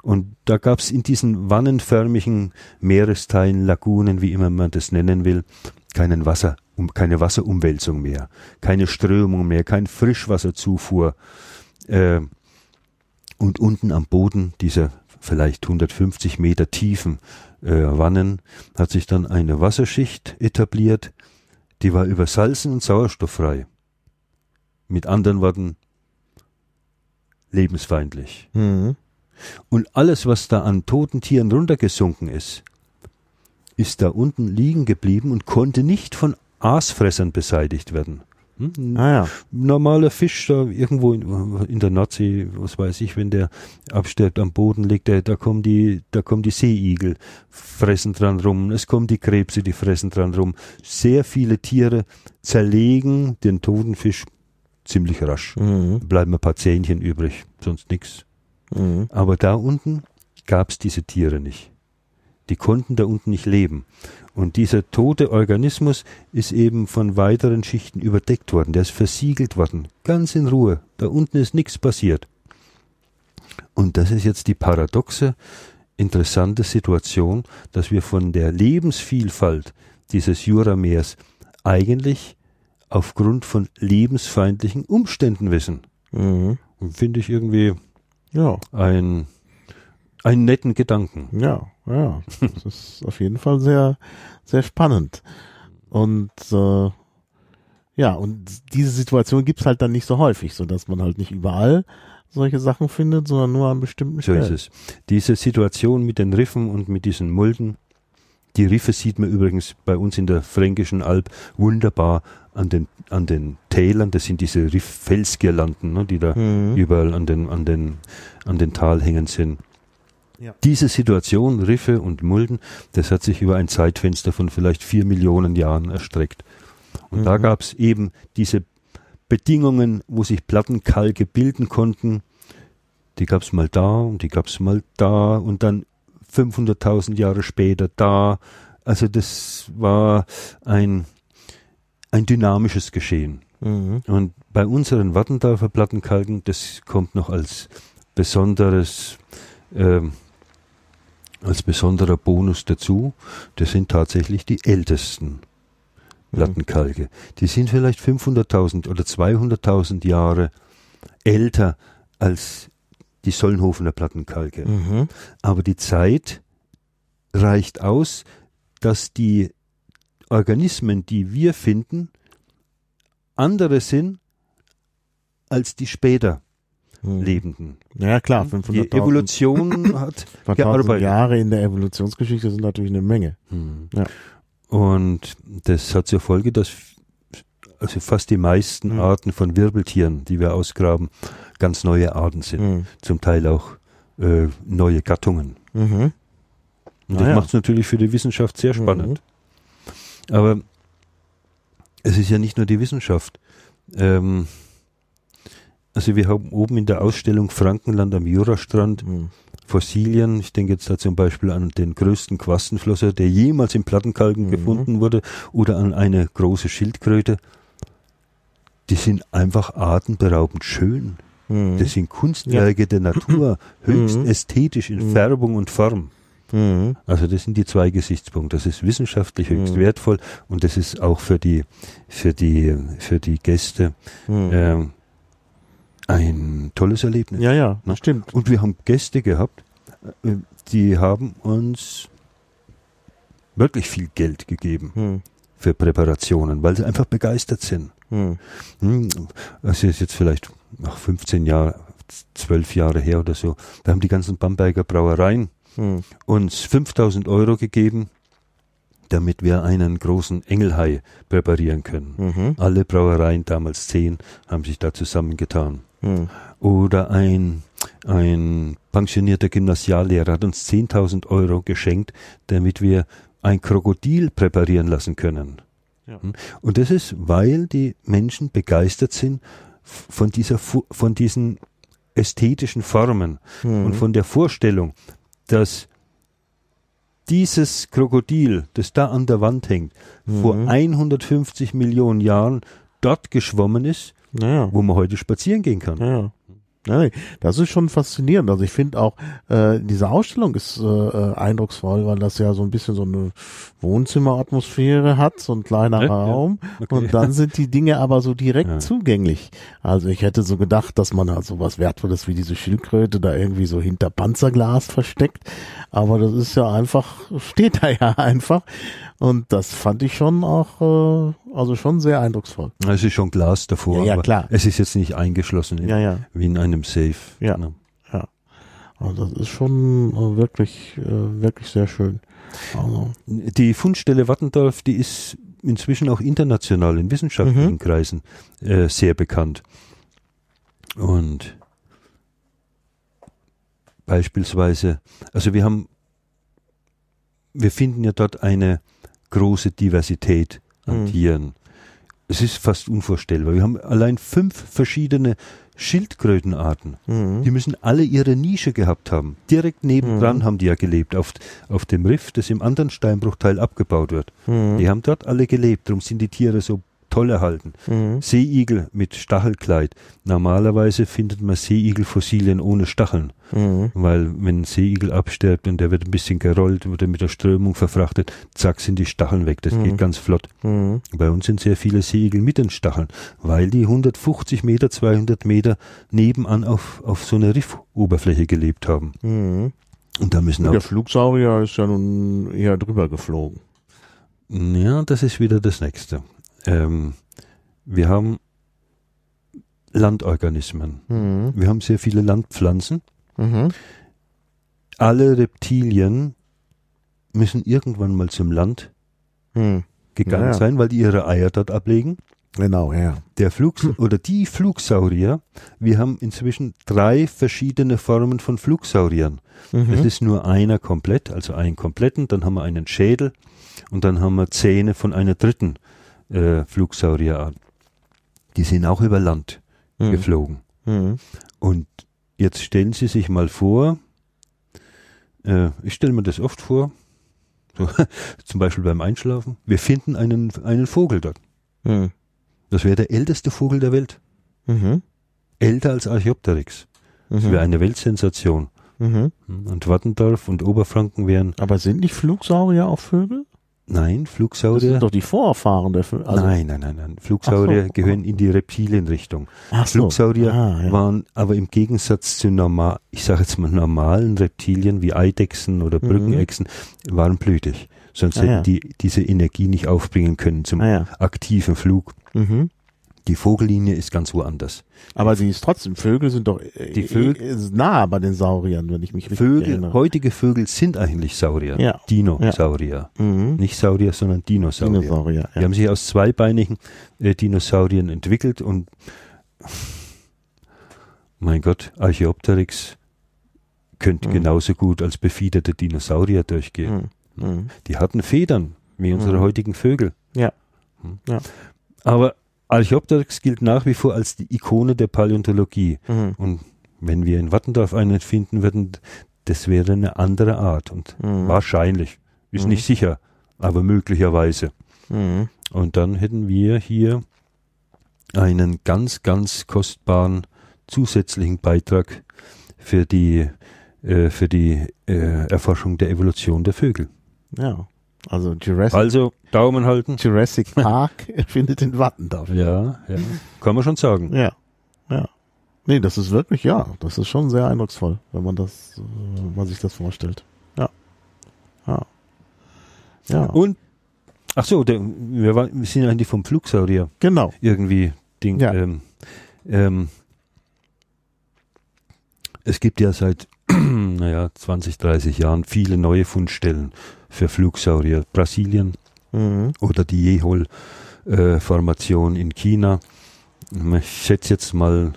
Und da gab es in diesen wannenförmigen Meeresteilen, Lagunen, wie immer man das nennen will, keinen Wasser, keine Wasserumwälzung mehr, keine Strömung mehr, kein Frischwasserzufuhr. Äh, und unten am Boden dieser vielleicht 150 Meter tiefen äh, Wannen hat sich dann eine Wasserschicht etabliert, die war übersalzen und sauerstofffrei. Mit anderen Worten, lebensfeindlich. Mhm. Und alles, was da an toten Tieren runtergesunken ist, ist da unten liegen geblieben und konnte nicht von Aasfressern beseitigt werden. Hm? Ah ja. Normaler Fisch da irgendwo in, in, der Nordsee, was weiß ich, wenn der abstirbt am Boden liegt, der, da kommen die, da kommen die Seeigel, fressen dran rum, es kommen die Krebse, die fressen dran rum. Sehr viele Tiere zerlegen den toten Fisch ziemlich rasch. Mhm. Bleiben ein paar Zähnchen übrig, sonst nichts. Mhm. Aber da unten gab es diese Tiere nicht. Die konnten da unten nicht leben. Und dieser tote Organismus ist eben von weiteren Schichten überdeckt worden. Der ist versiegelt worden. Ganz in Ruhe. Da unten ist nichts passiert. Und das ist jetzt die paradoxe, interessante Situation, dass wir von der Lebensvielfalt dieses Jurameers eigentlich aufgrund von lebensfeindlichen Umständen wissen. Mhm. Finde ich irgendwie ja. ein einen netten Gedanken. Ja, ja. Das ist auf jeden Fall sehr, sehr spannend. Und äh, ja, und diese Situation gibt's halt dann nicht so häufig, so dass man halt nicht überall solche Sachen findet, sondern nur an bestimmten Stellen. So ist es. Diese Situation mit den Riffen und mit diesen Mulden, die Riffe sieht man übrigens bei uns in der Fränkischen Alb wunderbar an den, an den Tälern. Das sind diese Riff-Felsgirlanden, ne, die da mhm. überall an den, an den, an den Talhängen sind. Ja. Diese Situation, Riffe und Mulden, das hat sich über ein Zeitfenster von vielleicht vier Millionen Jahren erstreckt. Und mhm. da gab es eben diese Bedingungen, wo sich Plattenkalke bilden konnten. Die gab es mal da und die gab es mal da und dann 500.000 Jahre später da. Also das war ein, ein dynamisches Geschehen. Mhm. Und bei unseren Wattendorfer Plattenkalken, das kommt noch als besonderes ähm, als besonderer Bonus dazu, das sind tatsächlich die ältesten Plattenkalke. Die sind vielleicht 500.000 oder 200.000 Jahre älter als die Sollenhofener Plattenkalke. Mhm. Aber die Zeit reicht aus, dass die Organismen, die wir finden, andere sind als die später hm. Lebenden. Ja klar, 500.000. Die Evolution hat gearbeitet. Jahre in der Evolutionsgeschichte sind natürlich eine Menge. Hm. Ja. Und das hat zur Folge, dass also fast die meisten hm. Arten von Wirbeltieren, die wir ausgraben, ganz neue Arten sind. Hm. Zum Teil auch äh, neue Gattungen. Mhm. Und das ah, macht es natürlich für die Wissenschaft sehr spannend. Mhm. Aber es ist ja nicht nur die Wissenschaft. Ähm, also wir haben oben in der Ausstellung Frankenland am Jurastrand mhm. Fossilien. Ich denke jetzt da zum Beispiel an den größten Quastenflosser, der jemals im Plattenkalken mhm. gefunden wurde, oder an eine große Schildkröte. Die sind einfach atemberaubend schön. Mhm. Das sind Kunstwerke ja. der Natur, höchst mhm. ästhetisch in mhm. Färbung und Form. Mhm. Also das sind die zwei Gesichtspunkte. Das ist wissenschaftlich höchst wertvoll und das ist auch für die für die für die Gäste ähm, ein tolles Erlebnis. Ja, ja, ne? stimmt. Und wir haben Gäste gehabt, äh, die haben uns wirklich viel Geld gegeben hm. für Präparationen, weil sie einfach begeistert sind. Hm. hm das ist jetzt vielleicht nach 15 Jahren, 12 Jahre her oder so. Da haben die ganzen Bamberger Brauereien hm. uns 5000 Euro gegeben, damit wir einen großen Engelhai präparieren können. Mhm. Alle Brauereien, damals zehn, haben sich da zusammengetan. Hm. Oder ein, ein pensionierter Gymnasiallehrer hat uns 10.000 Euro geschenkt, damit wir ein Krokodil präparieren lassen können. Ja. Hm. Und das ist, weil die Menschen begeistert sind von dieser, von diesen ästhetischen Formen mhm. und von der Vorstellung, dass dieses Krokodil, das da an der Wand hängt, mhm. vor 150 Millionen Jahren dort geschwommen ist naja. wo man heute spazieren gehen kann. Ja. Ja, das ist schon faszinierend. Also ich finde auch, äh, diese Ausstellung ist äh, äh, eindrucksvoll, weil das ja so ein bisschen so eine Wohnzimmeratmosphäre hat, so ein kleiner ja, Raum. Ja. Okay. Und dann sind die Dinge aber so direkt ja. zugänglich. Also ich hätte so gedacht, dass man halt so was Wertvolles wie diese Schildkröte da irgendwie so hinter Panzerglas versteckt. Aber das ist ja einfach, steht da ja einfach. Und das fand ich schon auch, äh, also schon sehr eindrucksvoll. Es ist schon Glas davor, ja, ja klar. es ist jetzt nicht eingeschlossen, in, ja, ja. wie in einem Safe. Ja, genau. ja. Also das ist schon äh, wirklich, äh, wirklich sehr schön. Also. Die Fundstelle Wattendorf, die ist inzwischen auch international in wissenschaftlichen Mhm. Kreisen äh, sehr bekannt. Und beispielsweise, also wir haben, wir finden ja dort eine große Diversität an Mhm. Tieren. Es ist fast unvorstellbar. Wir haben allein fünf verschiedene Schildkrötenarten. Mhm. Die müssen alle ihre Nische gehabt haben. Direkt nebendran Mhm. haben die ja gelebt, auf, auf dem Riff, das im anderen Steinbruchteil abgebaut wird. Mhm. Die haben dort alle gelebt, darum sind die Tiere so toll erhalten. Mhm. Seeigel mit Stachelkleid. Normalerweise findet man Seeigelfossilien ohne Stacheln, Mhm. weil wenn ein Seeigel abstirbt und der wird ein bisschen gerollt, wird er mit der Strömung verfrachtet, zack sind die Stacheln weg. Das Mhm. geht ganz flott. Mhm. Bei uns sind sehr viele Seeigel mit den Stacheln, weil die 150 Meter, 200 Meter nebenan auf, auf so einer Riffoberfläche gelebt haben. Mhm. Und da müssen Der auch, Flugsaurier ist ja nun eher drüber geflogen. ja, das ist wieder das nächste. Ähm, wir haben Landorganismen. Mhm. Wir haben sehr viele Landpflanzen. Mhm. Alle Reptilien müssen irgendwann mal zum Land Mhm. gegangen Ja, sein, weil die ihre Eier dort ablegen. Genau, ja. Der Flug oder die Flugsaurier, wir haben inzwischen drei verschiedene Formen von Flugsauriern. Mhm. Es ist nur einer komplett, also einen kompletten, dann haben wir einen Schädel und dann haben wir Zähne von einer dritten äh, Flugsaurierart. Die sind auch über Land Mhm. geflogen. Mhm. Und jetzt stellen Sie sich mal vor, äh, ich stelle mir das oft vor, so, zum Beispiel beim Einschlafen, wir finden einen, einen Vogel dort. Mhm. Das wäre der älteste Vogel der Welt. Mhm. Älter als Archaeopteryx. Das wäre eine Weltsensation. Mhm. Und Wattendorf und Oberfranken wären, Aber sind nicht Flugsaurier auch Vögel? Nein, Das Flugsaurier. sind doch die Vorfahren der Vögel. Also, nein, nein, nein, nein. Flugsaurier so. gehören in die Reptilienrichtung. Ach so. Flugsaurier Ah, ja. waren aber im Gegensatz zu normal, ich sage jetzt mal normalen Reptilien wie Eidechsen oder Mhm. Brückenechsen, waren blütig. Sonst Ah, hätten ja. die diese Energie nicht aufbringen können zum Ah, ja. aktiven Flug. Mhm. Die Vogellinie ist ganz woanders. Aber sie ist trotzdem, Vögel sind doch äh, Die Vögel- äh, nah bei den Sauriern, wenn ich mich richtig Vögel, erinnere. heutige Vögel sind eigentlich Saurier. Ja. Dinosaurier. Mhm. Nicht Saurier, sondern Dinosaurier. Dinosaurier, Die ja. haben sich aus zweibeinigen äh, Dinosauriern entwickelt und mein Gott, Archaeopteryx könnte Mhm. genauso gut als befiederte Dinosaurier durchgehen. Mhm. Mhm. Die hatten Federn, wie unsere Mhm. heutigen Vögel. Ja. Hm. Ja. Aber Archaeopteryx gilt nach wie vor als die Ikone der Paläontologie. Mhm. Und wenn wir in Wattendorf einen finden würden, das wäre eine andere Art. Und Mhm. wahrscheinlich, ist Mhm. nicht sicher, aber möglicherweise. Mhm. Und dann hätten wir hier einen ganz, ganz kostbaren zusätzlichen Beitrag für die, äh, für die äh, Erforschung der Evolution der Vögel. Ja. Also Jurassic, Also Daumen halten. Jurassic Park findet in Wattendorf. Ja, ja. Kann man schon sagen. Ja. Ja. Nee, das ist wirklich, ja, das ist schon sehr eindrucksvoll, wenn man das, äh, wenn man sich das vorstellt. Ja. Ja. Ja. Und, ach so, der, wir, war, wir sind eigentlich vom Flugsaurier genau. irgendwie Ding. Ja. Ähm, ähm, es gibt ja seit, naja, 20, 30 Jahren viele neue Fundstellen für Flugsaurier. Brasilien Mhm. oder die Jehol-Formation in China. Ich schätze jetzt mal,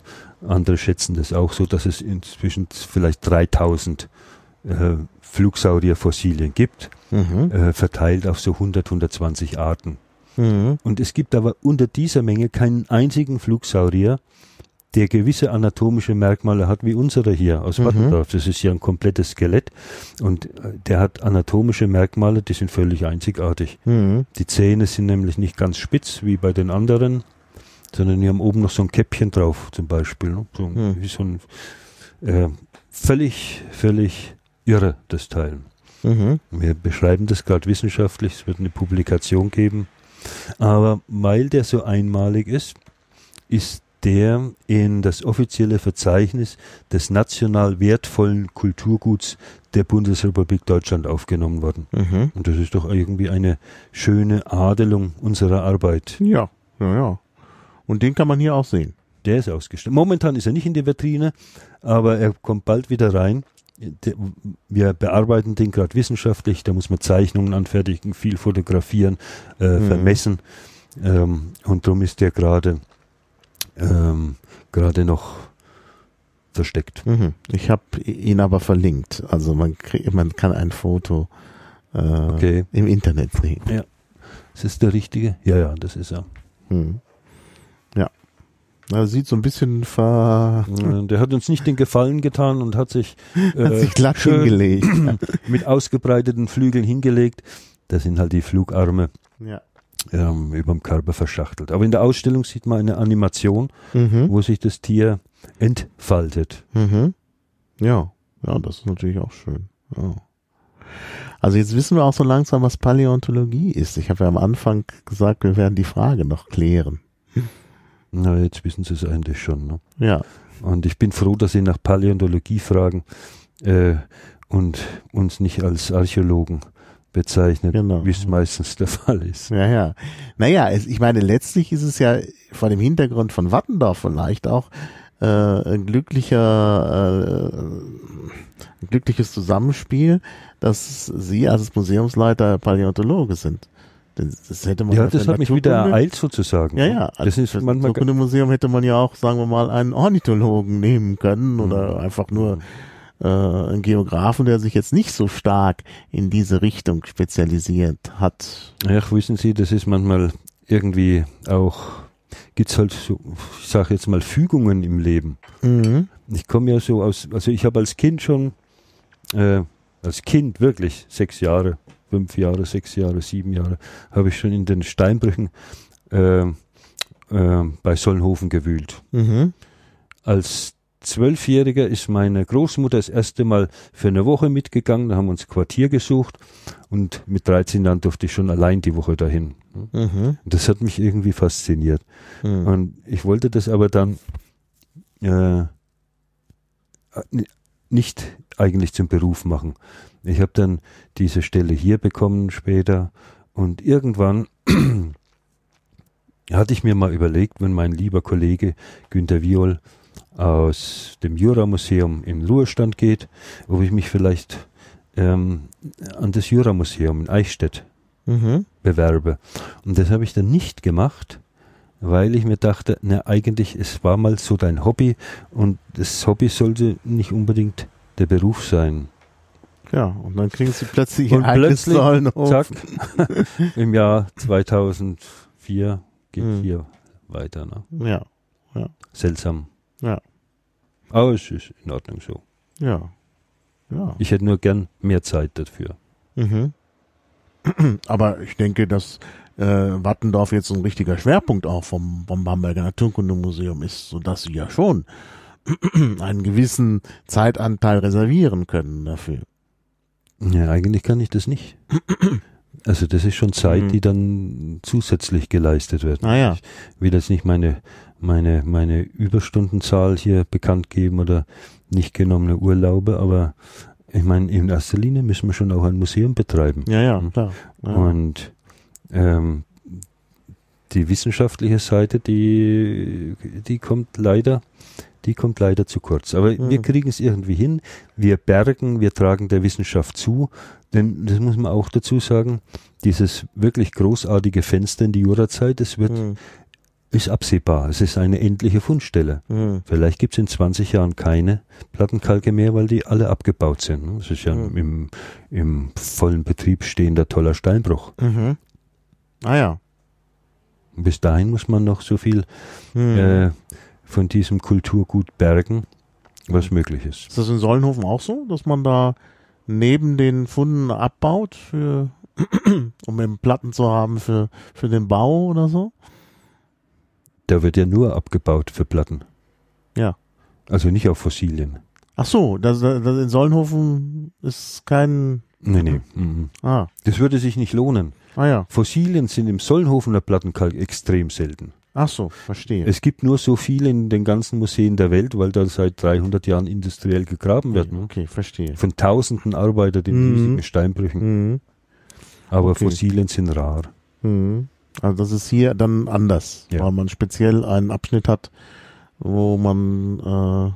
andere schätzen das auch so, dass es inzwischen vielleicht 3000 äh, Flugsaurierfossilien gibt, Mhm. äh, verteilt auf so 100, 120 Arten. Mhm. Und es gibt aber unter dieser Menge keinen einzigen Flugsaurier, der gewisse anatomische Merkmale hat wie unserer hier aus Mhm. Wattendorf. Das ist ja ein komplettes Skelett und äh, der hat anatomische Merkmale, die sind völlig einzigartig. Mhm. Die Zähne sind nämlich nicht ganz spitz wie bei den anderen, sondern die haben oben noch so ein Käppchen drauf zum Beispiel. Ne? So, Hm. wie so ein äh, völlig, völlig irre, das Teil. Mhm. Wir beschreiben das gerade wissenschaftlich, es wird eine Publikation geben. Aber weil der so einmalig ist, ist der in das offizielle Verzeichnis des national wertvollen Kulturguts der Bundesrepublik Deutschland aufgenommen worden. Mhm. Und das ist doch irgendwie eine schöne Adelung unserer Arbeit. Ja, ja, ja. Und den kann man hier auch sehen. Der ist ausgestellt. Momentan ist er nicht in der Vitrine, aber er kommt bald wieder rein. wir bearbeiten den gerade wissenschaftlich, da muss man Zeichnungen anfertigen, viel fotografieren, äh, Mhm. vermessen. Ähm, und darum ist der gerade ähm, gerade noch versteckt. Mhm. Ich habe ihn aber verlinkt. Also man, krieg, man kann ein Foto äh, Okay. im Internet sehen. Ist das der richtige? Ja, ja, das ist er. Mhm. Ja. Na, sieht so ein bisschen ver Der hat uns nicht den Gefallen getan und hat sich, hat äh, sich glatt schön hingelegt. mit ausgebreiteten Flügeln hingelegt. Das sind halt die Flugarme ja. Ähm, über dem Körper verschachtelt. Aber in der Ausstellung sieht man eine Animation, Mhm. wo sich das Tier entfaltet. Mhm. Ja. Ja, das ist natürlich auch schön. Ja. Also jetzt wissen wir auch so langsam, was Paläontologie ist. Ich habe ja am Anfang gesagt, wir werden die Frage noch klären. Na, jetzt wissen Sie es eigentlich schon. Ne? Ja. Und ich bin froh, dass Sie nach Paläontologie fragen äh, und uns nicht als Archäologen bezeichnet, Genau. wie es meistens der Fall ist. Ja, ja. Naja, es, ich meine, letztlich ist es ja vor dem Hintergrund von Wattendorf vielleicht auch äh, ein glücklicher, äh, ein glückliches Zusammenspiel, dass Sie als Museumsleiter Paläontologe sind. Das hätte man Ja, für das hat mich wieder ereilt sozusagen. Ja, ja. Das ist für manchmal das Museum hätte man ja auch, sagen wir mal, einen Ornithologen nehmen können oder einfach nur äh, einen Geografen, der sich jetzt nicht so stark in diese Richtung spezialisiert hat. Ach, wissen Sie, das ist manchmal irgendwie auch, gibt's halt so, ich sage jetzt mal Fügungen im Leben. Mhm. Ich komme ja so aus, also ich habe als Kind schon, äh, als Kind wirklich sechs Jahre, fünf Jahre, sechs Jahre, sieben Jahre, habe ich schon in den Steinbrüchen äh, äh, bei Solnhofen gewühlt. Mhm. Als Zwölfjähriger ist meine Großmutter das erste Mal für eine Woche mitgegangen, da haben wir uns Quartier gesucht und mit 13 Jahren durfte ich schon allein die Woche dahin. Mhm. Das hat mich irgendwie fasziniert. Mhm. Und ich wollte das aber dann äh, ni- nicht eigentlich zum Beruf machen. Ich habe dann diese Stelle hier bekommen später und irgendwann hatte ich mir mal überlegt, wenn mein lieber Kollege Günter Viol aus dem Jura-Museum in Ruhestand geht, ob ich mich vielleicht ähm, an das Jura-Museum in Eichstätt Mhm. bewerbe. Und das habe ich dann nicht gemacht, weil ich mir dachte, na eigentlich, es war mal so dein Hobby und das Hobby sollte nicht unbedingt der Beruf sein. Ja, und dann kriegen sie plötzlich Und plötzlich. Zack, im Jahr 2004 geht Hm. hier weiter. Ne? Ja, Seltsam. Ja. Aber es ist in Ordnung so. ja, ja. Ich hätte nur gern mehr Zeit dafür. Mhm. Aber ich denke, dass äh, Wattendorf jetzt ein richtiger Schwerpunkt auch vom, vom Bamberger Naturkundemuseum ist, sodass sie ja schon einen gewissen Zeitanteil reservieren können dafür. Ja, eigentlich kann ich das nicht. Also das ist schon Zeit, Mhm. die dann zusätzlich geleistet wird. Naja. Ich will jetzt nicht meine, meine, meine Überstundenzahl hier bekannt geben oder nicht genommene Urlaube, aber ich meine, in erster Linie müssen wir schon auch ein Museum betreiben. Ja, ja, Mhm. klar. Ja. Und ähm, die wissenschaftliche Seite, die, die kommt leider, die kommt leider zu kurz. Aber Mhm. wir kriegen es irgendwie hin. Wir bergen, wir tragen der Wissenschaft zu. Denn das muss man auch dazu sagen, dieses wirklich großartige Fenster in die Jurazeit, das wird, Mhm. Ist absehbar. Es ist eine endliche Fundstelle. Mhm. Vielleicht gibt es in 20 Jahren keine Plattenkalke mehr, weil die alle abgebaut sind. ne? Das ist ja Mhm. im, im vollen Betrieb stehender toller Steinbruch. Mhm. Ah ja. Bis dahin muss man noch so viel Mhm. äh, von diesem Kulturgut bergen, was möglich ist. Ist das in Sollenhofen auch so, dass man da neben den Funden abbaut für um eben Platten zu haben für für den Bau oder so? Da wird ja nur abgebaut für Platten. Ja. Also nicht auf Fossilien. Ach so, das, das in Sollenhofen ist kein Nee, nee. mhm. Ah, Das würde sich nicht lohnen. ah ja. Fossilien sind im Sollenhofener Plattenkalk extrem selten. Ach so, verstehe. Es gibt nur so viele in den ganzen Museen der Welt, weil da seit 300 Jahren industriell gegraben wird. Ne? okay, verstehe. Von tausenden Arbeitern in Mhm. riesigen Steinbrüchen. Mhm. Aber Okay. Fossilien sind rar. Mhm. Also das ist hier dann anders, Ja. weil man speziell einen Abschnitt hat, wo man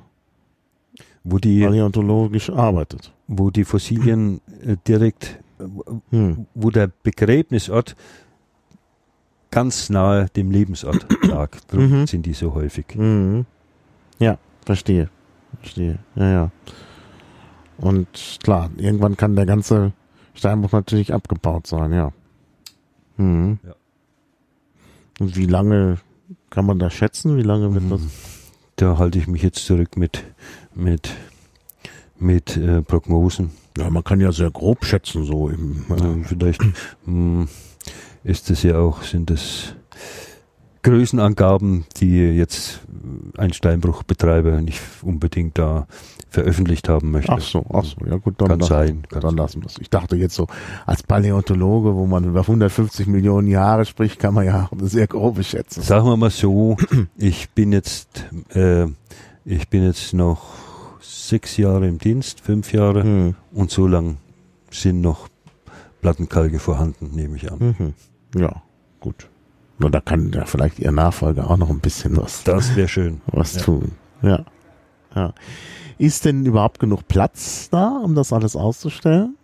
wo die, paläontologisch arbeitet. wo die Fossilien äh, direkt, äh, Hm. wo der Begräbnisort ganz nahe dem Lebensort lag. Darum Mhm. sind die so häufig. Mhm. Ja, verstehe. Verstehe. Ja, ja. Und klar, irgendwann kann der ganze Steinbruch natürlich abgebaut sein, ja. Mhm. Ja. Und wie lange kann man das schätzen? Wie lange wird das? Da halte ich mich jetzt zurück mit, mit, mit äh, Prognosen. Ja, man kann ja sehr grob schätzen, so im. Äh, vielleicht mh, ist es ja auch, sind es Größenangaben, die jetzt ein Steinbruchbetreiber nicht unbedingt da veröffentlicht haben möchte. Ach so, ach so, ja gut, dann, Kann lassen- sein, kann dann sein. lassen wir es. Ich dachte jetzt so, als Paläontologe, wo man über 150 Millionen Jahre spricht, kann man ja sehr grobe schätzen. Sagen wir mal so, ich bin jetzt, äh, ich bin jetzt noch sechs Jahre im Dienst, fünf Jahre Hm. und so lang sind noch Plattenkalke vorhanden, nehme ich an. Mhm. Ja, gut. Nur da kann ja vielleicht Ihr Nachfolger auch noch ein bisschen was, Das wäre schön. was ja. tun. Ja. ja. Ist denn überhaupt genug Platz da, um das alles auszustellen?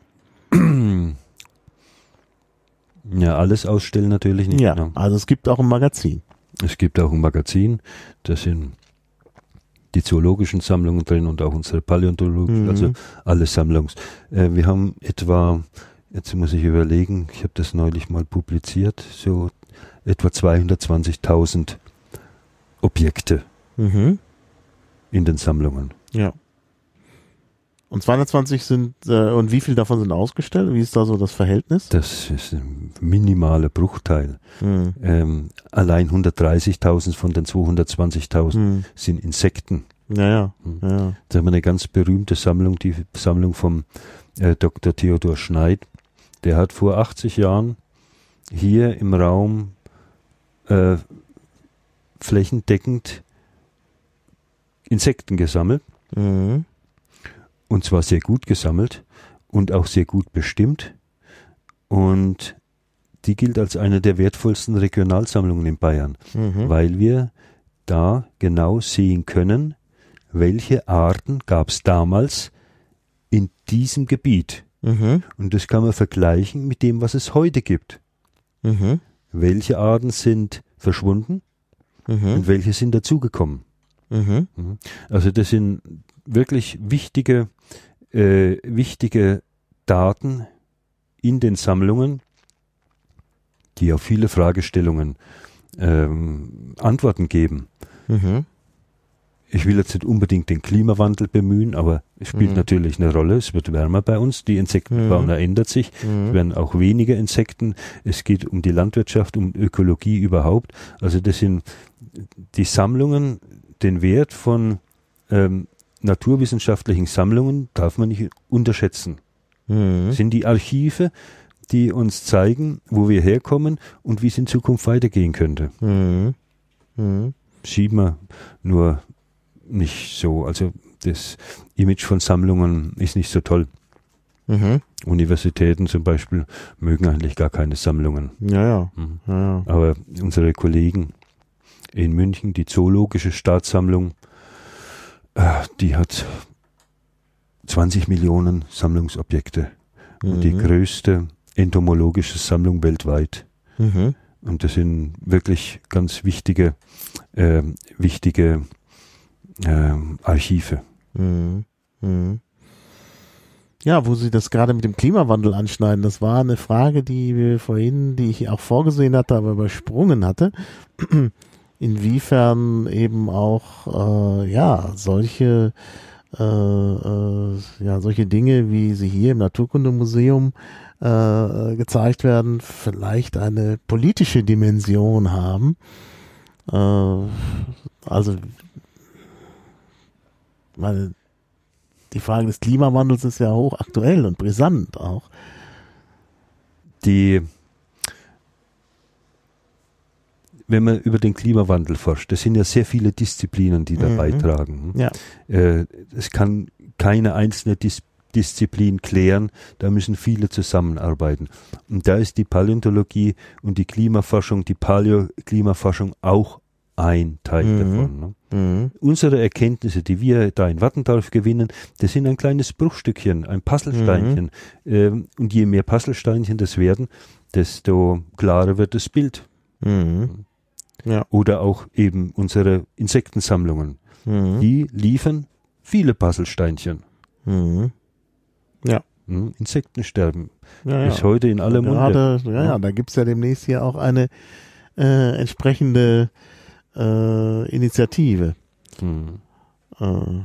Ja, alles ausstellen natürlich nicht. Ja, ne? also es gibt auch ein Magazin. Es gibt auch ein Magazin, da sind die zoologischen Sammlungen drin und auch unsere paläontologischen, Mhm. also alle Sammlungs. Äh, wir haben etwa, jetzt muss ich überlegen, ich habe das neulich mal publiziert, so etwa 220.000 Objekte Mhm. in den Sammlungen. Ja. Und 220 sind, äh, und wie viel davon sind ausgestellt? Wie ist da so das Verhältnis? Das ist ein minimaler Bruchteil. Mhm. Ähm, allein 130.000 von den 220.000 Mhm. sind Insekten. Ja, ja. Mhm. ja, ja. Da haben wir eine ganz berühmte Sammlung, die Sammlung vom äh, Dr. Theodor Schneid. Der hat vor 80 Jahren hier im Raum äh, flächendeckend Insekten gesammelt. Mhm. Und zwar sehr gut gesammelt und auch sehr gut bestimmt. Und die gilt als eine der wertvollsten Regionalsammlungen in Bayern, Mhm. weil wir da genau sehen können, welche Arten gab es damals in diesem Gebiet. Mhm. Und das kann man vergleichen mit dem, was es heute gibt. Mhm. Welche Arten sind verschwunden Mhm. und welche sind dazugekommen. Mhm. Also das sind wirklich wichtige, äh, wichtige Daten in den Sammlungen, die auf viele Fragestellungen ähm, Antworten geben. Mhm. Ich will jetzt nicht unbedingt den Klimawandel bemühen, aber es spielt Mhm. natürlich eine Rolle. Es wird wärmer bei uns, die Insektenfauna ändert sich, es Mhm. werden auch weniger Insekten. Es geht um die Landwirtschaft, um Ökologie überhaupt. Also das sind die Sammlungen, den Wert von ähm, naturwissenschaftlichen Sammlungen darf man nicht unterschätzen. Mhm. sind die Archive, die uns zeigen, wo wir herkommen und wie es in Zukunft weitergehen könnte. Mhm. Mhm. Sieht man nur nicht so. Also das Image von Sammlungen ist nicht so toll. Mhm. Universitäten zum Beispiel mögen eigentlich gar keine Sammlungen. Ja, ja. Mhm. ja, ja. Aber unsere Kollegen in München, die Zoologische Staatssammlung, die hat 20 Millionen Sammlungsobjekte. Und die Mhm. größte entomologische Sammlung weltweit. Mhm. Und das sind wirklich ganz wichtige, ähm, wichtige ähm, Archive. Mhm. Mhm. Ja, wo Sie das gerade mit dem Klimawandel anschneiden, das war eine Frage, die wir vorhin, die ich auch vorgesehen hatte, aber übersprungen hatte. Inwiefern eben auch äh, ja solche äh, äh, ja solche Dinge, wie sie hier im Naturkundemuseum äh, gezeigt werden, vielleicht eine politische Dimension haben. Äh, also weil die Frage des Klimawandels ist ja hochaktuell und brisant auch. Die, wenn man über den Klimawandel forscht, das sind ja sehr viele Disziplinen, die da Mhm. beitragen. Ja. Äh, es kann keine einzelne Dis Disziplin klären, da müssen viele zusammenarbeiten. Und da ist die Paläontologie und die Klimaforschung, die Paläoklimaforschung auch ein Teil Mhm. davon. Ne? Mhm. Unsere Erkenntnisse, die wir da in Wattendorf gewinnen, das sind ein kleines Bruchstückchen, ein Puzzlesteinchen. Mhm. Ähm, und je mehr Puzzlesteinchen das werden, desto klarer wird das Bild. Mhm. Ja. Oder auch eben unsere Insektensammlungen. Mhm. Die liefern viele Puzzlesteinchen. Mhm. Hm? Insektensterben Ja, ist ja. heute in aller Munde. Gerade, ja, ja, da gibt's ja demnächst hier auch eine äh, entsprechende äh, Initiative. Hm. Äh,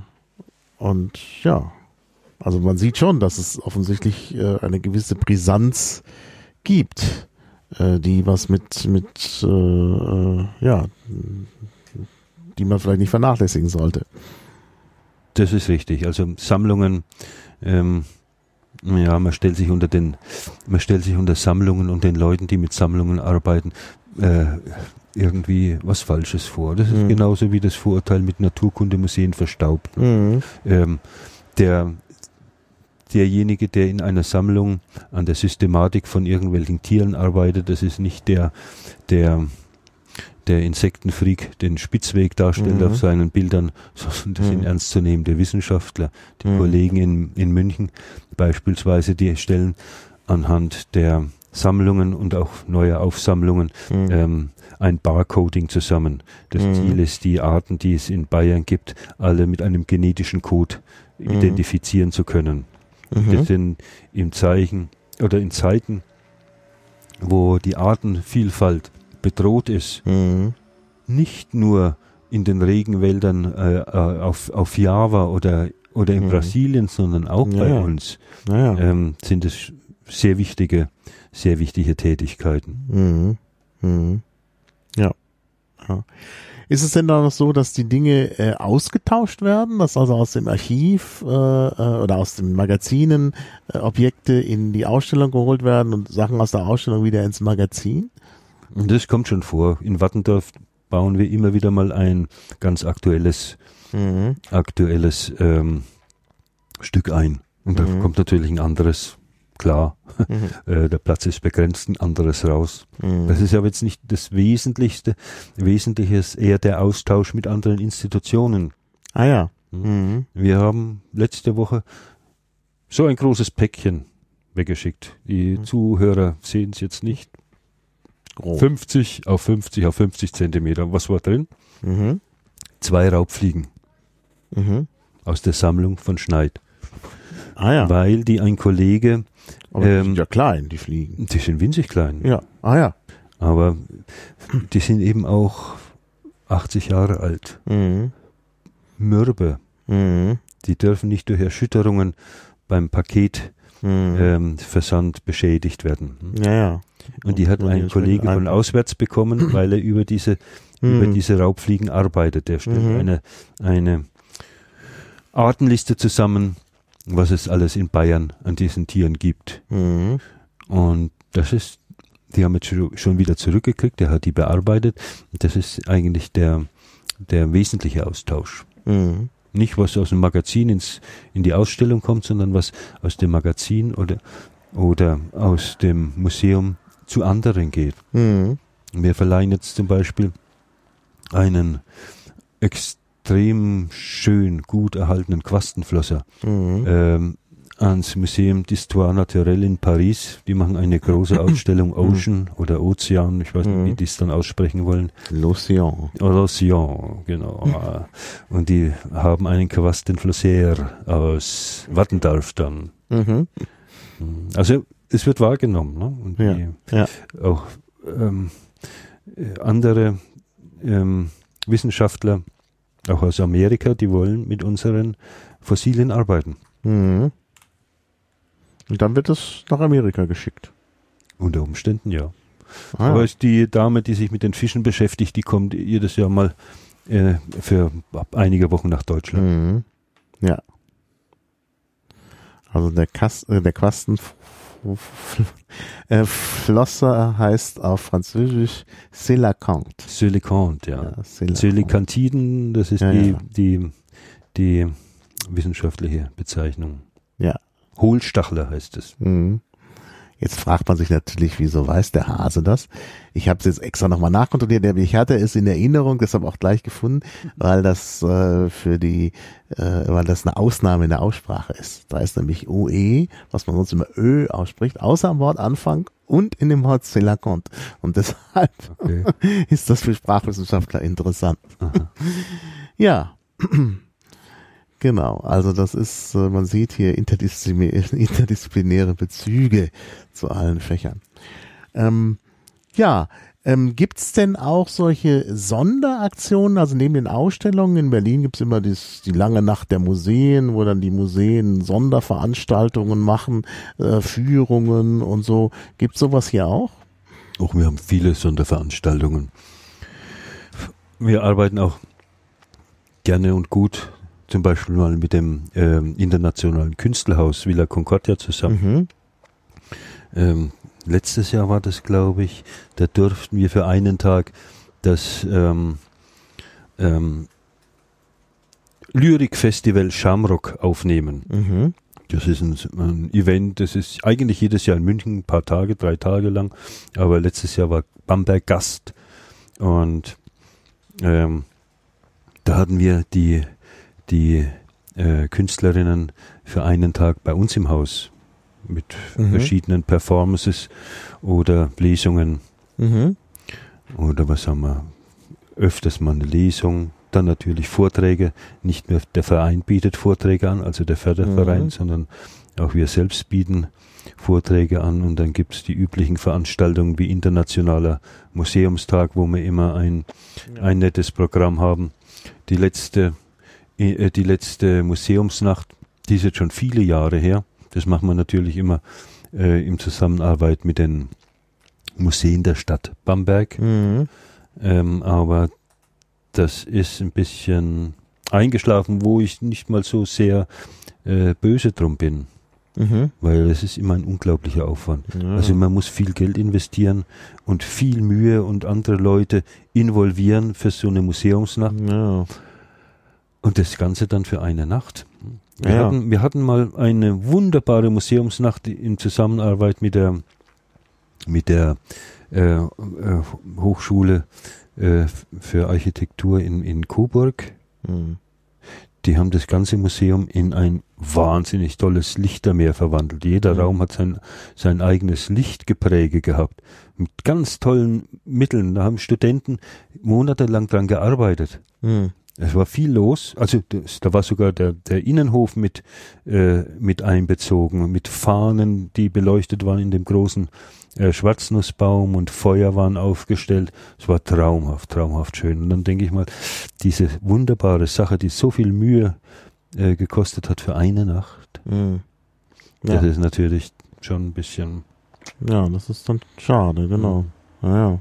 und ja, also man sieht schon, dass es offensichtlich äh, eine gewisse Brisanz gibt, äh, die was mit, mit äh, äh, ja, die man vielleicht nicht vernachlässigen sollte. Das ist richtig. Also Sammlungen, ähm, ja, man stellt sich unter den, man stellt sich unter Sammlungen und den Leuten, die mit Sammlungen arbeiten, äh, irgendwie was Falsches vor. Das ist Mhm. genauso wie das Vorurteil mit Naturkundemuseen verstaubt. Mhm. Ähm, der, derjenige, der in einer Sammlung an der Systematik von irgendwelchen Tieren arbeitet, das ist nicht der, der, der Insektenfreak den Spitzweg darstellt Mhm. auf seinen Bildern, sondern das sind Mhm. ernstzunehmende Wissenschaftler. Die Mhm. Kollegen in, in München beispielsweise, die stellen anhand der Sammlungen und auch neuer Aufsammlungen Mhm. ähm, ein Barcoding zusammen. Das Mhm. Ziel ist, die Arten, die es in Bayern gibt, alle mit einem genetischen Code Mhm. identifizieren zu können. Mhm. Das sind im Zeichen oder in Zeiten, wo die Artenvielfalt bedroht ist, Mhm. nicht nur in den Regenwäldern äh, äh, auf, auf Java oder, oder in Mhm. Brasilien, sondern auch Ja, bei ja. uns, Naja. ähm, sind es sehr wichtige, sehr wichtige Tätigkeiten. Mhm. Mhm. Ja. ja. Ist es denn da noch so, dass die Dinge äh, ausgetauscht werden, dass also aus dem Archiv äh, äh, oder aus den Magazinen äh, Objekte in die Ausstellung geholt werden und Sachen aus der Ausstellung wieder ins Magazin? Das kommt schon vor. In Wattendorf bauen wir immer wieder mal ein ganz aktuelles, Mhm. aktuelles ähm, Stück ein. Und da Mhm. kommt natürlich ein anderes, klar, Mhm. äh, der Platz ist begrenzt, ein anderes raus. Mhm. Das ist aber jetzt nicht das Wesentlichste. Wesentliche ist eher der Austausch mit anderen Institutionen. ah ja. Mhm. Wir haben letzte Woche so ein großes Päckchen weggeschickt. Die Mhm. Zuhörer sehen es jetzt nicht. Grob. 50 auf 50 auf 50 Zentimeter. Was war drin? Mhm. Zwei Raubfliegen Mhm. aus der Sammlung von Schneid. Ah ja. Weil die ein Kollege, Aber die ähm, sind ja klein, die Fliegen. die sind winzig klein, Ja. Ah ja. aber die sind eben auch 80 Jahre alt. Mhm. Mürbe. Mhm. Die dürfen nicht durch Erschütterungen beim Paketversand Mhm. ähm, beschädigt werden. ja, ja. Und die hat die ein Kollege von auswärts bekommen, weil er über diese, über Mhm. diese Raubfliegen arbeitet. Der stellt Mhm. eine, eine Artenliste zusammen, was es alles in Bayern an diesen Tieren gibt. Mhm. Und das ist, die haben jetzt schon- wieder zurückgekriegt, der hat die bearbeitet. Das ist eigentlich der, der wesentliche Austausch. Mhm. Nicht, was aus dem Magazin ins, in die Ausstellung kommt, sondern was aus dem Magazin oder, oder aus dem Museum zu anderen geht. Mhm. Wir verleihen jetzt zum Beispiel einen extrem schön gut erhaltenen Quastenflosser Mhm. ähm, ans Museum d'Histoire Naturelle in Paris. Die machen eine große Ausstellung Ocean oder Ozean, ich weiß nicht, wie Mhm. die es dann aussprechen wollen. L'Océan. Ocean, genau. Und die haben einen Quastenflosser aus Wattendorf dann. Mhm. Also es wird wahrgenommen. Ne? Und Ja, die, ja. auch ähm, äh, andere ähm, Wissenschaftler, auch aus Amerika, die wollen mit unseren Fossilien arbeiten. Mhm. Und dann wird es nach Amerika geschickt. Unter Umständen ja. Ah, Aber ja. ist die Dame, die sich mit den Fischen beschäftigt, die kommt jedes Jahr mal äh, für einige Wochen nach Deutschland. Mhm. Ja. Also der, Kas äh, der Quasten äh, Flosser heißt auf Französisch Selacant. Silikant, ja. Ja, Selacant. Silikantiden, das ist Ja, die, ja. die, die wissenschaftliche Bezeichnung. Ja. Hohlstachler heißt es. Mhm. Jetzt fragt man sich natürlich, wieso weiß der Hase das? Ich habe es jetzt extra nochmal nachkontrolliert. Der, ich hatte es in Erinnerung, deshalb auch gleich gefunden, weil das äh, für die, äh, weil das eine Ausnahme in der Aussprache ist. Da ist nämlich OE, was man sonst immer Ö ausspricht, außer am Wortanfang und in dem Wort compte. Und deshalb okay. ist das für Sprachwissenschaftler interessant. ja. Genau, also das ist, äh, man sieht hier interdisziplinäre Bezüge zu allen Fächern. Ähm, ja, ähm, gibt's denn auch solche Sonderaktionen? Also neben den Ausstellungen in Berlin gibt's immer dies, die lange Nacht der Museen, wo dann die Museen Sonderveranstaltungen machen, äh, Führungen und so. Gibt's sowas hier auch? Auch wir haben viele Sonderveranstaltungen. Wir arbeiten auch gerne und gut zum Beispiel mal mit dem äh, internationalen Künstlerhaus Villa Concordia zusammen. Mhm. Ähm, letztes Jahr war das, glaube ich, da durften wir für einen Tag das ähm, ähm, Lyrikfestival Shamrock aufnehmen. Mhm. Das ist ein, ein, Event, das ist eigentlich jedes Jahr in München, ein paar Tage, drei Tage lang, aber letztes Jahr war Bamberg Gast und ähm, da hatten wir die die äh, Künstlerinnen für einen Tag bei uns im Haus mit mhm. verschiedenen Performances oder Lesungen. Mhm. Oder was haben wir? Öfters mal eine Lesung, dann natürlich Vorträge. Nicht nur der Verein bietet Vorträge an, also der Förderverein, mhm. sondern auch wir selbst bieten Vorträge an und dann gibt es die üblichen Veranstaltungen wie Internationaler Museumstag, wo wir immer ein, ein nettes Programm haben. Die letzte die letzte Museumsnacht, die ist jetzt schon viele Jahre her. Das machen wir natürlich immer äh, in Zusammenarbeit mit den Museen der Stadt Bamberg. Mhm. Ähm, aber das ist ein bisschen eingeschlafen, wo ich nicht mal so sehr äh, böse drum bin. Mhm. Weil es ist immer ein unglaublicher Aufwand. Ja. Also man muss viel Geld investieren und viel Mühe und andere Leute involvieren für so eine Museumsnacht. Ja. Und das Ganze dann für eine Nacht. Wir, ja. hatten, wir hatten mal eine wunderbare Museumsnacht in Zusammenarbeit mit der, mit der äh, äh, Hochschule äh, für Architektur in, in Coburg. Mhm. Die haben das ganze Museum in ein wahnsinnig tolles Lichtermeer verwandelt. Jeder mhm. Raum hat sein, sein eigenes Lichtgepräge gehabt. Mit ganz tollen Mitteln. Da haben Studenten monatelang dran gearbeitet. Mhm. Es war viel los. Also das, da war sogar der, der Innenhof mit, äh, mit einbezogen, mit Fahnen, die beleuchtet waren in dem großen äh, Schwarznussbaum und Feuer waren aufgestellt. Es war traumhaft, traumhaft schön. Und dann denke ich mal, diese wunderbare Sache, die so viel Mühe äh, gekostet hat für eine Nacht, mhm. ja. das ist natürlich schon ein bisschen. Ja, das ist dann schade, genau. Mhm. Ja.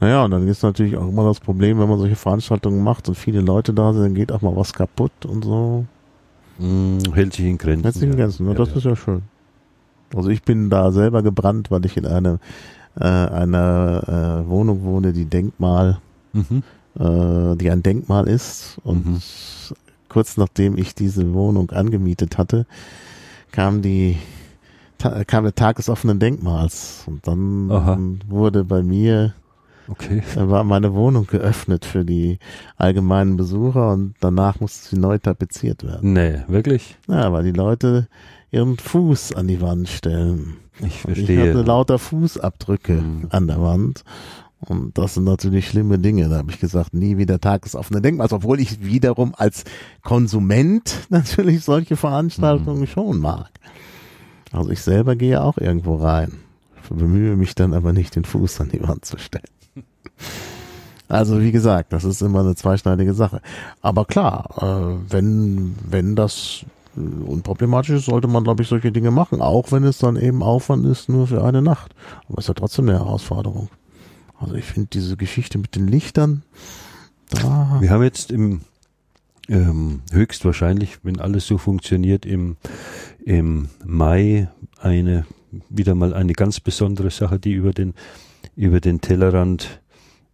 Naja, und dann ist natürlich auch immer das Problem, wenn man solche Veranstaltungen macht und viele Leute da sind, dann geht auch mal was kaputt und so. Mm, hält sich in Grenzen. Hält sich in Grenzen, ja. ja das ja. ist ja schön. Also ich bin da selber gebrannt, weil ich in einer äh, einer äh, Wohnung wohne, die Denkmal, mhm. äh, die ein Denkmal ist. Und mhm. kurz nachdem ich diese Wohnung angemietet hatte, kam die kam der Tag des offenen Denkmals und dann Aha. wurde bei mir Okay. Da war meine Wohnung geöffnet für die allgemeinen Besucher und danach musste sie neu tapeziert werden. Nee, wirklich? Ja, weil die Leute ihren Fuß an die Wand stellen. Ich verstehe. Ich hatte lauter Fußabdrücke mhm. an der Wand. Und das sind natürlich schlimme Dinge. Da habe ich gesagt, nie wieder tagesoffene Denkmals, obwohl ich wiederum als Konsument natürlich solche Veranstaltungen mhm. schon mag. Also ich selber gehe auch irgendwo rein. Ich bemühe mich dann aber nicht, den Fuß an die Wand zu stellen. Also wie gesagt, das ist immer eine zweischneidige Sache. Aber klar, äh, wenn, wenn das äh, unproblematisch ist, sollte man, glaube ich, solche Dinge machen, auch wenn es dann eben Aufwand ist nur für eine Nacht. Aber es ist ja trotzdem eine Herausforderung. Also ich finde diese Geschichte mit den Lichtern, da. Wir haben jetzt im ähm, höchstwahrscheinlich, wenn alles so funktioniert, im, im Mai eine wieder mal eine ganz besondere Sache, die über den über den Tellerrand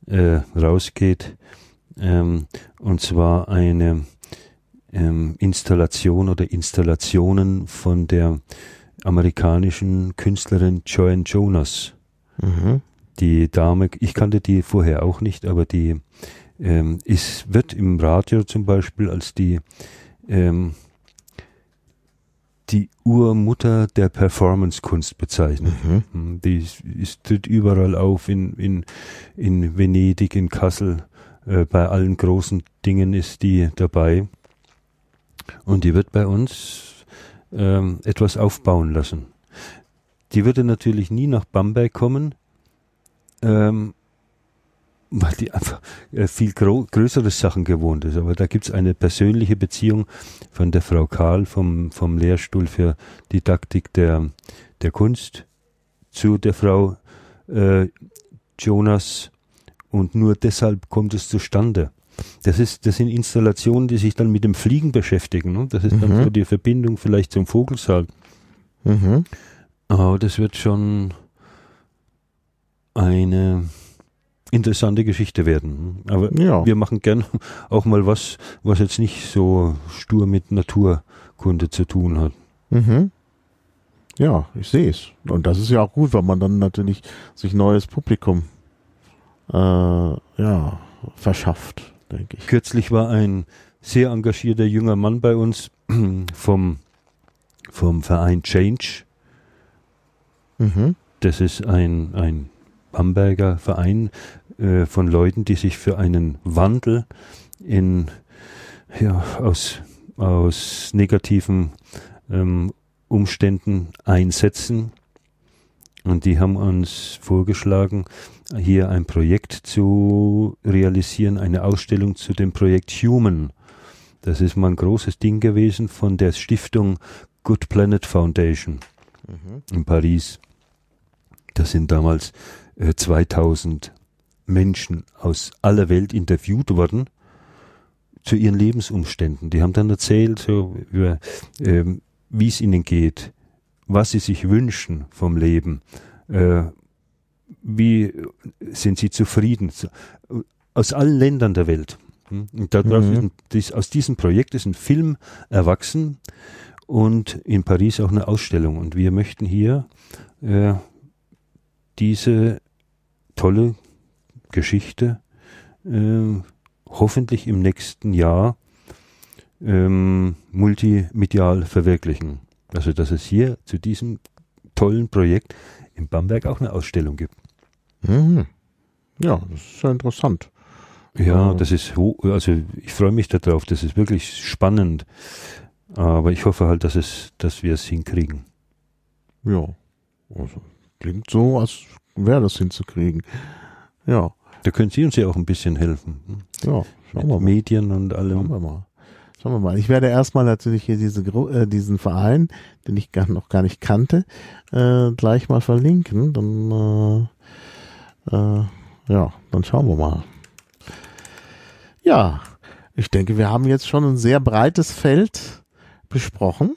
äh, rausgeht, ähm, und zwar eine ähm, Installation oder Installationen von der amerikanischen Künstlerin Joanne Jonas. Mhm. Die Dame, ich kannte die vorher auch nicht, aber die ähm, ist, wird im Radio zum Beispiel als die ähm, die Urmutter der Performance-Kunst bezeichnet. Mhm. Hm, Die ist, ist, tritt überall auf, in, in, in Venedig, in Kassel, äh, bei allen großen Dingen ist die dabei. Und die wird bei uns ähm, etwas aufbauen lassen. Die würde natürlich nie nach Bamberg kommen, ähm, weil die einfach äh, viel größere Sachen gewohnt ist. Aber da gibt's eine persönliche Beziehung von der Frau Karl vom, vom Lehrstuhl für Didaktik der, der Kunst zu der Frau äh, Jonas und nur deshalb kommt es zustande. Das ist, das sind Installationen, die sich dann mit dem Fliegen beschäftigen. Ne? Das ist dann Mhm. so die Verbindung vielleicht zum Vogelsaal. Mhm. Aber das wird schon eine interessante Geschichte werden. Aber Ja. wir machen gern auch mal was, was jetzt nicht so stur mit Naturkunde zu tun hat. Mhm. Ja, ich sehe es. Und das ist ja auch gut, weil man dann natürlich sich neues Publikum äh, ja, verschafft, denke ich. Kürzlich war ein sehr engagierter junger Mann bei uns vom, vom Verein Change. Mhm. Das ist ein, ein Bamberger Verein äh, von Leuten, die sich für einen Wandel in, ja, aus, aus negativen ähm, Umständen einsetzen. Und die haben uns vorgeschlagen, hier ein Projekt zu realisieren, eine Ausstellung zu dem Projekt Human. Das ist mal ein großes Ding gewesen von der Stiftung Good Planet Foundation Mhm. in Paris. Da sind damals äh, 2000 Menschen aus aller Welt interviewt worden zu ihren Lebensumständen. Die haben dann erzählt, so über, ähm, wie es ihnen geht, was sie sich wünschen vom Leben, äh, wie sind sie zufrieden, aus allen Ländern der Welt. Hm? Und daraus Mhm. ist aus diesem Projekt ist ein Film erwachsen und in Paris auch eine Ausstellung. Und wir möchten hier äh, diese tolle Geschichte äh, hoffentlich im nächsten Jahr ähm, multimedial verwirklichen. Also dass es hier zu diesem tollen Projekt in Bamberg auch eine Ausstellung gibt. Mhm. Ja, das ist ja interessant. Ja, Ja. das ist also ich freue mich darauf, das ist wirklich spannend. Aber ich hoffe halt, dass es, dass wir es hinkriegen. Ja. Also, klingt so, als wäre das hinzukriegen. Ja, Da können Sie uns ja auch ein bisschen helfen. hm? ja, schauen wir mal. Medien und Schauen allem. wir mal. Schauen wir mal. Ich werde erstmal natürlich hier diese, äh, diesen Verein, den ich gar, noch gar nicht kannte, äh, gleich mal verlinken. Dann, äh, äh, ja, dann schauen wir mal. Ja, ich denke, wir haben jetzt schon ein sehr breites Feld besprochen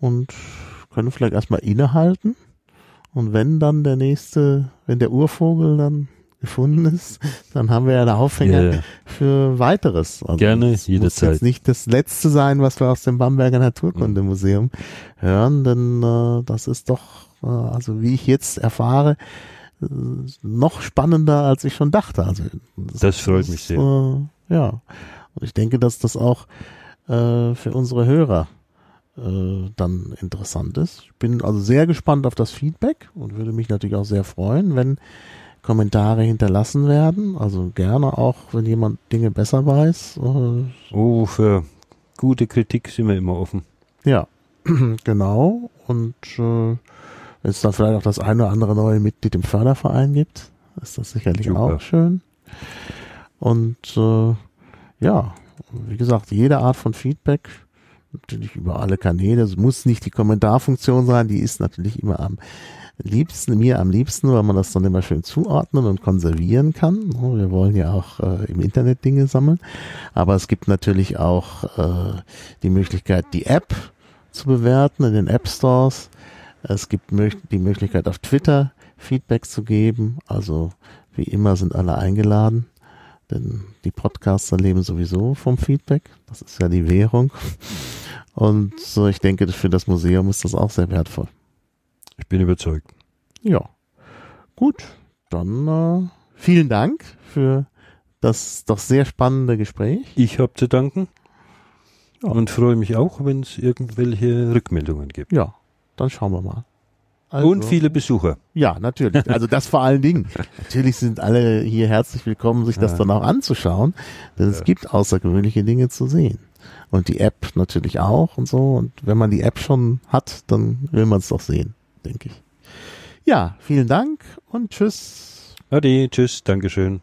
und können vielleicht erstmal innehalten. Und wenn dann der nächste, wenn der Urvogel dann gefunden ist, dann haben wir ja einen Aufhänger ja. für weiteres. Also Gerne, es muss jederzeit. jetzt nicht das letzte sein, was wir aus dem Bamberger Naturkundemuseum hören, denn äh, das ist doch, äh, also wie ich jetzt erfahre, äh, noch spannender, als ich schon dachte. Also Das freut mich sehr. Äh, ja, und ich denke, dass das auch äh, für unsere Hörer äh, dann interessant ist. Ich bin also sehr gespannt auf das Feedback und würde mich natürlich auch sehr freuen, wenn Kommentare hinterlassen werden. Also gerne auch, wenn jemand Dinge besser weiß. Oh, für gute Kritik sind wir immer offen. ja, genau. Und äh, wenn es dann vielleicht auch das eine oder andere neue Mitglied im Förderverein gibt, ist das sicherlich Super. auch schön. Und äh, ja, wie gesagt, jede Art von Feedback, natürlich über alle Kanäle, es muss nicht die Kommentarfunktion sein, die ist natürlich immer am liebsten, mir am liebsten, weil man das dann immer schön zuordnen und konservieren kann. Wir wollen ja auch äh, im Internet Dinge sammeln. Aber es gibt natürlich auch äh, die Möglichkeit, die App zu bewerten in den App Stores. Es gibt die Möglichkeit, auf Twitter Feedback zu geben. Also wie immer sind alle eingeladen. Denn die Podcaster leben sowieso vom Feedback. Das ist ja die Währung. Und äh, ich denke, für das Museum ist das auch sehr wertvoll. Ich bin überzeugt. Ja. Gut, dann äh, vielen Dank für das doch sehr spannende Gespräch. Ich habe zu danken ja. und freue mich auch, wenn es irgendwelche Rückmeldungen gibt. Ja, dann schauen wir mal. Also, und viele Besucher. Ja, natürlich. Also das vor allen Dingen. natürlich sind alle hier herzlich willkommen, sich das ja. dann auch anzuschauen, denn es gibt außergewöhnliche Dinge zu sehen. Und die App natürlich auch und so. Und wenn man die App schon hat, dann will man es doch sehen, denke ich. Ja, vielen Dank und tschüss. Ade, tschüss, Dankeschön.